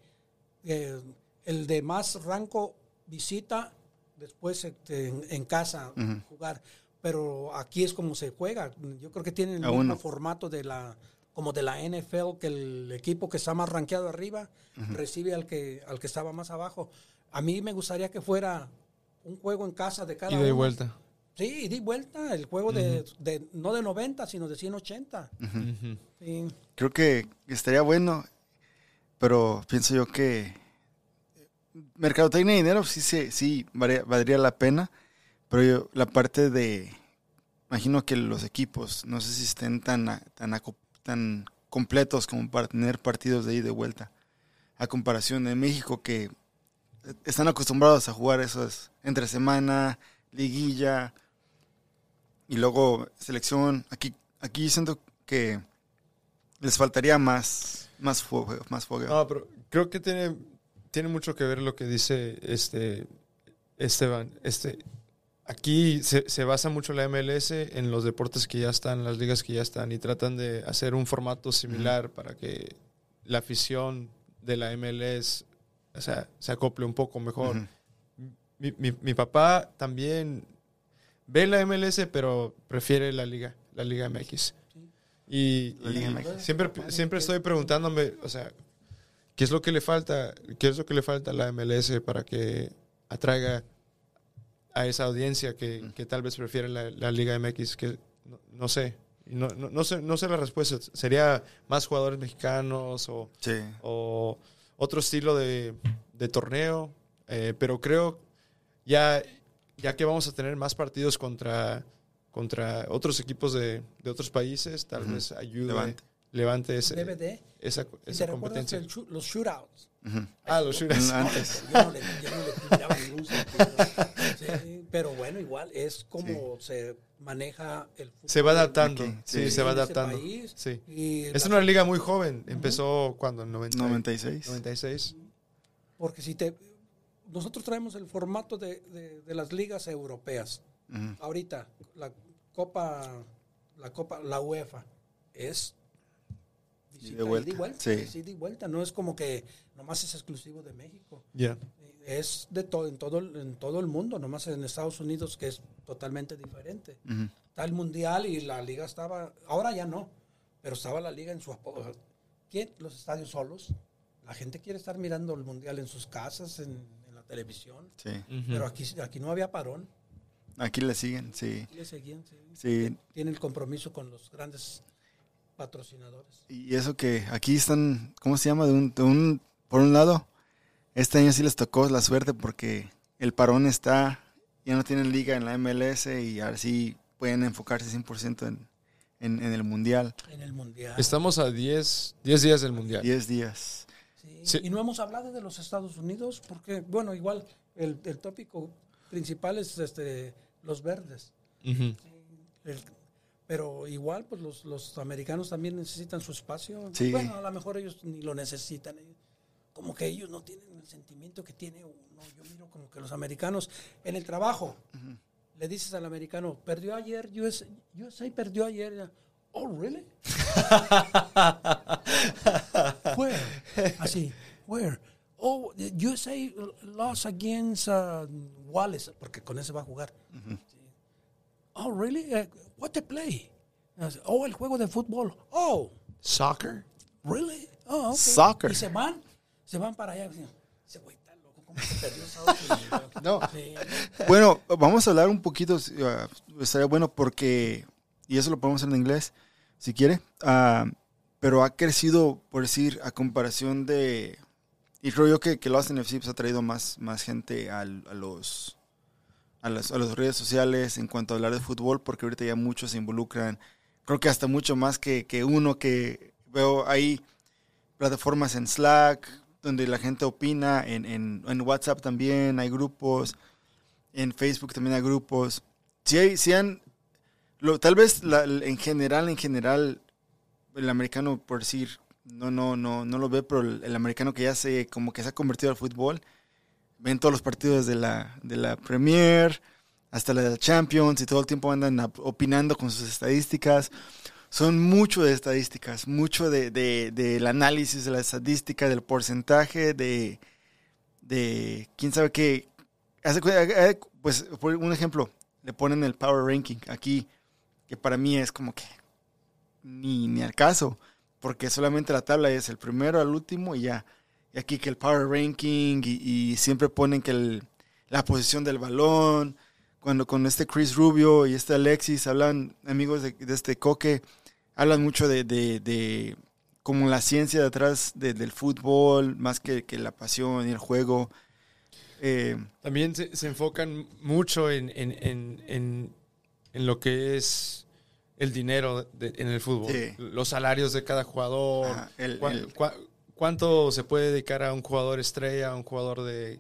eh, el de más rango visita, después este, en, en casa jugar. pero aquí es como se juega. Yo creo que tienen el mismo formato de la como de la NFL que el equipo que está más rankeado arriba recibe al que al que estaba más abajo. A mí me gustaría que fuera un juego en casa de cada Ida y uno. vuelta. Sí, di vuelta, el juego de, de- no de 90, sino de 180. Ujú. Sí. Creo que estaría bueno, pero pienso yo que mercadotecnia y dinero sí, sí, sí valdría, valdría la pena, pero yo, la parte de, imagino que los equipos, no sé si estén tan, tan, tan completos como para tener partidos de ida y de vuelta, a comparación de México que están acostumbrados a jugar esos entre semana, liguilla y luego selección. Aquí, aquí siento que les faltaría más, más fuego, más fuego. No, pero creo que tiene, tiene mucho que ver lo que dice este Esteban. Este, aquí se, se basa mucho la MLS en los deportes que ya están, las ligas que ya están, y tratan de hacer un formato similar para que la afición de la MLS o sea, se acople un poco mejor. Mi, mi- mi papá también ve la MLS, pero prefiere la liga, la Liga MX. Y, La Liga y MX. siempre, siempre estoy preguntándome, o sea, ¿qué es lo que le falta? ¿Qué es lo que le falta a la MLS para que atraiga a esa audiencia que, que tal vez prefiere la, la Liga MX? Que no, no sé. No, no, no sé. No sé la respuesta. ¿Sería más jugadores mexicanos o, Sí. o otro estilo de, de torneo, eh, pero creo ya, ya que vamos a tener más partidos contra, contra otros equipos de, de otros países, tal vez ayude, Levante. levante ese- esa, ¿Y esa ¿Te competencia. el los shootouts? Ah, los shooters. Antes. *laughs* Yo no le, yo no le pillaba ningún sentido. Sí, pero bueno, igual es como se maneja el fútbol. Se va adaptando, Aquí, sí, sí. se va adaptando. país. Sí. Y Es la- una liga muy joven, empezó cuando en 90, 96. 96. Porque si te... Nosotros traemos el formato de, de- de las ligas europeas. Ahorita, la Copa, la Copa, la UEFA, es visita de vuelta, y vuelta. sí. ida y vuelta. No es como que nomás es exclusivo de México. Ya. Es de todo, en todo, el- en todo el mundo, nomás en Estados Unidos que es totalmente diferente. Ujú. Está el mundial y la liga estaba, ahora ya no, pero estaba la liga en su apo- ¿Quién? Los estadios solos. La gente quiere estar mirando el mundial en sus casas, en, en la televisión, Sí. pero aquí, aquí no había parón. Aquí le siguen, sí. Aquí le seguían, sí. Sí. Tiene el compromiso con los grandes patrocinadores. Y eso que aquí están, ¿cómo se llama? De un, de un, por un lado, este año sí les tocó la suerte porque el parón está, ya no tienen liga en la MLS y ahora sí pueden enfocarse 100% en, en, en el Mundial. En el mundial. Estamos a 10, 10 días del Mundial. 10 días. Sí, Sí. Y no hemos hablado de los Estados Unidos porque, bueno, igual el, el tópico principal es este, los verdes. El- pero igual, pues los, los americanos también necesitan su espacio. Sí. Bueno, a lo mejor ellos ni lo necesitan. ellos- Como que ellos no tienen el sentimiento que tiene uno. Yo miro como que los americanos en el trabajo le dices al americano, perdió ayer, USA, USA perdió ayer. Oh, really? *laughs* Where? Así, where? Oh, USA lost against uh, Wallace, porque con ese va a jugar. Sí. Oh, really? Uh, what they play? Oh, el juego de fútbol. Oh, Soccer. really? Oh, okay. Soccer. Y se van, se van para allá. Ese güey está loco, ¿cómo se perdió? *laughs* No. *laughs* Sí. Bueno, vamos a hablar un poquito, uh, estaría bueno porque, y eso lo podemos hacer en inglés, si quiere, ah, pero ha crecido, por decir, a comparación de, y creo yo que, que Lost NFC pues, ha traído más, más gente al- a los a las, a las redes sociales en cuanto a hablar de fútbol, porque ahorita ya muchos se involucran, creo que hasta mucho más que, que uno que veo ahí plataformas en Slack, donde la gente opina, en, en, en WhatsApp también hay grupos, en Facebook también hay grupos. Si si han, tal vez la- en general, en general, el americano, por decir, no, no, no, no lo ve, pero el, el americano que ya se, como que se ha convertido al fútbol, ven todos los partidos de la, de la Premier, hasta la Champions, y todo el tiempo andan opinando con sus estadísticas. Son mucho de estadísticas, mucho de, de- del análisis de la estadística, del porcentaje, de, de quién sabe qué. Cu- eh, Pues, por un ejemplo, le ponen el power ranking aquí, que para mí es como que ni, ni al caso, porque solamente la tabla es el primero al último y ya. Y aquí que el power ranking y, y siempre ponen que el, la posición del balón, cuando con este Chris Rubio y este Alexis hablan, amigos de, de este Coque, hablan mucho de, de, de como la ciencia detrás de, del fútbol, más que, que, la pasión y el juego. Eh, También se, se, enfocan mucho en, en, en, en, lo que es el dinero en el fútbol, sí. los salarios de cada jugador, el, el, cuánto se puede dedicar a un jugador estrella, a un jugador de...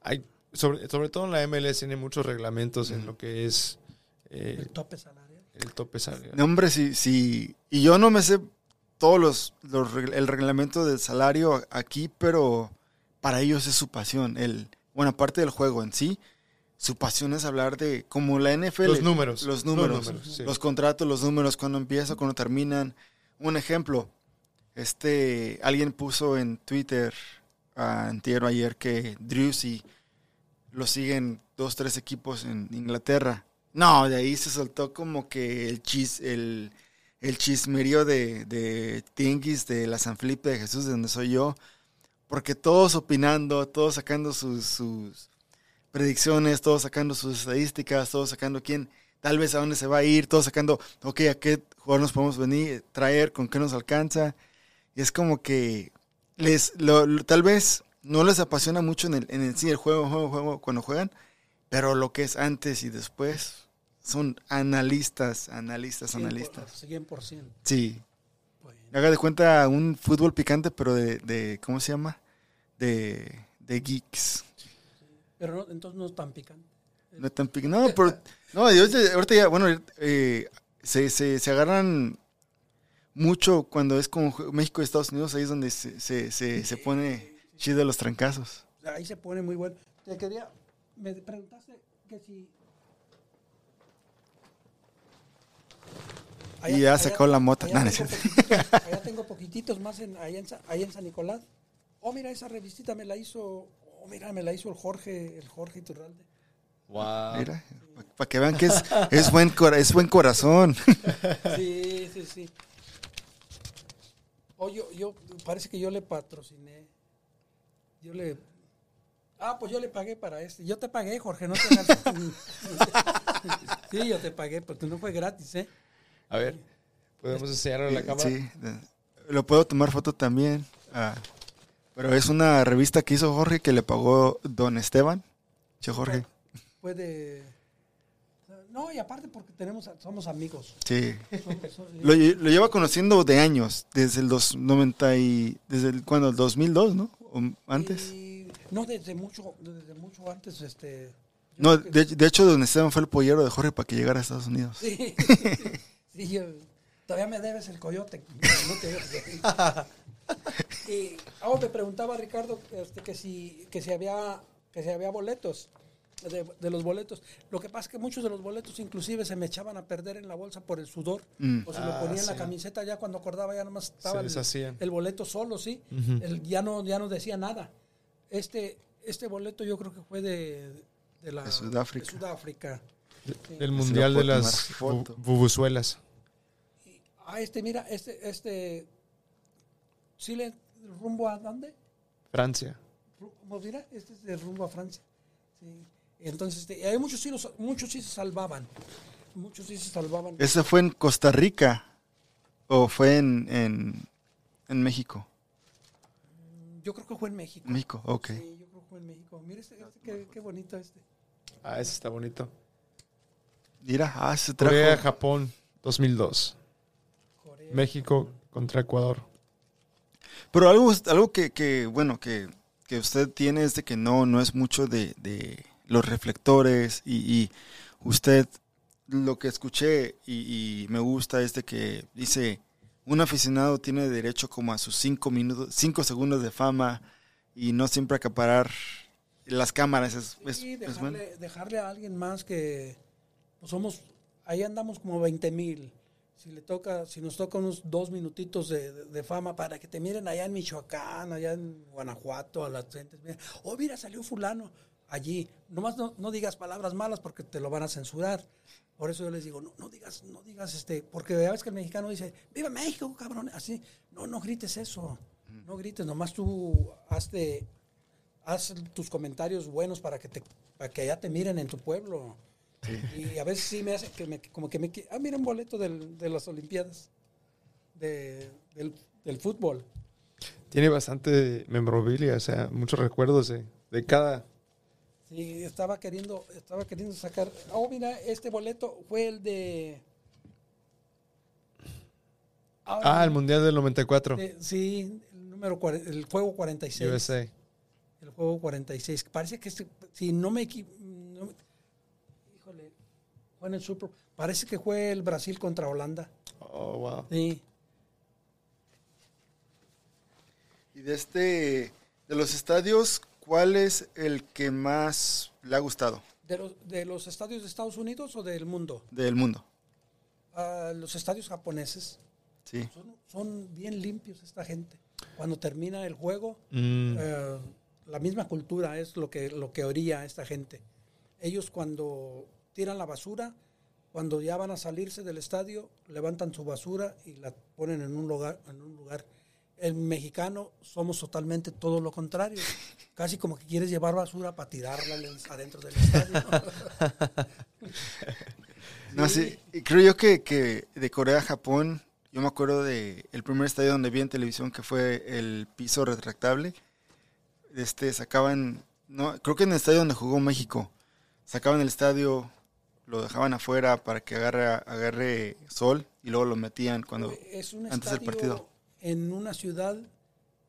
Hay, sobre, sobre todo en la MLS tiene muchos reglamentos mm. en lo que es... Eh, el tope salarial. El tope salarial. No, hombre, sí, sí. Y yo no me sé todos los, los, el reglamento del salario aquí, pero para ellos es su pasión. El, bueno, aparte del juego en sí, su pasión es hablar de como la NFL. Los números. Los números. Los, números, sí. los contratos, los números, cuando empieza, cuando terminan. Un ejemplo, este, alguien puso en Twitter o ayer que Drewsy lo siguen dos, tres equipos en Inglaterra. No, de ahí se soltó como que el chis, el, el chismerío de, de Tinguis, de la San Felipe de Jesús, de donde soy yo, porque todos opinando, todos sacando sus, sus predicciones, todos sacando sus estadísticas, todos sacando quién, tal vez a dónde se va a ir, todos sacando, ok, a qué jugador nos podemos venir, traer, con qué nos alcanza. Y es como que les, lo, lo, tal vez no les apasiona mucho en el, en el sí, el juego, juego, juego, cuando juegan, pero lo que es antes y después son analistas, analistas, 100%, analistas. 100%. Sí. Bueno. Haga de cuenta un fútbol picante, pero de, de ¿cómo se llama? De, de geeks. Pero no, entonces no es tan picante. No es tan picante. No, pero, no, ahorita ya, bueno, eh, se, se, se, agarran mucho cuando es como México y Estados Unidos, ahí es donde se, se, se, se pone chido los trancazos. Ahí se pone muy bueno. Te quería, me preguntaste que si Allá, y ya sacó allá, la mota. Allá, no, tengo poquititos, *laughs* allá tengo poquititos más en, allá, en, allá en San Nicolás. Oh, mira, esa revistita me la hizo, oh, mira, me la hizo el Jorge, el Jorge Iturralde. Wow. Mira, para que vean que es, es, buen, es buen corazón. Sí, sí, sí. Oh, yo, yo, parece que yo le patrociné. Yo le. Ah, pues yo le pagué para este. Yo te pagué, Jorge, no te *laughs* *laughs* Sí, yo te pagué, porque no fue gratis, ¿eh? A ver, ¿podemos enseñarlo a la cámara? Sí, lo puedo tomar foto también. Ah, pero es una revista que hizo Jorge que le pagó Don Esteban. Che, Jorge. Fue de... No, y aparte porque tenemos, somos amigos. Sí. Lo, lo, lleva conociendo de años, desde el dos, 90 y... ¿Desde el, cuando? El 2002, ¿no? ¿O antes? Y, no, desde mucho, desde mucho antes, este... No, de, de, hecho, Don Esteban fue el pollero de Jorge para que llegara a Estados Unidos. Sí. *laughs* Sí, yo, todavía me debes el coyote. *laughs* y oh, me preguntaba Ricardo este, que si que si había que si había boletos de, de, los boletos. Lo que pasa es que muchos de los boletos inclusive se me echaban a perder en la bolsa por el sudor. Mm. O se ah, me ponía en la camiseta ya cuando acordaba ya nomás estaba el, el, boleto solo, sí. Uh -huh. el, ya no ya no decía nada. Este este boleto yo creo que fue de, de la de Sudáfrica. De Sudáfrica. Sí. El mundial de las bubuzuelas. Ah, este, mira, este, este, Chile, rumbo a dónde? Francia. ¿Cómo mira? Este es de rumbo a Francia. Sí. Entonces, este, hay muchos sí, los, muchos sí se salvaban. Muchos sí se salvaban. ¿Ese fue en Costa Rica o fue en, en, en México? Yo creo que fue en México. México, ok. Sí, yo creo que fue en México. Mira este, este qué, qué, bonito este. Ah, ese está bonito. Mira, ah, se trajo. Corea, Japón, 2002. México contra Ecuador. Pero algo, algo que, que bueno, que, que, usted tiene es de que no, no es mucho de, de los reflectores y, y, usted, lo que escuché y, y, me gusta es de que dice, un aficionado tiene derecho como a sus cinco minutos, cinco segundos de fama y no siempre acaparar las cámaras. Es, es, sí, dejarle, es bueno. dejarle, a alguien más que pues somos, ahí andamos como 20 mil si le toca, si nos toca unos dos minutitos de, de, de, fama para que te miren allá en Michoacán, allá en Guanajuato, a las gentes, oh mira, salió fulano. Allí. Nomás no, no digas palabras malas porque te lo van a censurar. Por eso yo les digo, no, no digas, no digas este, porque a veces que el mexicano dice, viva México, cabrón, así, no, no grites eso, no grites, nomás tú hazte, haz tus comentarios buenos para que te, para que allá te miren en tu pueblo. Y a veces sí me hace que me, como que me, ah, mira un boleto del- de las Olimpiadas, de- del, del fútbol. Tiene bastante memorabilia, o sea, muchos recuerdos de, de cada... Sí, estaba queriendo, estaba queriendo sacar. Oh, mira, este boleto fue el de. Ah, el Mundial del 94, de- sí, el número el juego 46. USA. El juego 46. Parece que este, si no me equi- no me- híjole, fue en el Super. Parece que fue el Brasil contra Holanda. Oh, wow. Sí. Y de este, de los estadios, ¿cuál es el que más le ha gustado ¿De los, de los estadios de Estados Unidos o del mundo? del mundo? Ah, los estadios japoneses. Sí. Son, son bien limpios esta gente. Cuando termina el juego, Mm, Eh, la misma cultura es lo que, lo que orilla a esta gente. Ellos cuando tiran la basura, cuando ya van a salirse del estadio, levantan su basura y la ponen en un lugar. En un lugar. El mexicano somos totalmente todo lo contrario. *laughs* Casi como que quieres llevar basura para tirarla adentro del estadio. *laughs* No, sí, y creo yo que, que de Corea a Japón, yo me acuerdo de el primer estadio donde vi en televisión que fue el piso retractable. Este sacaban, no, creo que en el estadio donde jugó México, sacaban el estadio, lo dejaban afuera para que agarre, agarre sol y luego lo metían cuando es un antes del partido. En una ciudad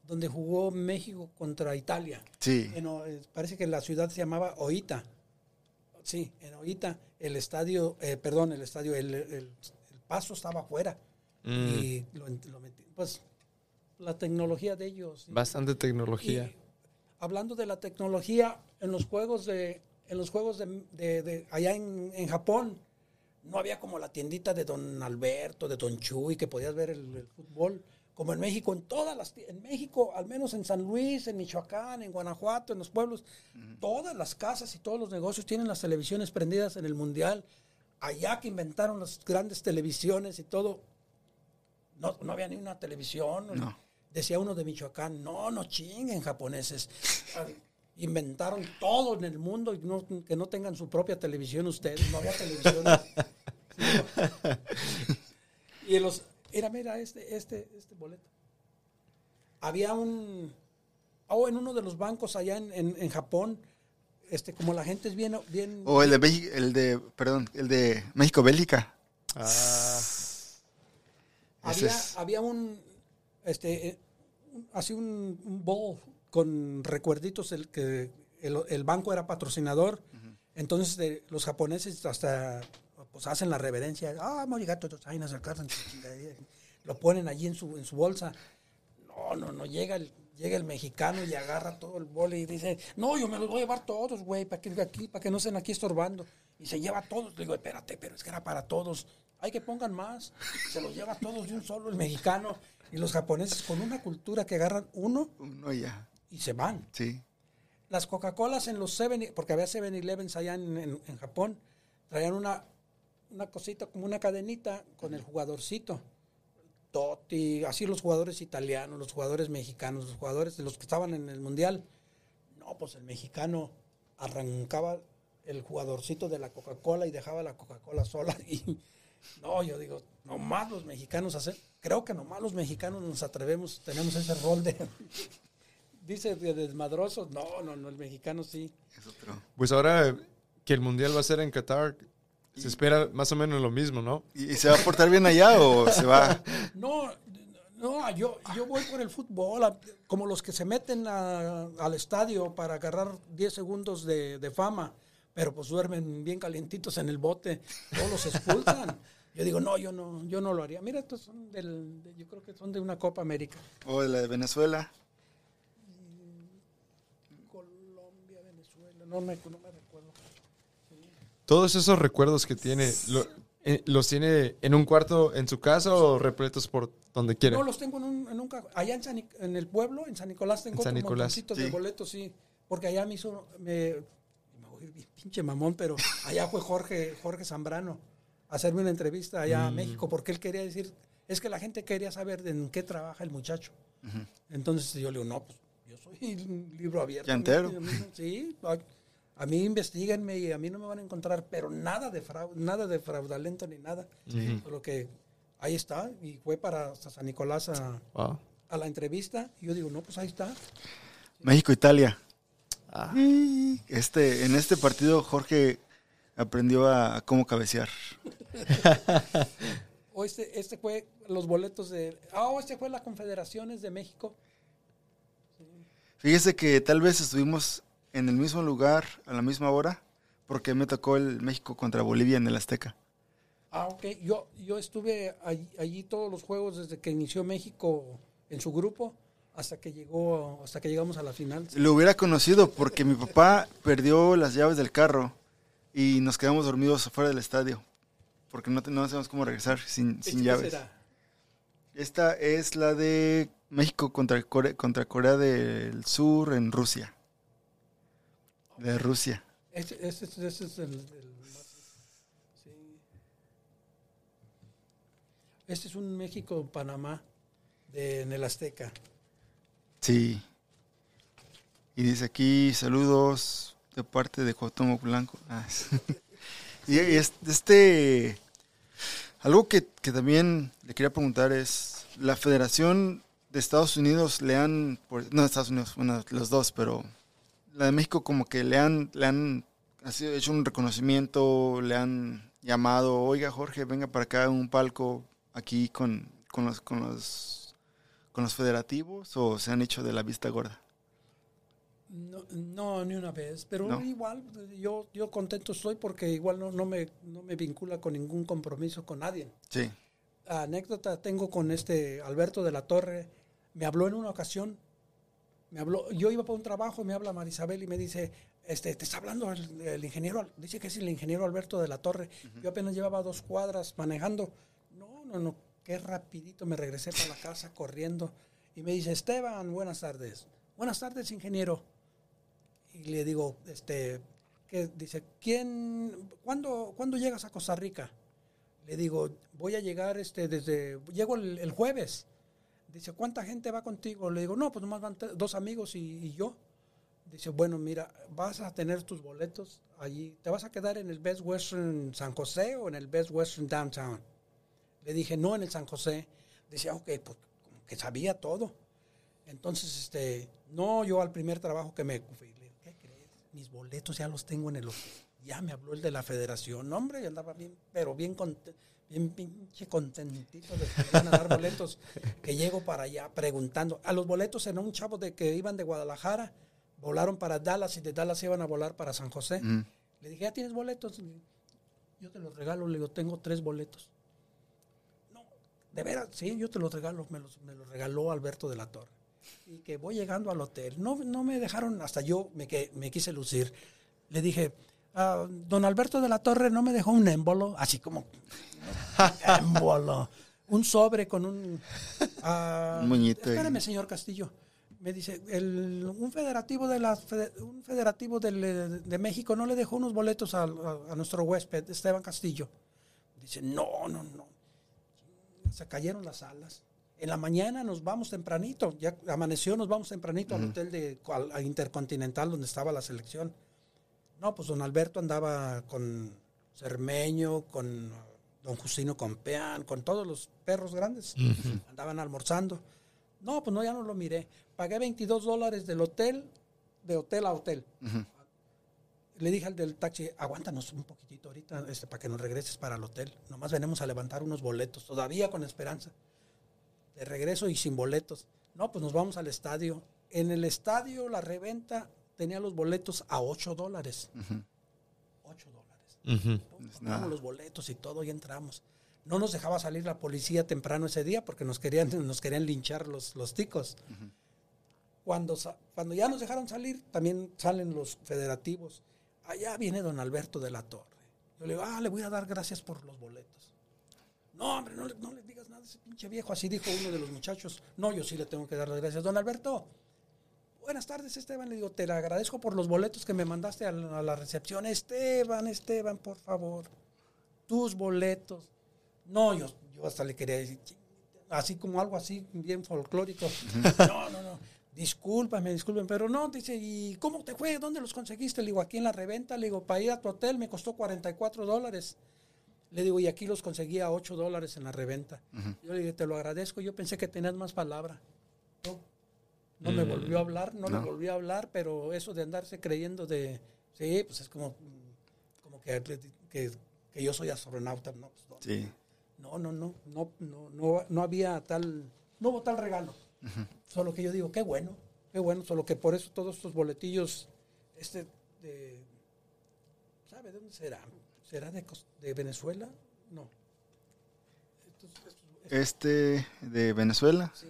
donde jugó México contra Italia. Sí, En eh, parece que la ciudad se llamaba Oita. Sí, en Oita el estadio, eh, perdón, el estadio, el, el- el paso estaba afuera. mm, Y lo, lo metí. Pues la tecnología de ellos. bastante Y tecnología. hablando de la tecnología, en los juegos de, en los juegos de, de- de- allá en, en Japón, no había como la tiendita de Don Alberto, de Don Chuy, que podías ver el, el fútbol, como en México, en todas las, en México, al menos en San Luis, en Michoacán, en Guanajuato, en los pueblos, todas las casas y todos los negocios tienen las televisiones prendidas en el mundial. Allá que inventaron las grandes televisiones y todo, no, no había ni una televisión. No. Decía uno de Michoacán, no, no chinguen japoneses. *laughs* Inventaron todo en el mundo y no, que no tengan su propia televisión ustedes. No había televisión. *laughs* y en los, era, mira, este, este, este boleto. Había un, oh, en uno de los bancos allá en, en, en Japón, este, como la gente es bien, bien, o el de México, el de, perdón, el de México Bélgica. Ah, había, es- había un, este, eh, un- así un, un bowl con recuerditos el que el, el banco era patrocinador. Entonces de- los japoneses hasta pues hacen la reverencia. Ah, morigato, chingadera". Lo ponen allí en su, en su bolsa. No, no, no, llega el, llega el mexicano y agarra todo el bole y dice, no, yo me los voy a llevar todos, güey, para que aquí, para que no estén aquí estorbando. Y se lleva todos. Le digo, espérate, pero es que era para todos. Hay que pongan más. Se los lleva todos de un solo el mexicano. Y los japoneses con una cultura que agarran uno Uno ya, y se van. sí. Las Coca-Colas en los 7, porque había 7-Elevens allá en, en- en Japón, traían una, una cosita como una cadenita con el jugadorcito. Totti, así los jugadores italianos, los jugadores mexicanos, los jugadores de los que estaban en el mundial. No, pues el mexicano arrancaba el jugadorcito de la Coca-Cola y dejaba la Coca-Cola sola. *laughs* Y no, yo digo, nomás los mexicanos hacen, creo que nomás los mexicanos nos atrevemos, tenemos ese rol de, *laughs* dice de desmadrosos. No, no, no, el mexicano sí. Pues ahora que el Mundial va a ser en Qatar, se espera más o menos lo mismo, ¿no? ¿Y, y se va a portar bien allá o se va? *laughs* No, no, yo, yo voy por el fútbol, como los que se meten a- al estadio para agarrar 10 segundos de, de fama, pero pues duermen bien calientitos en el bote, todos los expulsan. *laughs* Yo digo, no, yo no, yo no lo haría. Mira, estos son del, de- yo creo que son de una Copa América. O de la de Venezuela. Colombia, Venezuela, no me, no me. Todos esos recuerdos que tiene, lo- eh, ¿los tiene en un cuarto en su casa o repletos por donde quiera? No, los tengo en un, en un allá en, San en el pueblo, en San Nicolás tengo En San Nicolás. Sí. de boletos, sí, porque allá me hizo, me, bien pinche mamón, pero allá fue Jorge, Jorge Zambrano a hacerme una entrevista allá a México porque él quería decir, es que la gente quería saber en qué trabaja el muchacho. Entonces yo le digo, no, pues yo soy un libro abierto. Llantero. A mí- a mí- Sí, a, mí investiguenme y a mí no me van a encontrar, pero nada de fraude, nada de fraudulento ni nada. Solo que ahí está y fue para San Nicolás a, Wow. a la entrevista y yo digo, no, pues ahí está. México-Italia. Ah. Este, en este partido Jorge aprendió a, a cómo cabecear. *laughs* O este, este fue los boletos de... Ah, oh, este fue la Confederaciones de México. Fíjese que tal vez estuvimos en el mismo lugar a la misma hora porque me tocó el México contra Bolivia en el Azteca. Ah, ok. Yo, yo estuve allí, allí todos los juegos desde que inició México en su grupo hasta que llegó, hasta que llegamos a la final. Lo hubiera conocido porque mi papá perdió las llaves del carro y nos quedamos dormidos afuera del estadio porque no, no sabemos cómo regresar sin, sin ¿Qué llaves. será? Esta es la de México contra Corea, contra Corea del Sur en Rusia. De Rusia. Este es el, el- sí. Este es un México-Panamá de, en el Azteca. Sí. Y dice aquí saludos de parte de Cuauhtémoc Blanco. *laughs* Ah, sí. y es- este algo que, que también le quería preguntar es la Federación de Estados Unidos le han por- no Estados Unidos, bueno, los dos, pero la de México como que le han le han hecho un reconocimiento, le han llamado, "Oiga, Jorge, venga para acá en un palco aquí con con los con los con los federativos o se han hecho de la vista gorda? No, no, ni una vez, pero No. igual yo, yo contento estoy porque igual no, no, me, no me vincula con ningún compromiso con nadie. Sí. Anécdota tengo con este Alberto de la Torre, me habló en una ocasión, me habló, yo iba por un trabajo, me habla Marisabel y me dice, este, te está hablando el, el ingeniero, dice que es el ingeniero Alberto de la Torre, yo apenas llevaba dos cuadras manejando, no, no, no, qué rapidito me regresé para la casa corriendo. Y me dice, Esteban, buenas tardes, buenas tardes ingeniero, y le digo, este, que dice, ¿quién, cuándo, cuándo llegas a Costa Rica? Le digo, voy a llegar este desde, llego el, el jueves. Dice, ¿cuánta gente va contigo? Le digo, no, pues nomás van dos amigos y, yo. Dice, bueno, mira, vas a tener tus boletos allí. ¿Te vas a quedar en el Best Western San José o en el Best Western Downtown? Le dije, no, en el San José. Dice, "Ah, ok, pues como que sabía todo. Entonces, este, no, yo al primer trabajo que me digo, ¿qué crees? Mis boletos ya los tengo en el ya me habló el de la federación, hombre, yo andaba bien, pero bien conte- bien pinche contentito de que iban a dar boletos, que llego para allá preguntando. A los boletos en un chavo de que iban de Guadalajara, volaron para Dallas y de Dallas iban a volar para San José. Mm. Le dije, ¿ya tienes boletos? Yo te los regalo, le digo, tengo tres boletos. No, de veras, sí, yo te los regalo, me los, me los regaló Alberto de la Torre. Y que voy llegando al hotel. No, no me dejaron, hasta yo me, que, me quise lucir. Le dije, "Ah, don Alberto de la Torre no me dejó un émbolo, así como *laughs* émbolo, un sobre con un... ah, Un moñito ahí. Espérame, señor Castillo. Me dice, el, un federativo de la un federativo del- de México no le dejó unos boletos a, a- a nuestro huésped, Esteban Castillo. Dice, no, no, no. Se cayeron las alas. En la mañana nos vamos tempranito, ya amaneció, nos vamos tempranito al hotel de al- Intercontinental donde estaba la selección. No, pues don Alberto andaba con Cermeño, con don Justino Compeán, con todos los perros grandes. Andaban almorzando. No, pues no, ya no lo miré. Pagué 22 dólares del hotel, de hotel a hotel. Le dije al del taxi, aguántanos un poquitito ahorita este, para que nos regreses para el hotel. Nomás venimos a levantar unos boletos, todavía con esperanza. De regreso y sin boletos. No, pues nos vamos al estadio. En el estadio la reventa tenía los boletos a 8 dólares. 8 dólares. Compramos nada. los boletos y todo y entramos. No nos dejaba salir la policía temprano ese día porque nos querían, *laughs* nos querían linchar los, los ticos. cuando, cuando ya nos dejaron salir, también salen los federativos. Allá viene don Alberto de la Torre. Yo le digo, ah, le voy a dar gracias por los boletos. No, hombre, no, le- no le digas nada a ese pinche viejo. Así dijo uno de los muchachos. No, yo sí le tengo que dar las gracias. Don Alberto, buenas tardes Esteban, le digo, te agradezco por los boletos que me mandaste a la, a la recepción. Esteban, Esteban, por favor, tus boletos. No, yo, yo hasta le quería decir, así como algo así, bien folclórico. No, no, no. Discúlpame, discúlpame, pero no, dice, ¿y cómo te fue? ¿Dónde los conseguiste? Le digo, aquí en la reventa, le digo, para ir a tu hotel me costó 44 dólares. Le digo, y aquí los conseguí a 8 dólares en la reventa. Yo le dije, te lo agradezco, yo pensé que tenías más palabra. No, no me Mm. volvió a hablar, no, No. me volvió a hablar, pero eso de andarse creyendo de, sí, pues es como, como que, que, que yo soy astronauta, no, pues, no. Sí. No, no, no, no, no, no, no había tal, no hubo tal regalo. Solo que yo digo, qué bueno, qué bueno, solo que por eso todos estos boletillos, este, de, ¿sabe de dónde será? ¿Será de, de Venezuela? No. Estos- estos- estos- Este de Venezuela sí.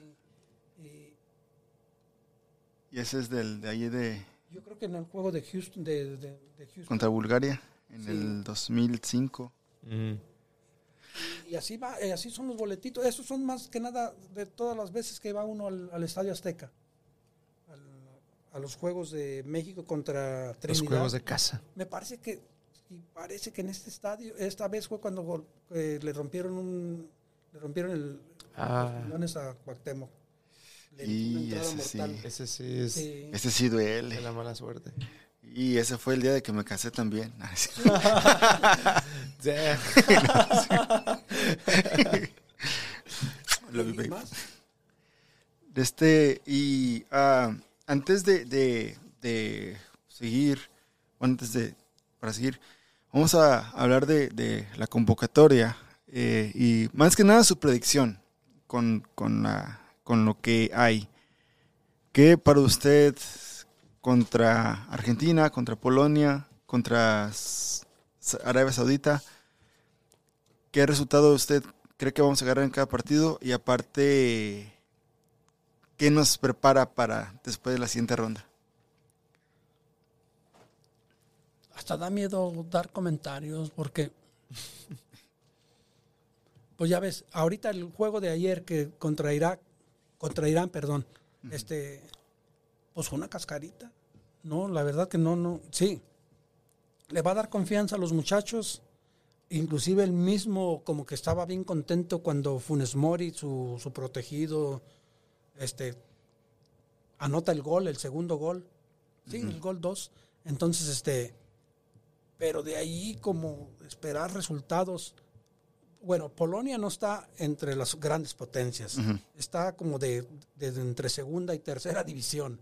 Y ese es del de ahí de yo creo que en el juego de Houston, de, de- de Houston, contra Bulgaria en Sí. el 2005. Mm. y así va, eh, así son los boletitos. Esos son más que nada de todas las veces que va uno al, al Estadio Azteca. Al- a los Juegos de México contra Los Trinidad. juegos de casa. Me parece que y parece que en este estadio, esta vez fue cuando eh, le rompieron un le rompieron el Ah. los a Cuauhtémoc. Y ese sí. Ese sí es Sí. Ese sí duele. de la mala suerte. Y ese fue el día de que me casé también. Love you, ¿Y babe. más? Este, y ah, antes de, de- de seguir, bueno, antes de, para seguir, vamos a hablar de, de la convocatoria eh, y más que nada su predicción con, con, la- con lo que hay. ¿Qué para usted contra Argentina, contra Polonia, contra Arabia Saudita? ¿Qué resultado usted cree que vamos a agarrar en cada partido? Y aparte, ¿qué nos prepara para después de la siguiente ronda? Hasta da miedo dar comentarios porque *laughs* pues ya ves, ahorita el juego de ayer que contra Irak, contra Irán, perdón, este pues una cascarita. No, la verdad que no, no, sí. Le va a dar confianza a los muchachos. Inclusive el mismo como que estaba bien contento cuando Funes Mori, su, su protegido, este anota el gol, el segundo gol. Sí, el gol 2. Entonces, este, pero de ahí como esperar resultados. Bueno, Polonia no está entre las grandes potencias, está como de, de entre segunda y tercera división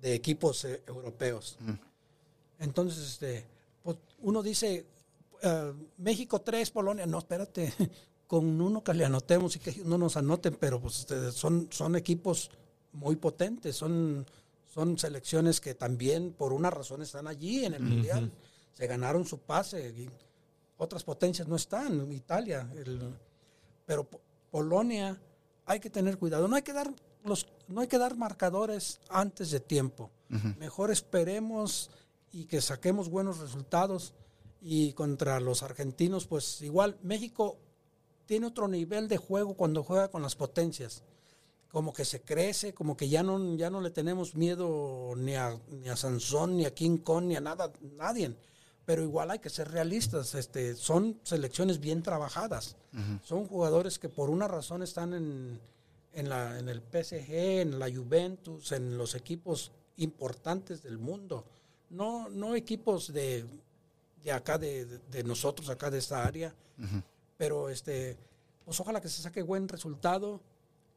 de equipos eh, europeos. Entonces, este, pues, uno dice, eh, México 3, Polonia, no, espérate, *laughs* con uno que le anotemos y que no nos anoten, pero pues este, son, son equipos muy potentes, son, son selecciones que también por una razón están allí en el Mundial, se ganaron su pase, y otras potencias no están, Italia, el- pero Po- Polonia hay que tener cuidado, no hay que dar los, no hay que dar marcadores antes de tiempo, mejor esperemos y que saquemos buenos resultados y contra los argentinos pues igual México tiene otro nivel de juego cuando juega con las potencias. Como que se crece, como que ya no, ya no le tenemos miedo ni a, ni a Sansón, ni a King Kong, ni a nada, nadie. Pero igual hay que ser realistas, este, son selecciones bien trabajadas. Son jugadores que por una razón están en, en, la, en el PSG, en la Juventus, en los equipos importantes del mundo. No, no equipos de, de acá, de, de- nosotros, acá de esta área. Pero este, pues ojalá que se saque buen resultado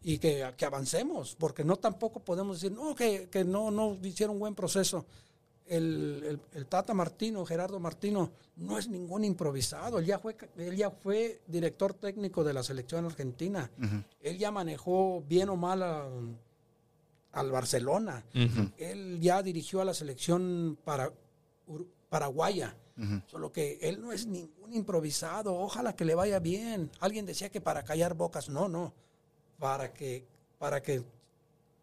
y que, que avancemos, porque no tampoco podemos decir, no, que, que no, no hicieron buen proceso. El, el- el Tata Martino, Gerardo Martino, no es ningún improvisado. Él ya fue, él ya fue director técnico de la selección argentina. Él ya manejó bien o mal a- al Barcelona. Él ya dirigió a la selección para, Ur- paraguaya. Solo que él no es ningún improvisado. Ojalá que le vaya bien. Alguien decía que para callar bocas. No, no. Para que, para que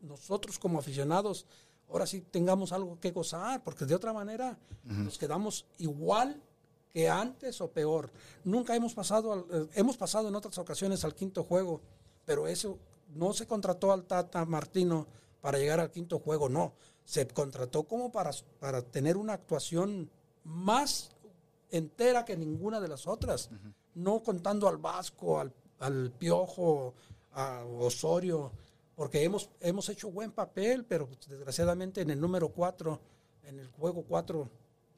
nosotros como aficionados ahora sí tengamos algo que gozar, porque de otra manera nos quedamos igual que antes o peor. Nunca hemos pasado, al- eh, hemos pasado en otras ocasiones al quinto juego, pero eso no se contrató al Tata Martino para llegar al quinto juego, no. se contrató como para, para tener una actuación más entera que ninguna de las otras. No contando al Vasco, al, al Piojo, a Osorio, porque hemos, hemos hecho buen papel, pero desgraciadamente en el número 4, en el juego 4,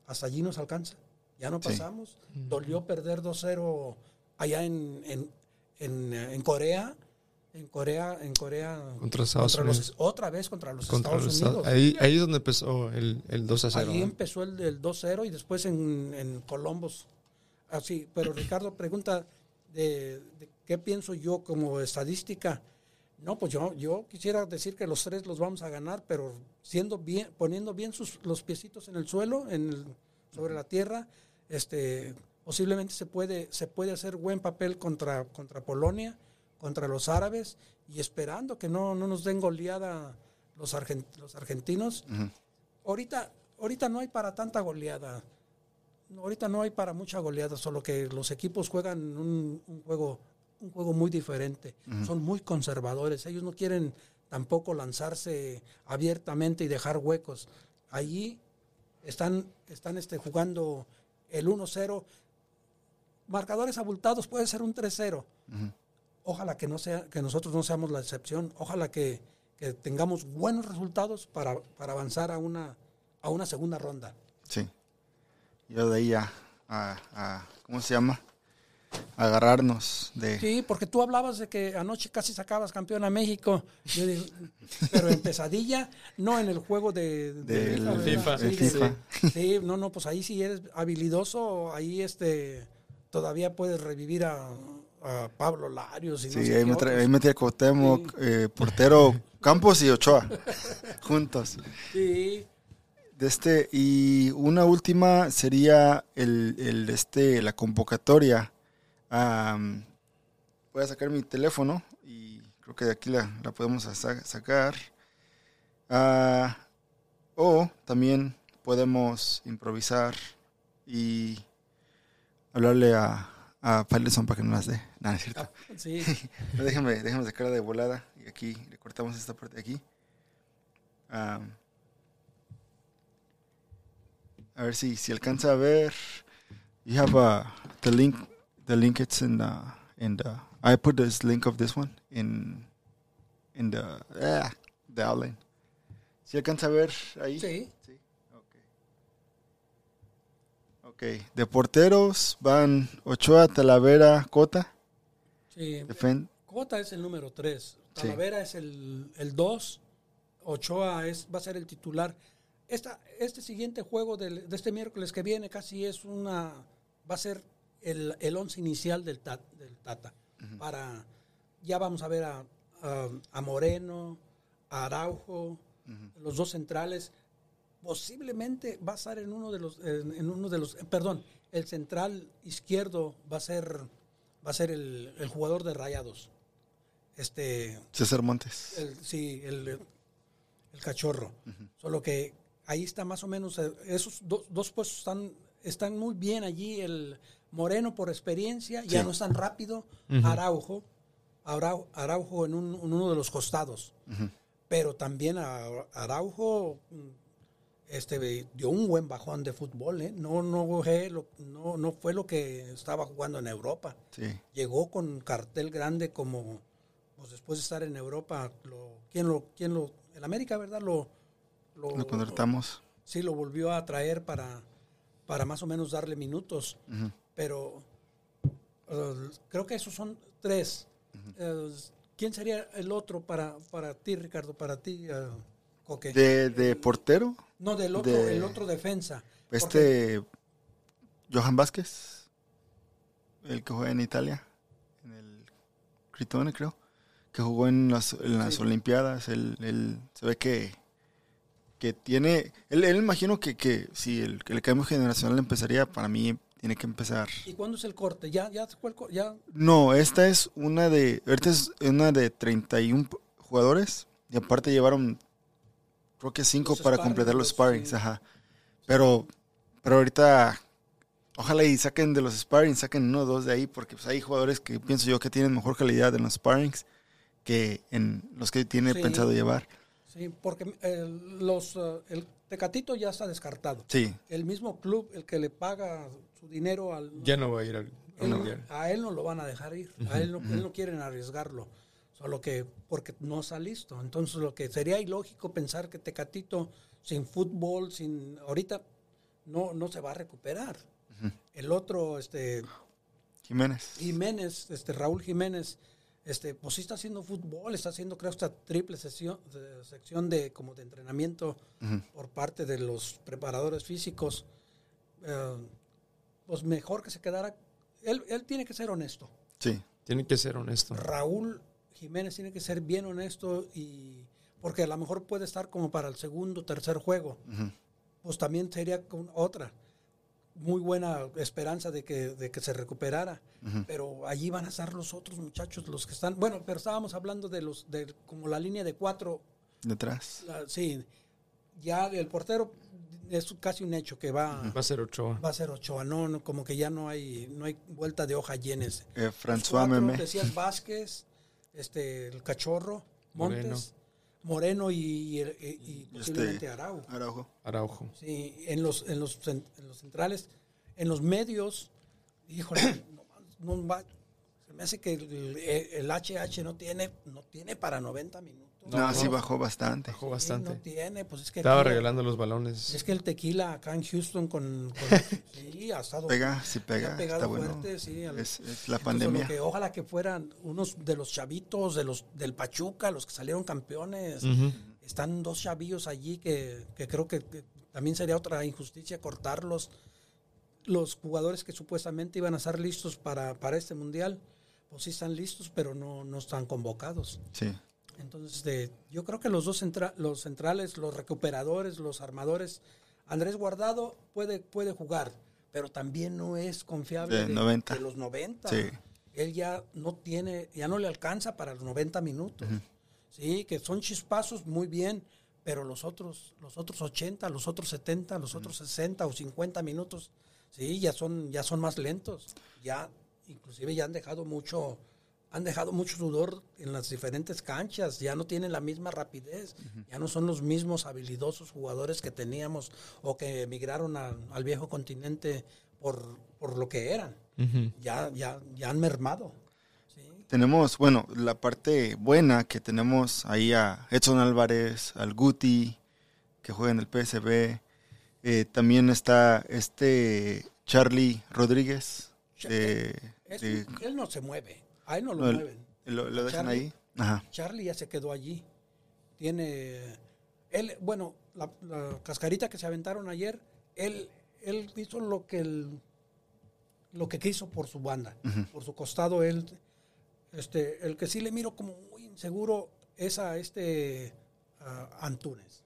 hasta allí nos alcanza. Ya no Sí. pasamos. Dolió perder 2-0 allá en, en, en, en Corea. En Corea, en Corea. Contra Estados los- Unidos. otra vez contra los Contra Estados los Unidos. Ahí, ahí es donde empezó el, el 2 a 0. Ahí ¿no? empezó el del 2-0 y después en, en Columbus. Así, pero Ricardo pregunta de, de qué pienso yo como estadística. No, pues yo, yo quisiera decir que los tres los vamos a ganar, pero siendo bien, poniendo bien sus, los piecitos en el suelo, en el- sobre la tierra, este, posiblemente se puede, se puede hacer buen papel contra, contra Polonia, contra los árabes, y esperando que no, no nos den goleada los, los argentinos. Ahorita, ahorita no hay para tanta goleada. Ahorita no hay para mucha goleada, solo que los equipos juegan un, un juego, un juego muy diferente. Son muy conservadores. Ellos no quieren tampoco lanzarse abiertamente y dejar huecos. Allí están, están este, jugando el 1-0. Marcadores abultados puede ser un 3-0. Ojalá que no sea, que nosotros no seamos la excepción. Ojalá que, que tengamos buenos resultados para, para avanzar a una, a una segunda ronda. Sí. Yo de ahí a- ¿cómo se llama? Agarrarnos de... Sí, porque tú hablabas de que anoche casi sacabas campeón a México. Yo digo, pero en pesadilla, no en el juego de, de. Sí, de- FIFA. Sí, no, no, pues ahí si eres habilidoso, ahí este todavía puedes revivir a, a Pablo Larios y no Sí, sé ahí, me ahí metí a Cuauhtémoc, eh, portero Campos y Ochoa, *laughs* juntos. Sí, De este, y una última sería el, el, este, la convocatoria. Voy a sacar mi teléfono y creo que de aquí la, la podemos sa- sacar. Ah, o también podemos improvisar y hablarle a, a Palison para que no las dé. No, es cierto. ah, sí. *laughs* No, déjame, déjame sacarla de volada y aquí le cortamos esta parte de aquí. A ver si, si alcanza a ver. You have uh, the link. The link it's in the in the. I put this link of this one in in the ah, the outline. Si alcanza a ver ahí. Sí. Ok. De porteros van Ochoa, Talavera, Cota. sí. Defen- Cota es el número 3, Sí. Talavera es el 2, Ochoa es, va a ser el titular. Esta, este siguiente juego del- de este miércoles que viene casi es una, va a ser el, el once inicial del, Ta- del Tata. Para, ya vamos a ver a, a- a Moreno, a Araujo, los dos centrales. Posiblemente va a estar en uno de los, en, en uno de los, eh, perdón, el central izquierdo va a ser, va a ser el, el jugador de Rayados. Este, César Montes. el, sí, el, el cachorro. Solo que ahí está más o menos, eh, esos do- dos puestos están, están muy bien allí. El Moreno por experiencia, ya no es tan rápido. Araujo, Arau- Araujo en, un- en uno de los costados. Pero también a- Araujo este, dio un buen bajón de fútbol. ¿eh? No, no, fue lo- no, no fue lo que estaba jugando en Europa Sí. llegó con cartel grande como pues después de estar en Europa lo quién lo quién lo el América verdad lo lo, Lo contratamos. sí lo volvió a traer para para más o menos darle minutos pero creo que esos son tres. Eh, quién sería el otro para para ti Ricardo para ti eh? De, de portero, no del otro de- el otro defensa este Johan Vázquez, el que juega en Italia, en el Critone creo, que jugó en las, en las Sí. Olimpiadas, él, él se ve que, que tiene, él, él imagino que, que si el, el cambio generacional empezaría, para mí tiene que empezar. y cuándo es el corte ya ya co- ya No, esta es una de, ahorita es una de 31 jugadores y aparte llevaron creo que 5 Los para completar los los- sparrings, sí. ajá. Pero, pero ahorita, ojalá y saquen de los sparrings, saquen uno o dos de ahí, porque pues, hay jugadores que pienso yo que tienen mejor calidad en los sparrings que en los que tiene Sí. pensado llevar. Sí, porque eh, los, eh, el Tecatito ya está descartado. Sí. El mismo club, el que le paga su dinero al... Ya no va a ir al, él- a él no lo van a dejar ir. A él no, él no quieren arriesgarlo. Solo que porque no está listo. Entonces lo que sería ilógico pensar que Tecatito sin fútbol, sin ahorita no, no se va a recuperar. El otro, este, Jiménez. Jiménez, este Raúl Jiménez, este, pues sí está haciendo fútbol, está haciendo creo esta triple sesión, de- sección de como de entrenamiento por parte de los preparadores físicos. Eh, pues mejor que se quedara. Él, él tiene que ser honesto. Sí. Tiene que ser honesto. Raúl Jiménez tiene que ser bien honesto y porque a lo mejor puede estar como para el segundo, tercer juego. Pues también sería con otra muy buena esperanza de que, de que se recuperara. Pero allí van a estar los otros muchachos, los que están. Bueno, pero estábamos hablando de los, de como la línea de cuatro. Detrás. la- sí, ya el portero es casi un hecho que va, Va a ser Ochoa. va a ser Ochoa. No, no, como que ya no hay, no hay vuelta de hoja allí en ese. Eh, François cuatro, Meme. Decías Vázquez, este, el Cachorro, Montes, Moreno, y, y- y posiblemente Arau. Araujo. Araujo. Sí, en los, en los, en los centrales, en los medios, híjole, *clears throat* no, no me hace que el, el HH no tiene, no tiene para 90 minutos. No, No, sí bajó bastante. Bajó Sí, bastante. no tiene, pues es que Estaba aquí- regalando los balones. Es que el tequila acá en Houston con, con- *laughs* sí, ha estado Pega, sí ha pega. pegado Está bueno. sí, al- Es, es la pandemia. lo que ojalá que fueran unos de los chavitos de los del Pachuca, los que salieron campeones. Están dos chavillos allí que, que creo que, que también sería otra injusticia cortarlos. Los jugadores que supuestamente iban a estar listos para, para este mundial, pues sí están listos, pero no, no están convocados. Sí. Entonces, este, yo creo que los dos centra- los centrales, los recuperadores, los armadores, Andrés Guardado puede, puede jugar, pero también no es confiable De 90. de los 90. Sí. Él ya no tiene, ya no le alcanza para los 90 minutos. Sí, que son chispazos muy bien, pero los otros, los otros 80, los otros 70, los otros 60 o 50 minutos, sí, ya son, ya son más lentos. Ya, inclusive ya han dejado mucho, han dejado mucho sudor en las diferentes canchas, ya no tienen la misma rapidez, ya no son los mismos habilidosos jugadores que teníamos o que emigraron a- al viejo continente por, por lo que eran. Ya, ya, ya han mermado. Sí. Tenemos, bueno, la parte buena que tenemos ahí a Edson Álvarez, al Guti, que juega en el PSB. Eh, también está este Charlie Rodríguez. de- Es- él no se mueve, a él no lo no, mueven. lo, lo dejan Charlie. ahí. Ajá. Charlie ya se quedó allí. Tiene, él, bueno, la, la cascarita que se aventaron ayer, él, él hizo lo que el- lo que quiso por su banda, por su costado. Él, este, el que sí le miro como muy inseguro es a este a Antunes.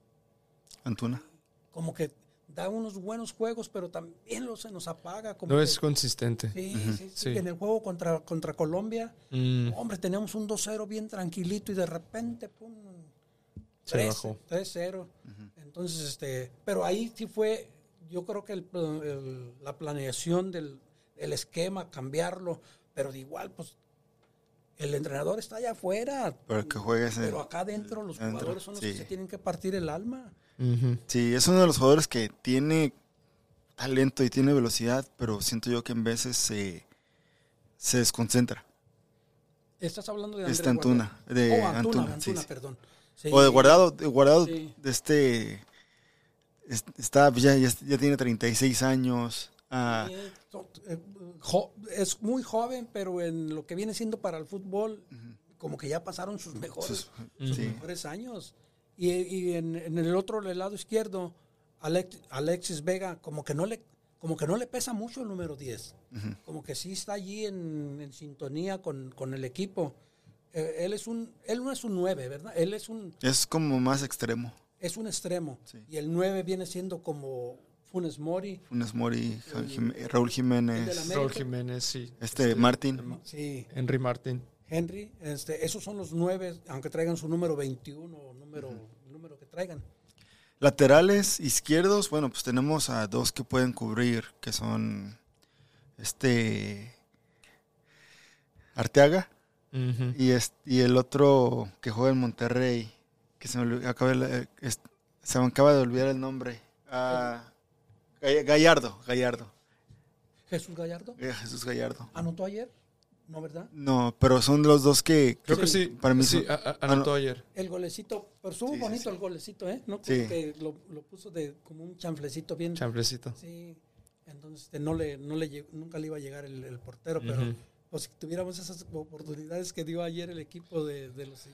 Antuna. Como que da unos buenos juegos, pero también lo se nos apaga. Como No que- es consistente. Sí, sí, sí, Sí. En el juego contra, contra Colombia, Mm, hombre, teníamos un 2-0 bien tranquilito y de repente, pum, se 3, bajó. 3-0. Entonces, este, pero ahí sí fue, yo creo que el la planeación del el esquema, cambiarlo, pero de igual, pues, el entrenador está allá afuera. Para que juegues en- Pero acá adentro los jugadores son los que se tienen que partir el alma. Sí, es uno de los jugadores que tiene talento y tiene velocidad, pero siento yo que en veces se, se desconcentra. Estás hablando de Andrés Este Antuna, de Oh, Antuna, Antuna, Antuna, sí, sí. perdón. Sí. O de guardado, de guardado Sí. de este es- está ya, ya, ya tiene 36 años. ah, es muy joven, pero en lo que viene siendo para el fútbol, como que ya pasaron sus mejores, sus- sus sí. mejores años. Y, y en, en el otro el lado izquierdo, Alex- Alexis Vega, como que no le como que no le pesa mucho el número 10. Como que sí está allí en, en sintonía con, con el equipo. Eh, él es un él no es un 9, ¿verdad? Él es un Es como más extremo. es un extremo. Sí. Y el 9 viene siendo como Funes Mori. Funes Mori, El- Raúl Jiménez. Raúl Jiménez, sí. este Martín. Sí, Henry Martin. Henry, este, esos son los nueve, aunque traigan su número 21 o número, número que traigan. Laterales izquierdos, bueno, pues tenemos a dos que pueden cubrir, que son este Arteaga y, es- y el otro que juega en Monterrey, que se me, olvidó- acaba se me acaba de olvidar el nombre. Ah, Gall- Gallardo, Gallardo. Jesús Gallardo. Eh, Jesús Gallardo. ¿Anotó ayer? ¿No, verdad? No, pero son los dos que... Creo que sí. Para mí sí, son- a- a- anotó ayer. El golecito, pero estuvo Sí, bonito sí. el golecito, ¿eh? ¿No? Sí. Que lo, lo puso de como un chanflecito bien. Champlecito. Sí. Entonces este, no le, no le nunca le iba a llegar el, el portero, pero pues, si tuviéramos esas oportunidades que dio ayer el equipo de, de los de,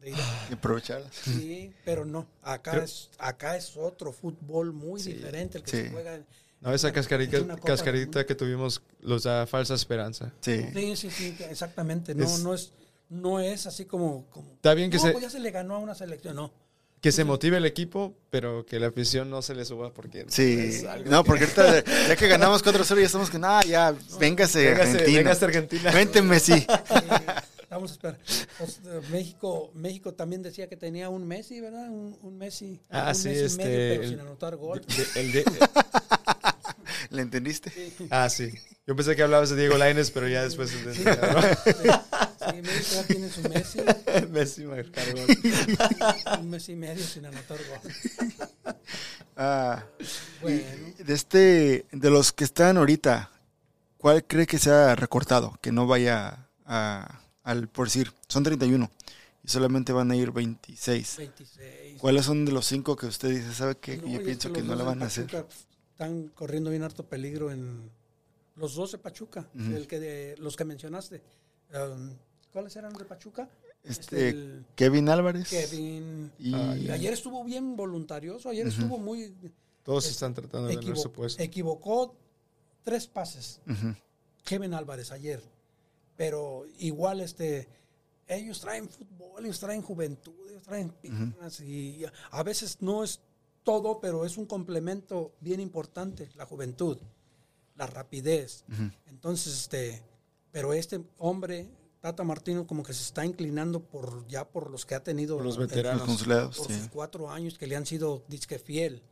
de Irán. que aprovecharlas. Sí, pero no. Acá Creo- es, acá es otro fútbol muy Sí. diferente el que Sí. se juega. No, esa Es cascarita, copa. cascarita que tuvimos los da falsa esperanza. Sí. Sí, sí, sí, exactamente. No, Es- no es, no es así como, como Está bien que no, se, pues ya se le ganó a una selección, no. que se motive el equipo, pero que la afición no se le suba porque Sí. No, que- porque ahorita, ya que ganamos 4-0, ya estamos que, nada, ya, véngase, Véngase- Argentina. véngase Argentina. Vente, Messi. Sí, Vamos a esperar. Pues, eh, México, México también decía que tenía un Messi, ¿verdad? Un, un Messi. Ah, un sí, Messi y este, medio, pero el- sin anotar gol. De- el de- *laughs* ¿Le entendiste? ah, sí. Yo pensé que hablabas de Diego Lainez, pero ya después entendí, Sí, México tiene su Messi. *laughs* Messi. Un Messi y medio sin anotar gol. Ah, Bueno. de este, de los que están ahorita, ¿cuál cree que sea recortado? Que no vaya a, al, por decir, son 31 y solamente van a ir 26. 26. ¿Cuáles son de los cinco que usted dice, sabe que No, yo pienso es que no la van a hacer? Están corriendo bien harto peligro en los dos de Pachuca, el que de, los que mencionaste. Um, ¿Cuáles eran los de Pachuca? Este, Kevin Álvarez Kevin. y Ah, Y ayer estuvo bien voluntarioso, ayer estuvo muy... Todos están tratando de ganar su puesto. equivocó tres pases, Kevin Álvarez ayer. Pero igual este ellos traen fútbol, ellos traen juventud, ellos traen piernas y a veces no es todo, pero es un complemento bien importante, la juventud, la rapidez. ujú. Entonces, este, pero este hombre, Tata Martino, como que se está inclinando por ya por los que ha tenido Por los veteranos. Los consulados, por sí. sus cuatro años que le han sido disque fiel.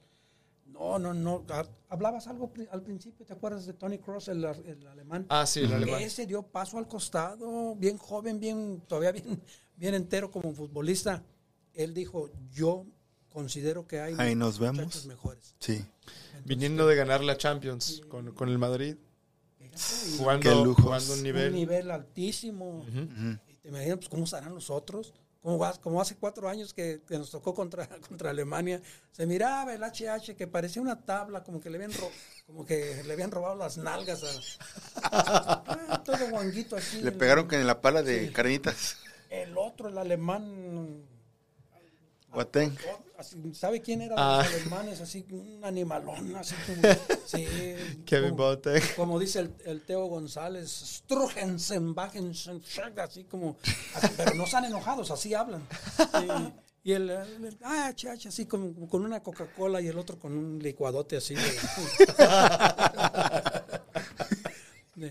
No, no, no. ha- Hablabas algo al principio, ¿te acuerdas de Tony Cross, el, el alemán? Ah, sí, el alemán. Ese dio paso al costado, bien joven, bien, todavía bien, bien entero como futbolista. Él dijo, yo considero que hay Ahí nos muchachos vemos. mejores. Sí. Entonces, Viniendo de ganar la Champions con, con el Madrid, jugando, jugando un un nivel. nivel, altísimo. Y te imaginas, pues, cómo estarán los otros. Como, como hace cuatro años que, que nos tocó contra, *laughs* contra Alemania, se miraba el HH que parecía una tabla, como que le habían, ro- como que le habían robado las nalgas. a- *laughs* Ah, todo guanguito así. Le pegaron con la pala de Sí. carnitas. El otro, el alemán, Guatén. Así, ¿sabe quién era Ah. los alemanes? Así, un animalón, así como... Sí, *laughs* Kevin como- dice el, el Teo González, Strugensen, Wagensen, así como, así, pero no están enojados, así hablan. Y, y el, el- ah, chacha, así como, con una Coca-Cola y el otro con un licuadote así. De, *laughs*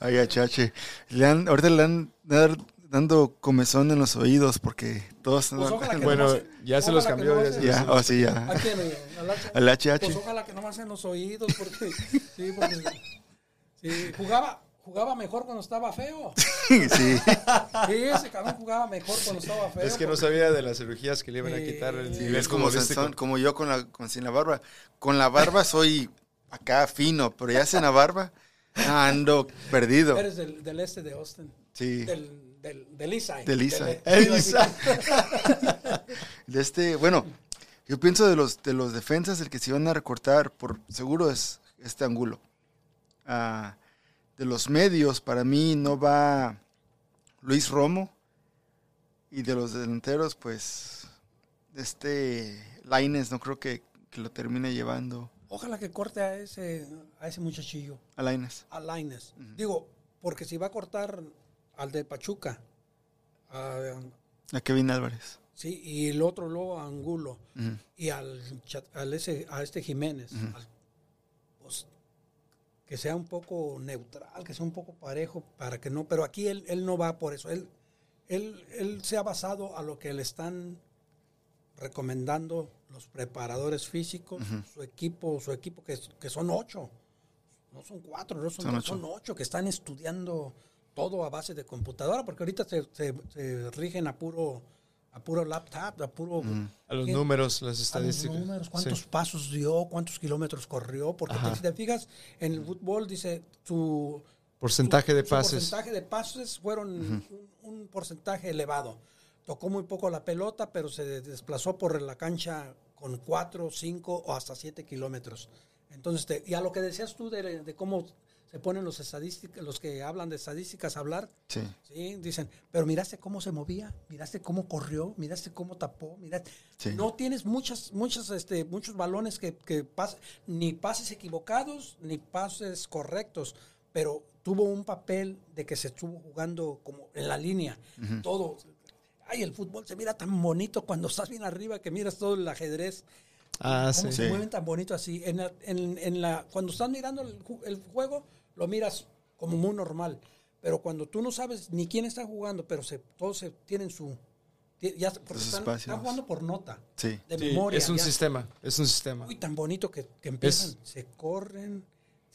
Ay, achache. Le han, ahorita le han dando comezón en los oídos porque todos Pues ojalá que *laughs* Bueno, no ya se los cambió, no ya se Ya, oh, sí, ya. ¿A quién? oye? ¿Al HH. Pues ojalá que no más en los oídos, porque, *laughs* sí, porque sí, jugaba, jugaba mejor cuando estaba feo. *laughs* sí. Sí, ese cabrón jugaba mejor cuando estaba feo. Es que no sabía de las cirugías que le iban a quitar el Sí, nivel Es como como yo con la con sin la barba. Con la barba soy acá fino, pero ya sin la barba ando perdido. Eres del, del este de Austin. Sí. Del, del, del Eastside. Del. *laughs* De este, bueno, yo pienso de los de los defensas el que se van a recortar por seguro es este ángulo. Ah, de los medios para mí no va Luis Romo y de los delanteros pues este Laines no creo que, que lo termine llevando Ojalá que corte a ese, a ese muchachillo, a Laines. a Laines. Digo, porque si va a cortar al de Pachuca, a- A Kevin Álvarez. sí, y el otro luego a Angulo, y al, al ese, a este Jiménez, al- pues, que sea un poco neutral, que sea un poco parejo, para que no, pero aquí él, él no va por eso, él, él, él se ha basado a lo que le están recomendando los preparadores físicos, su equipo, su equipo que, que son ocho, no son cuatro, no son, Son dos, ocho. son ocho que están estudiando todo a base de computadora, porque ahorita se, se- se rigen a puro a puro laptop, a puro... A los ¿qué? números, las a los estadísticas. números, cuántos Sí. pasos dio, cuántos kilómetros corrió, porque te- si te fijas, en el fútbol dice su, Porcentaje de su pases. porcentaje de pases fueron un, un porcentaje elevado. Tocó muy poco la pelota, pero se desplazó por la cancha con 4, 5 o hasta 7 kilómetros. Entonces, te- y a lo que decías tú de, de cómo se ponen los estadísticos, los que hablan de estadísticas a hablar, Sí. Sí, dicen, pero miraste cómo se movía, miraste cómo corrió, miraste cómo tapó, miraste. Sí. No tienes muchas, muchas, este, muchos balones que, que pas- ni pases equivocados, ni pases correctos, pero tuvo un papel de que se estuvo jugando como en la línea, todo. Ay, el fútbol se mira tan bonito cuando estás bien arriba que miras todo el ajedrez. Ah, cómo sí. se Sí. mueven tan bonito así. En la, en- en la- cuando estás mirando el, ju- el juego, lo miras como muy normal. Pero cuando tú no sabes ni quién está jugando, pero se, todos se tienen su... Ya, porque están, jugando por nota, Sí. de Sí, memoria. es un ya. sistema, es un sistema. Uy, tan bonito que, que empiezan, Es- se corren,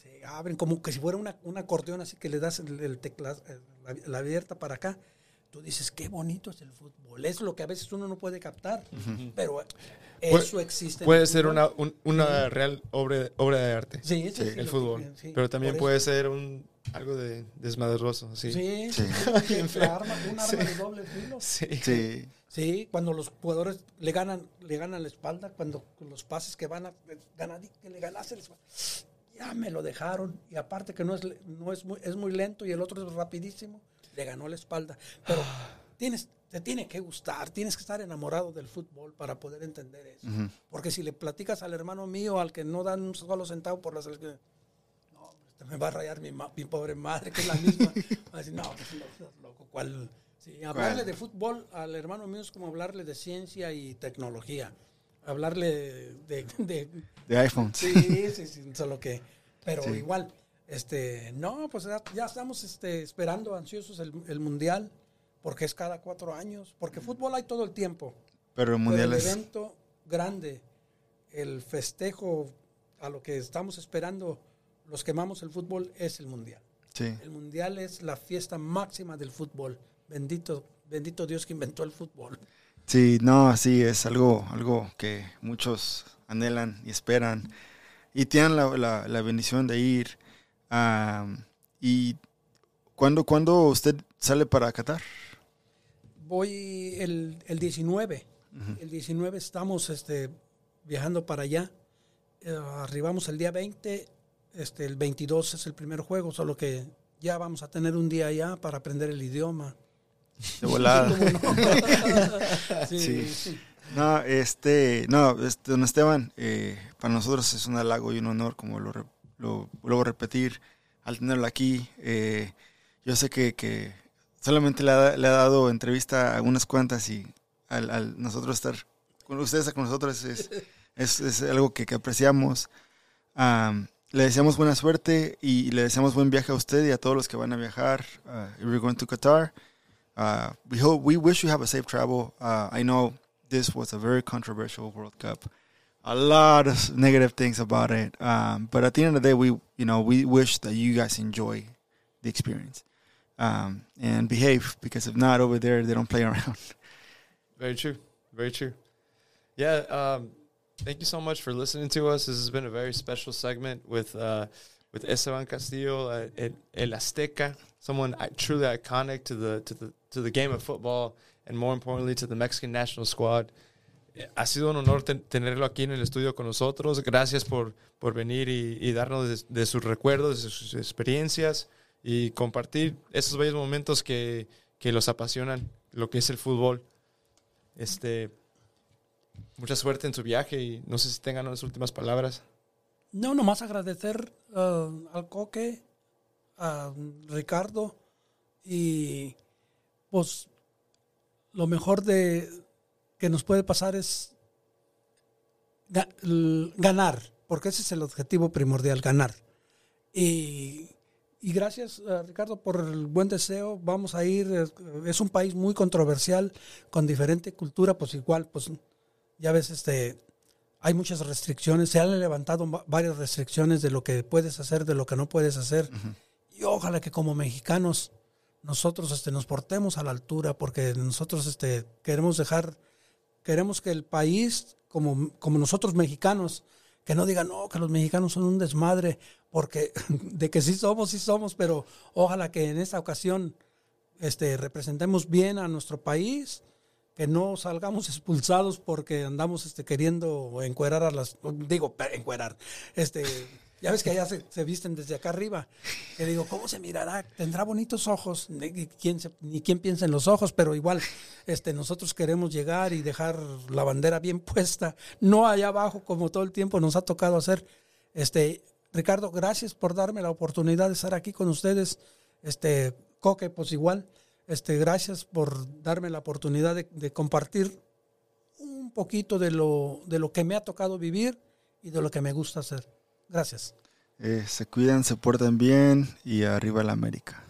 se abren, como que si fuera una, un acordeón así que le das el, el tecla- la, la abierta para acá. Tú dices, qué bonito es el fútbol. Es lo que a veces uno no puede captar, pero eso existe. Puede ser una, un- una real obra, obra de arte, Sí, sí, sí, el fútbol. que- sí, Pero también puede ser un, algo de desmadroso. Sí. Sí, *laughs* arma- un arma de doble filo. Sí. Sí. Sí, cuando los jugadores le ganan, le ganan la espalda, cuando los pases que van a ganar, que le ganaste la espalda, ya me lo dejaron. Y aparte que no es, le- no es muy, es muy lento y el otro es rapidísimo, le ganó la espalda. Pero tienes, te tiene que gustar, tienes que estar enamorado del fútbol para poder entender eso. Porque si le platicas al hermano mío, al que no dan un solo centavo por la selección, no, este me va a rayar mi, pobre madre, que es la misma. *laughs* Va a decir, no, pues no, estás loco, ¿cuál? Sí, hablarle ¿Cuál? de fútbol al hermano mío es como hablarle de ciencia y tecnología. Hablarle de... de- De iPhones. sí, sí, sí, solo que... Pero Sí. igual, este, no, pues ya, ya estamos este, esperando ansiosos el, el Mundial, porque es cada cuatro años, porque fútbol hay todo el tiempo. Pero el Pero mundial el es. evento grande, el festejo a lo que estamos esperando los que amamos el fútbol es el mundial. Sí. El mundial es la fiesta máxima del fútbol. Bendito, bendito Dios que inventó el fútbol. Sí, no, sí, es algo, algo que muchos anhelan y esperan. Y tienen la, la- la bendición de ir. am, ¿Y cuándo, cuándo usted sale para Qatar? Voy el, el 19. El 19 estamos este, viajando para allá. Eh, arribamos el día 20. Este, el 22 es el primer juego, solo que ya vamos a tener un día allá para aprender el idioma. De volada. *laughs* ¿Cómo no? sí, *laughs* Sí. sí. No, este, no, este, don Esteban, eh, para nosotros es un halago y un honor, como lo, lo vuelvo a repetir, al tenerlo aquí. Eh, yo sé que, que solamente le ha, le ha dado entrevista a unas cuantas y al, al nosotros estar con ustedes, con nosotros, es, *laughs* es, es algo que, que apreciamos. Am, le deseamos buena suerte y le deseamos buen viaje a usted y a todos los que van a viajar. Uh, if you're going to Qatar, uh, we hope we wish you have a safe travel. Uh, I know this was a very controversial World Cup. A lot of negative things about it, um, but at the end of the day, we you know we wish that you guys enjoy the experience um, and behave because if not, over there they don't play *laughs* around. Very true. Very true. Yeah. Um, thank you so much for listening to us. This has been a very special segment with uh, with Esteban Castillo, uh, el, Azteca, someone truly iconic to the to the to the game of football, and more importantly to the Mexican national squad. Ha sido un honor ten- tenerlo aquí en el estudio con nosotros. Gracias por, por venir y, y darnos de, de sus recuerdos, de sus experiencias y compartir esos bellos momentos que, que los apasionan, lo que es el fútbol. Este, mucha suerte en su viaje y no sé si tengan unas últimas palabras. No, nomás agradecer ah, al Coque, a Ricardo y pues lo mejor de que nos puede pasar es ganar, porque ese es el objetivo primordial, ganar. Y, y gracias, eh, Ricardo, por el buen deseo. Vamos a ir, eh, es un país muy controversial, con diferente cultura, pues igual, pues ya ves, este, hay muchas restricciones, se han levantado va- varias restricciones de lo que puedes hacer, de lo que no puedes hacer. Y ojalá que como mexicanos nosotros este, nos portemos a la altura porque nosotros este, queremos dejar, queremos que el país, como, como nosotros mexicanos, que no digan, no, que los mexicanos son un desmadre, porque *laughs* de que sí somos, sí somos, pero ojalá que en esta ocasión este, representemos bien a nuestro país, que no salgamos expulsados porque andamos este, queriendo encuerar a las, digo, encuerar, este, ya ves que allá se, visten desde acá arriba. Y digo, ¿cómo se mirará? Tendrá bonitos ojos. Ni quién, ni quién piensa en los ojos, pero igual este, nosotros queremos llegar y dejar la bandera bien *laughs* puesta, no allá abajo como todo el tiempo nos ha tocado hacer. Este, Ricardo, gracias por darme la oportunidad de estar aquí con ustedes. Este, Coque, pues igual, este, gracias por darme la oportunidad de, de compartir un poquito de lo, de lo que me ha tocado vivir y de lo que me gusta hacer. Gracias. Eh, se cuidan, se portan bien y arriba la América.